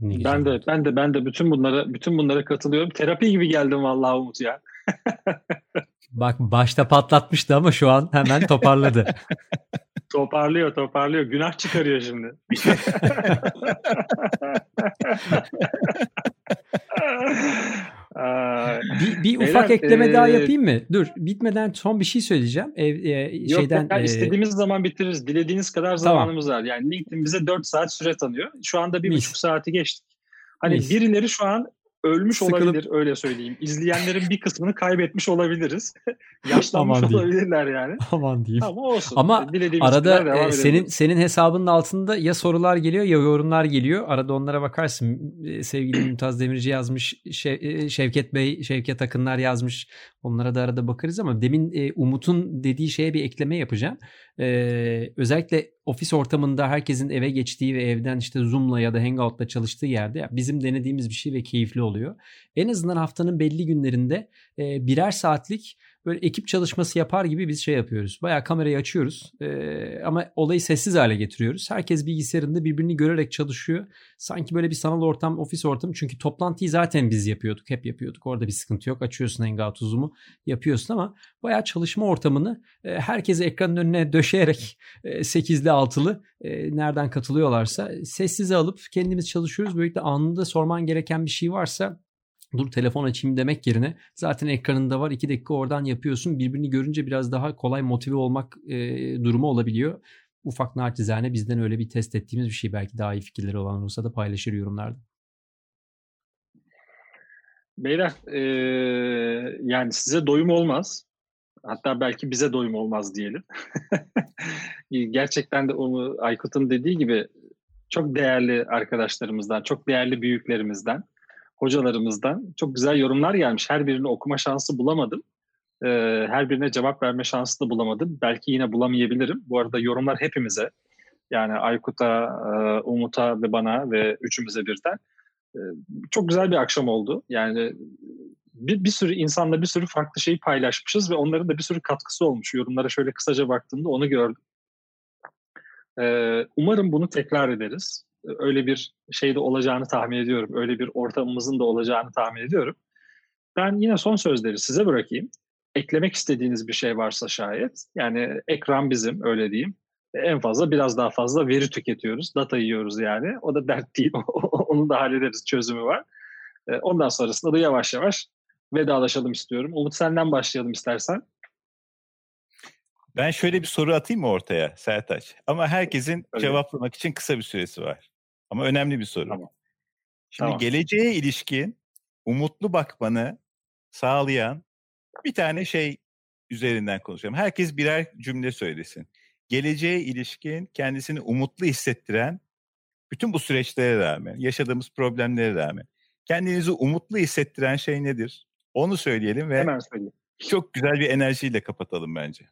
Ben de ben de ben de bütün bunlara bütün bunlara katılıyorum. Terapi gibi geldim vallahi Umut ya. Bak başta patlatmıştı ama şu an hemen toparladı. [LAUGHS] toparlıyor toparlıyor. Günah çıkarıyor şimdi. bir, bir Beyler, ufak ekleme e... daha yapayım mı? Dur bitmeden son bir şey söyleyeceğim. Ev, e, Yok, şeyden yani e... istediğimiz zaman bitiririz. Dilediğiniz kadar zamanımız tamam. var. Yani LinkedIn bize 4 saat süre tanıyor. Şu anda bir buçuk saati geçtik. Hani Mis. birileri şu an ölmüş Sıkılıp... olabilir öyle söyleyeyim. İzleyenlerin bir kısmını kaybetmiş olabiliriz. [LAUGHS] Yaşlanmış Aman olabilirler yani. [LAUGHS] Aman diyeyim. Ama olsun. Ama arada e, senin senin hesabının altında ya sorular geliyor ya yorumlar geliyor. Arada onlara bakarsın. E, sevgili Mümtaz Demirci yazmış, Şev, e, Şevket Bey, Şevket Akınlar yazmış. Onlara da arada bakarız ama demin e, Umut'un dediği şeye bir ekleme yapacağım. Ee, özellikle ofis ortamında herkesin eve geçtiği ve evden işte Zoom'la ya da Hangout'la çalıştığı yerde bizim denediğimiz bir şey ve keyifli oluyor. En azından haftanın belli günlerinde e, birer saatlik böyle ekip çalışması yapar gibi biz şey yapıyoruz. Bayağı kamerayı açıyoruz ee, ama olayı sessiz hale getiriyoruz. Herkes bilgisayarında birbirini görerek çalışıyor. Sanki böyle bir sanal ortam, ofis ortamı. Çünkü toplantıyı zaten biz yapıyorduk. Hep yapıyorduk. Orada bir sıkıntı yok. Açıyorsun Hangout Zoom'u yapıyorsun ama bayağı çalışma ortamını e, herkesi ekranın önüne [LAUGHS] döşeyerek e, 8'li 6'lı e, nereden katılıyorlarsa sessize alıp kendimiz çalışıyoruz. Böylelikle anında sorman gereken bir şey varsa dur telefon açayım demek yerine zaten ekranında var. 2 dakika oradan yapıyorsun. Birbirini görünce biraz daha kolay motive olmak e, durumu olabiliyor. Ufak naçizane bizden öyle bir test ettiğimiz bir şey. Belki daha iyi fikirleri olan olursa da paylaşır yorumlarda. Beyler e, yani size doyum olmaz. Hatta belki bize doyum olmaz diyelim. [LAUGHS] Gerçekten de onu Aykut'un dediği gibi çok değerli arkadaşlarımızdan, çok değerli büyüklerimizden hocalarımızdan çok güzel yorumlar gelmiş. Her birini okuma şansı bulamadım. Ee, her birine cevap verme şansı da bulamadım. Belki yine bulamayabilirim. Bu arada yorumlar hepimize. Yani Aykut'a, e, Umut'a ve bana ve üçümüze birden. Ee, çok güzel bir akşam oldu. Yani bir, bir sürü insanla bir sürü farklı şeyi paylaşmışız ve onların da bir sürü katkısı olmuş. Yorumlara şöyle kısaca baktığımda onu gördüm. Ee, umarım bunu tekrar ederiz öyle bir şey de olacağını tahmin ediyorum. Öyle bir ortamımızın da olacağını tahmin ediyorum. Ben yine son sözleri size bırakayım. Eklemek istediğiniz bir şey varsa şayet. Yani ekran bizim öyle diyeyim. En fazla biraz daha fazla veri tüketiyoruz. Data yiyoruz yani. O da dert değil. [LAUGHS] Onu da hallederiz. Çözümü var. E, ondan sonrasında da yavaş yavaş vedalaşalım istiyorum. Umut senden başlayalım istersen. Ben şöyle bir soru atayım mı ortaya Sertaç? Ama herkesin Öyle. cevaplamak için kısa bir süresi var. Ama önemli bir soru. Tamam. Şimdi tamam. geleceğe ilişkin umutlu bakmanı sağlayan bir tane şey üzerinden konuşalım. Herkes birer cümle söylesin. Geleceğe ilişkin kendisini umutlu hissettiren bütün bu süreçlere rağmen, yaşadığımız problemlere rağmen kendinizi umutlu hissettiren şey nedir? Onu söyleyelim ve Hemen söyleyeyim. çok güzel bir enerjiyle kapatalım bence.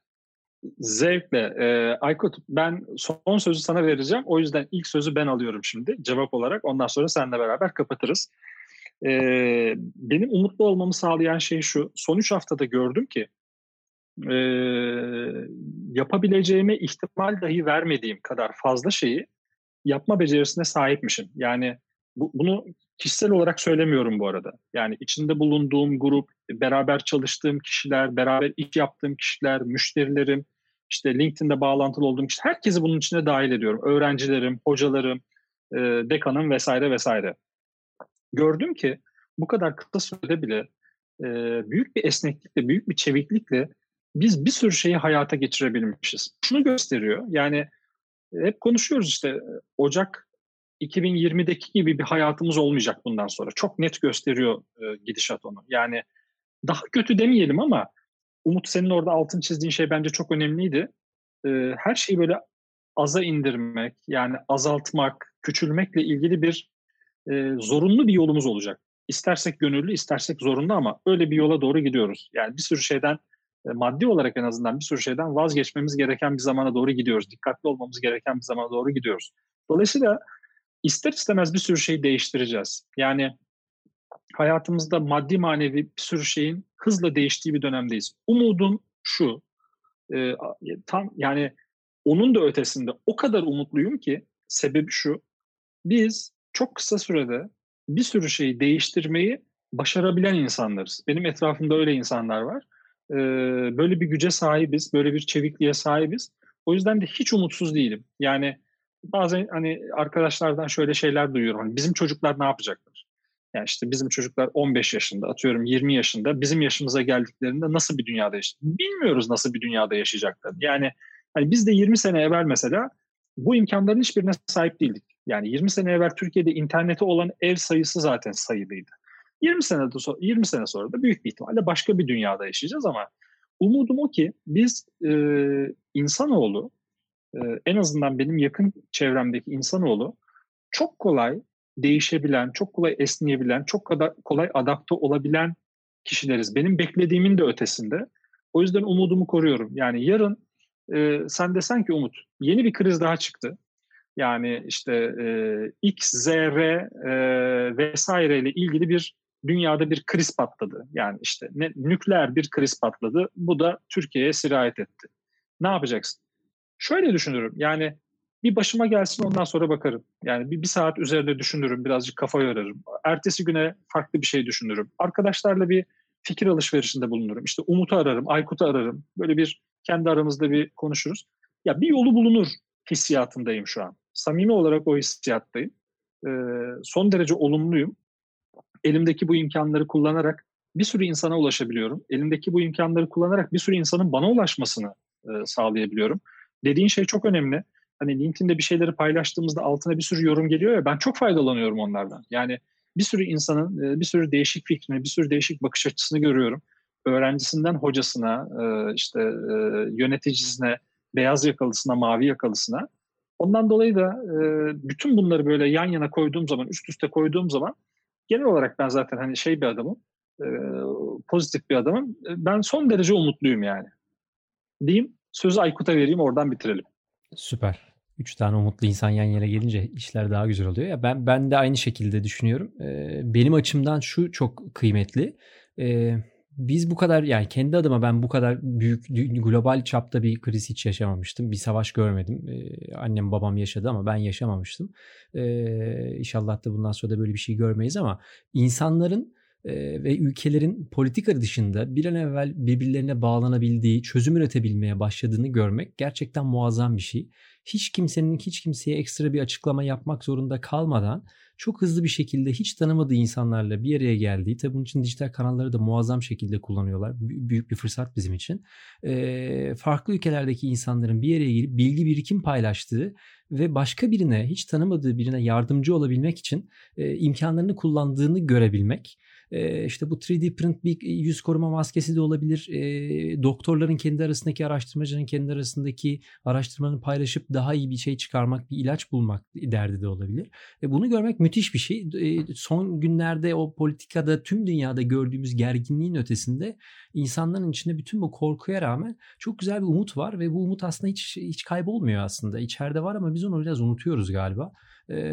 Zevkle. Ee, Aykut ben son sözü sana vereceğim. O yüzden ilk sözü ben alıyorum şimdi cevap olarak. Ondan sonra seninle beraber kapatırız. Ee, benim umutlu olmamı sağlayan şey şu. Son üç haftada gördüm ki e, yapabileceğime ihtimal dahi vermediğim kadar fazla şeyi yapma becerisine sahipmişim. Yani bu, bunu kişisel olarak söylemiyorum bu arada. Yani içinde bulunduğum grup, beraber çalıştığım kişiler, beraber iş yaptığım kişiler, müşterilerim, işte LinkedIn'de bağlantılı olduğum kişiler, herkesi bunun içine dahil ediyorum. Öğrencilerim, hocalarım, e, dekanım vesaire vesaire. Gördüm ki bu kadar kısa sürede bile e, büyük bir esneklikle, büyük bir çeviklikle biz bir sürü şeyi hayata geçirebilmişiz. Şunu gösteriyor. Yani hep konuşuyoruz işte Ocak 2020'deki gibi bir hayatımız olmayacak bundan sonra. Çok net gösteriyor e, gidişat onu. Yani daha kötü demeyelim ama Umut senin orada altın çizdiğin şey bence çok önemliydi. E, her şeyi böyle aza indirmek, yani azaltmak, küçülmekle ilgili bir e, zorunlu bir yolumuz olacak. İstersek gönüllü, istersek zorunlu ama öyle bir yola doğru gidiyoruz. Yani bir sürü şeyden e, maddi olarak en azından bir sürü şeyden vazgeçmemiz gereken bir zamana doğru gidiyoruz. Dikkatli olmamız gereken bir zamana doğru gidiyoruz. Dolayısıyla ister istemez bir sürü şey değiştireceğiz. Yani hayatımızda maddi manevi bir sürü şeyin hızla değiştiği bir dönemdeyiz. Umudum şu, e, tam yani onun da ötesinde o kadar umutluyum ki sebebi şu, biz çok kısa sürede bir sürü şeyi değiştirmeyi başarabilen insanlarız. Benim etrafımda öyle insanlar var. Ee, böyle bir güce sahibiz, böyle bir çevikliğe sahibiz. O yüzden de hiç umutsuz değilim. Yani bazen hani arkadaşlardan şöyle şeyler duyuyorum. Hani bizim çocuklar ne yapacaklar? Yani işte bizim çocuklar 15 yaşında, atıyorum 20 yaşında, bizim yaşımıza geldiklerinde nasıl bir dünyada yaşayacak? Bilmiyoruz nasıl bir dünyada yaşayacaklar. Yani hani biz de 20 sene evvel mesela bu imkanların hiçbirine sahip değildik. Yani 20 sene evvel Türkiye'de interneti olan ev sayısı zaten sayılıydı. 20 sene, 20 sene sonra da büyük bir ihtimalle başka bir dünyada yaşayacağız ama umudum o ki biz e, insanoğlu e, en azından benim yakın çevremdeki insanoğlu çok kolay değişebilen, çok kolay esneyebilen, çok kadar kolay adapte olabilen kişileriz. Benim beklediğimin de ötesinde. O yüzden umudumu koruyorum. Yani yarın e, sen desen ki Umut yeni bir kriz daha çıktı. Yani işte e, X, Z, R e, vesaire ile ilgili bir dünyada bir kriz patladı. Yani işte ne, nükleer bir kriz patladı. Bu da Türkiye'ye sirayet etti. Ne yapacaksın? Şöyle düşünürüm. Yani bir başıma gelsin ondan sonra bakarım. Yani bir, bir saat üzerinde düşünürüm, birazcık kafa yorarım. Ertesi güne farklı bir şey düşünürüm. Arkadaşlarla bir fikir alışverişinde bulunurum. İşte Umut'u ararım, Aykut'u ararım. Böyle bir kendi aramızda bir konuşuruz. Ya bir yolu bulunur hissiyatındayım şu an. Samimi olarak o hissiyattayım. Ee, son derece olumluyum. Elimdeki bu imkanları kullanarak bir sürü insana ulaşabiliyorum. Elimdeki bu imkanları kullanarak bir sürü insanın bana ulaşmasını e, sağlayabiliyorum. Dediğin şey çok önemli. Hani LinkedIn'de bir şeyleri paylaştığımızda altına bir sürü yorum geliyor ya ben çok faydalanıyorum onlardan. Yani bir sürü insanın e, bir sürü değişik fikrini, bir sürü değişik bakış açısını görüyorum. Öğrencisinden hocasına, e, işte e, yöneticisine, beyaz yakalısına, mavi yakalısına. Ondan dolayı da bütün bunları böyle yan yana koyduğum zaman, üst üste koyduğum zaman genel olarak ben zaten hani şey bir adamım, pozitif bir adamım. Ben son derece umutluyum yani. Diyeyim, sözü Aykut'a vereyim oradan bitirelim. Süper. Üç tane umutlu insan yan yana gelince işler daha güzel oluyor. Ya ben ben de aynı şekilde düşünüyorum. Ee, benim açımdan şu çok kıymetli. Ee, biz bu kadar yani kendi adıma ben bu kadar büyük global çapta bir kriz hiç yaşamamıştım. Bir savaş görmedim. Ee, annem babam yaşadı ama ben yaşamamıştım. Ee, inşallah da bundan sonra da böyle bir şey görmeyiz ama insanların ve ülkelerin politika dışında bir an evvel birbirlerine bağlanabildiği, çözüm üretebilmeye başladığını görmek gerçekten muazzam bir şey. Hiç kimsenin hiç kimseye ekstra bir açıklama yapmak zorunda kalmadan çok hızlı bir şekilde hiç tanımadığı insanlarla bir araya geldiği, tabi bunun için dijital kanalları da muazzam şekilde kullanıyorlar. Büyük bir fırsat bizim için. farklı ülkelerdeki insanların bir araya gelip bilgi birikim paylaştığı ve başka birine hiç tanımadığı birine yardımcı olabilmek için e, imkanlarını kullandığını görebilmek işte bu 3D print bir yüz koruma maskesi de olabilir. doktorların kendi arasındaki araştırmacının kendi arasındaki araştırmanın paylaşıp daha iyi bir şey çıkarmak, bir ilaç bulmak derdi de olabilir. bunu görmek müthiş bir şey. son günlerde o politikada tüm dünyada gördüğümüz gerginliğin ötesinde insanların içinde bütün bu korkuya rağmen çok güzel bir umut var ve bu umut aslında hiç hiç kaybolmuyor aslında. İçeride var ama biz onu biraz unutuyoruz galiba.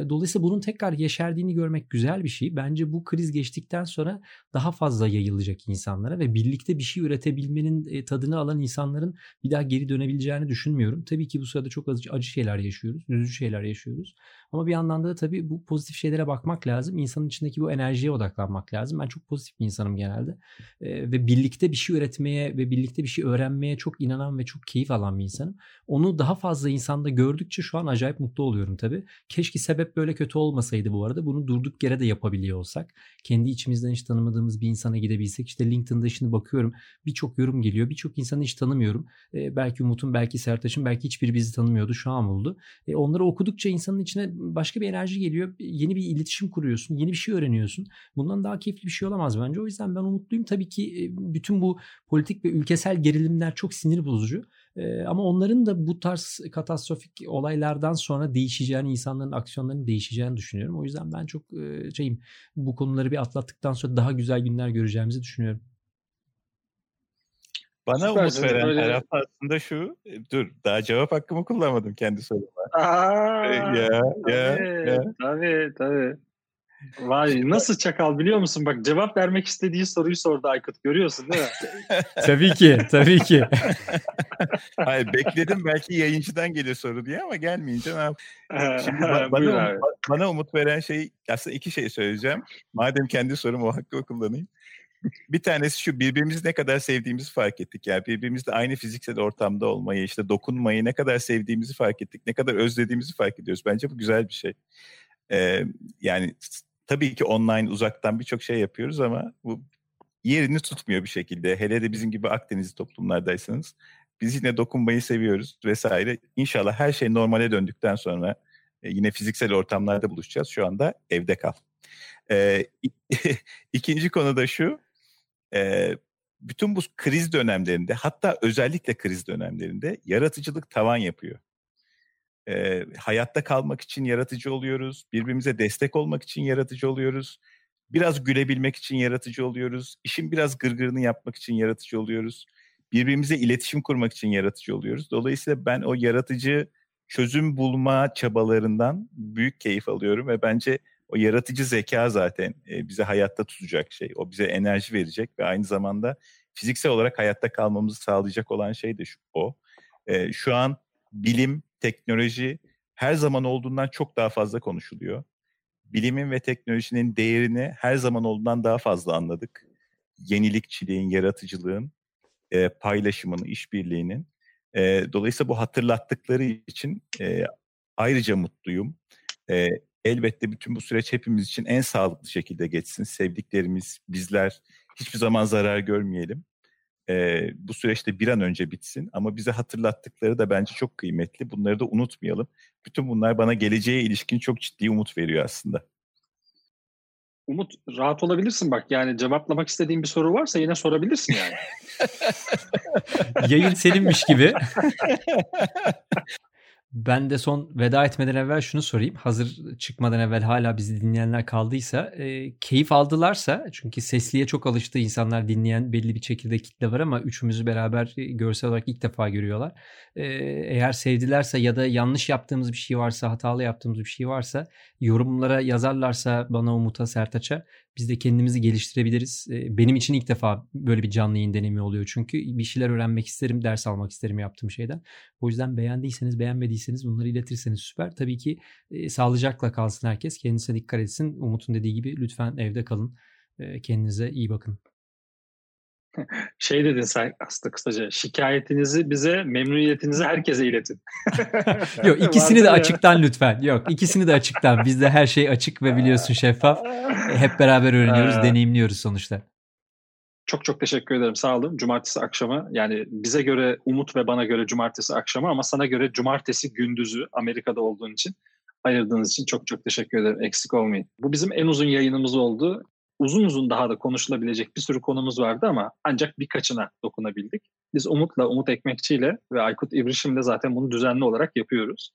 Dolayısıyla bunun tekrar yeşerdiğini görmek güzel bir şey. Bence bu kriz geçtikten sonra daha fazla yayılacak insanlara ve birlikte bir şey üretebilmenin tadını alan insanların bir daha geri dönebileceğini düşünmüyorum. Tabii ki bu sırada çok acı, acı şeyler yaşıyoruz, üzücü şeyler yaşıyoruz. Ama bir yandan da tabii bu pozitif şeylere bakmak lazım. İnsanın içindeki bu enerjiye odaklanmak lazım. Ben çok pozitif bir insanım genelde. ve birlikte bir şey üretmeye ve birlikte bir şey öğrenmeye çok inanan ve çok keyif alan bir insanım. Onu daha fazla insanda gördükçe şu an acayip mutlu oluyorum tabii. Keşke sebep böyle kötü olmasaydı bu arada. Bunu durduk yere de yapabiliyor olsak. Kendi içimizden hiç tanımadığımız bir insana gidebilsek. İşte LinkedIn'da şimdi bakıyorum birçok yorum geliyor. Birçok insanı hiç tanımıyorum. E, belki Umut'un, belki Sertaç'ın, belki hiçbiri bizi tanımıyordu. Şu an oldu. E, onları okudukça insanın içine başka bir enerji geliyor. Yeni bir iletişim kuruyorsun. Yeni bir şey öğreniyorsun. Bundan daha keyifli bir şey olamaz bence. O yüzden ben umutluyum. Tabii ki bütün bu politik ve ülkesel gerilimler çok sinir bozucu. E, ama onların da bu tarz katastrofik olaylardan sonra değişeceğini, insanların aksiyonlarının değişeceğini düşünüyorum. O yüzden ben çok e, şeyim bu konuları bir atlattıktan sonra daha güzel günler göreceğimizi düşünüyorum. Bana Süper, umut veren böyle... taraf aslında şu. Dur daha cevap hakkımı kullanmadım kendi soruma. Aa, ya, tabii, ya, ya. Tabii tabii. Vay nasıl çakal biliyor musun? Bak cevap vermek istediği soruyu sordu Aykut. Görüyorsun değil mi? [LAUGHS] tabii ki, tabii ki. [LAUGHS] Hayır bekledim belki yayıncıdan gelir soru diye ama gelmeyince ne yap? [LAUGHS] Şimdi bana, bana, umut, bana umut veren şey aslında iki şey söyleyeceğim. Madem kendi sorum o hakkı kullanayım. Bir tanesi şu birbirimizi ne kadar sevdiğimizi fark ettik. Yani birbirimizle aynı fiziksel ortamda olmayı, işte dokunmayı ne kadar sevdiğimizi fark ettik. Ne kadar özlediğimizi fark ediyoruz. Bence bu güzel bir şey. Ee, yani tabii ki online uzaktan birçok şey yapıyoruz ama bu yerini tutmuyor bir şekilde. Hele de bizim gibi Akdeniz toplumlardaysanız biz yine dokunmayı seviyoruz vesaire. İnşallah her şey normale döndükten sonra e, yine fiziksel ortamlarda buluşacağız. Şu anda evde kal. Ee, [LAUGHS] ikinci konu da şu. E, bütün bu kriz dönemlerinde hatta özellikle kriz dönemlerinde yaratıcılık tavan yapıyor e, hayatta kalmak için yaratıcı oluyoruz. Birbirimize destek olmak için yaratıcı oluyoruz. Biraz gülebilmek için yaratıcı oluyoruz. İşin biraz gırgırını yapmak için yaratıcı oluyoruz. Birbirimize iletişim kurmak için yaratıcı oluyoruz. Dolayısıyla ben o yaratıcı çözüm bulma çabalarından büyük keyif alıyorum ve bence o yaratıcı zeka zaten e, bize hayatta tutacak şey. O bize enerji verecek ve aynı zamanda fiziksel olarak hayatta kalmamızı sağlayacak olan şey de şu, o. E, şu an bilim, teknoloji her zaman olduğundan çok daha fazla konuşuluyor. Bilimin ve teknolojinin değerini her zaman olduğundan daha fazla anladık. Yenilikçiliğin, yaratıcılığın, e, paylaşımın, işbirliğinin. E, dolayısıyla bu hatırlattıkları için e, ayrıca mutluyum. E, elbette bütün bu süreç hepimiz için en sağlıklı şekilde geçsin. Sevdiklerimiz, bizler hiçbir zaman zarar görmeyelim e, bu süreçte bir an önce bitsin. Ama bize hatırlattıkları da bence çok kıymetli. Bunları da unutmayalım. Bütün bunlar bana geleceğe ilişkin çok ciddi umut veriyor aslında. Umut rahat olabilirsin bak yani cevaplamak istediğin bir soru varsa yine sorabilirsin yani. [LAUGHS] Yayın seninmiş gibi. [LAUGHS] Ben de son veda etmeden evvel şunu sorayım. Hazır çıkmadan evvel hala bizi dinleyenler kaldıysa e, keyif aldılarsa çünkü sesliye çok alıştı insanlar dinleyen belli bir çekirdek kitle var ama üçümüzü beraber görsel olarak ilk defa görüyorlar. E, eğer sevdilerse ya da yanlış yaptığımız bir şey varsa hatalı yaptığımız bir şey varsa yorumlara yazarlarsa bana Umut'a Sertaç'a biz de kendimizi geliştirebiliriz. Benim için ilk defa böyle bir canlı yayın deneyimi oluyor. Çünkü bir şeyler öğrenmek isterim, ders almak isterim yaptığım şeyden. O yüzden beğendiyseniz, beğenmediyseniz bunları iletirseniz süper. Tabii ki sağlıcakla kalsın herkes. Kendisine dikkat etsin. Umut'un dediği gibi lütfen evde kalın. Kendinize iyi bakın. [LAUGHS] şey dedin sen aslında kısaca şikayetinizi bize memnuniyetinizi herkese iletin. [LAUGHS] [LAUGHS] Yok ikisini de açıktan lütfen. Yok ikisini de açıktan. Bizde her şey açık ve biliyorsun şeffaf. Hep beraber öğreniyoruz, deneyimliyoruz sonuçta. Çok çok teşekkür ederim. Sağ olun. Cumartesi akşamı yani bize göre Umut ve bana göre cumartesi akşamı ama sana göre cumartesi gündüzü Amerika'da olduğun için ayırdığınız için çok çok teşekkür ederim. Eksik olmayın. Bu bizim en uzun yayınımız oldu. Uzun uzun daha da konuşulabilecek bir sürü konumuz vardı ama ancak birkaçına dokunabildik. Biz Umut'la, Umut Ekmekçi ile ve Aykut İbrişim'le zaten bunu düzenli olarak yapıyoruz.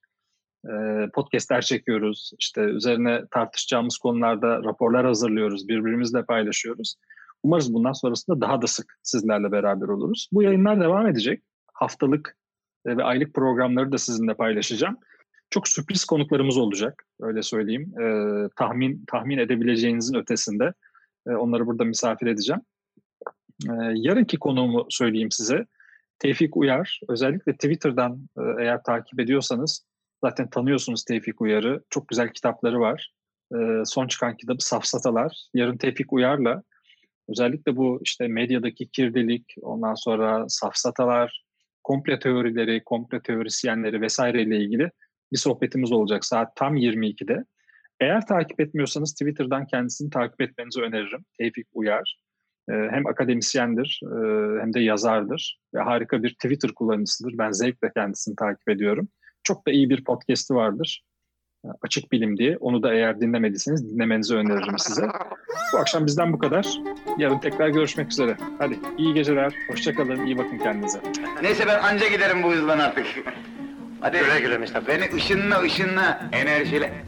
Podcast'ler çekiyoruz. İşte üzerine tartışacağımız konularda raporlar hazırlıyoruz. Birbirimizle paylaşıyoruz. Umarız bundan sonrasında daha da sık sizlerle beraber oluruz. Bu yayınlar devam edecek. Haftalık ve aylık programları da sizinle paylaşacağım. Çok sürpriz konuklarımız olacak. Öyle söyleyeyim. Ee, tahmin tahmin edebileceğinizin ötesinde. Ee, onları burada misafir edeceğim. Ee, yarınki konuğumu söyleyeyim size. Tevfik Uyar. Özellikle Twitter'dan e, eğer takip ediyorsanız zaten tanıyorsunuz Tevfik Uyar'ı. Çok güzel kitapları var. Ee, son çıkan kitabı Safsatalar. Yarın Tevfik Uyar'la özellikle bu işte medyadaki kirlilik, ondan sonra safsatalar, komple teorileri, komple teorisyenleri vesaireyle ilgili bir sohbetimiz olacak saat tam 22'de. Eğer takip etmiyorsanız Twitter'dan kendisini takip etmenizi öneririm. Tevfik Uyar. Ee, hem akademisyendir e, hem de yazardır ve harika bir Twitter kullanıcısıdır. Ben zevkle kendisini takip ediyorum. Çok da iyi bir podcast'i vardır. Açık Bilim diye. Onu da eğer dinlemediyseniz dinlemenizi öneririm size. Bu akşam bizden bu kadar. Yarın tekrar görüşmek üzere. Hadi iyi geceler. Hoşçakalın. İyi bakın kendinize. Neyse ben anca giderim bu hızla artık. Hadi. Güle güle Mustafa. Beni ışınla ışınla enerjiyle.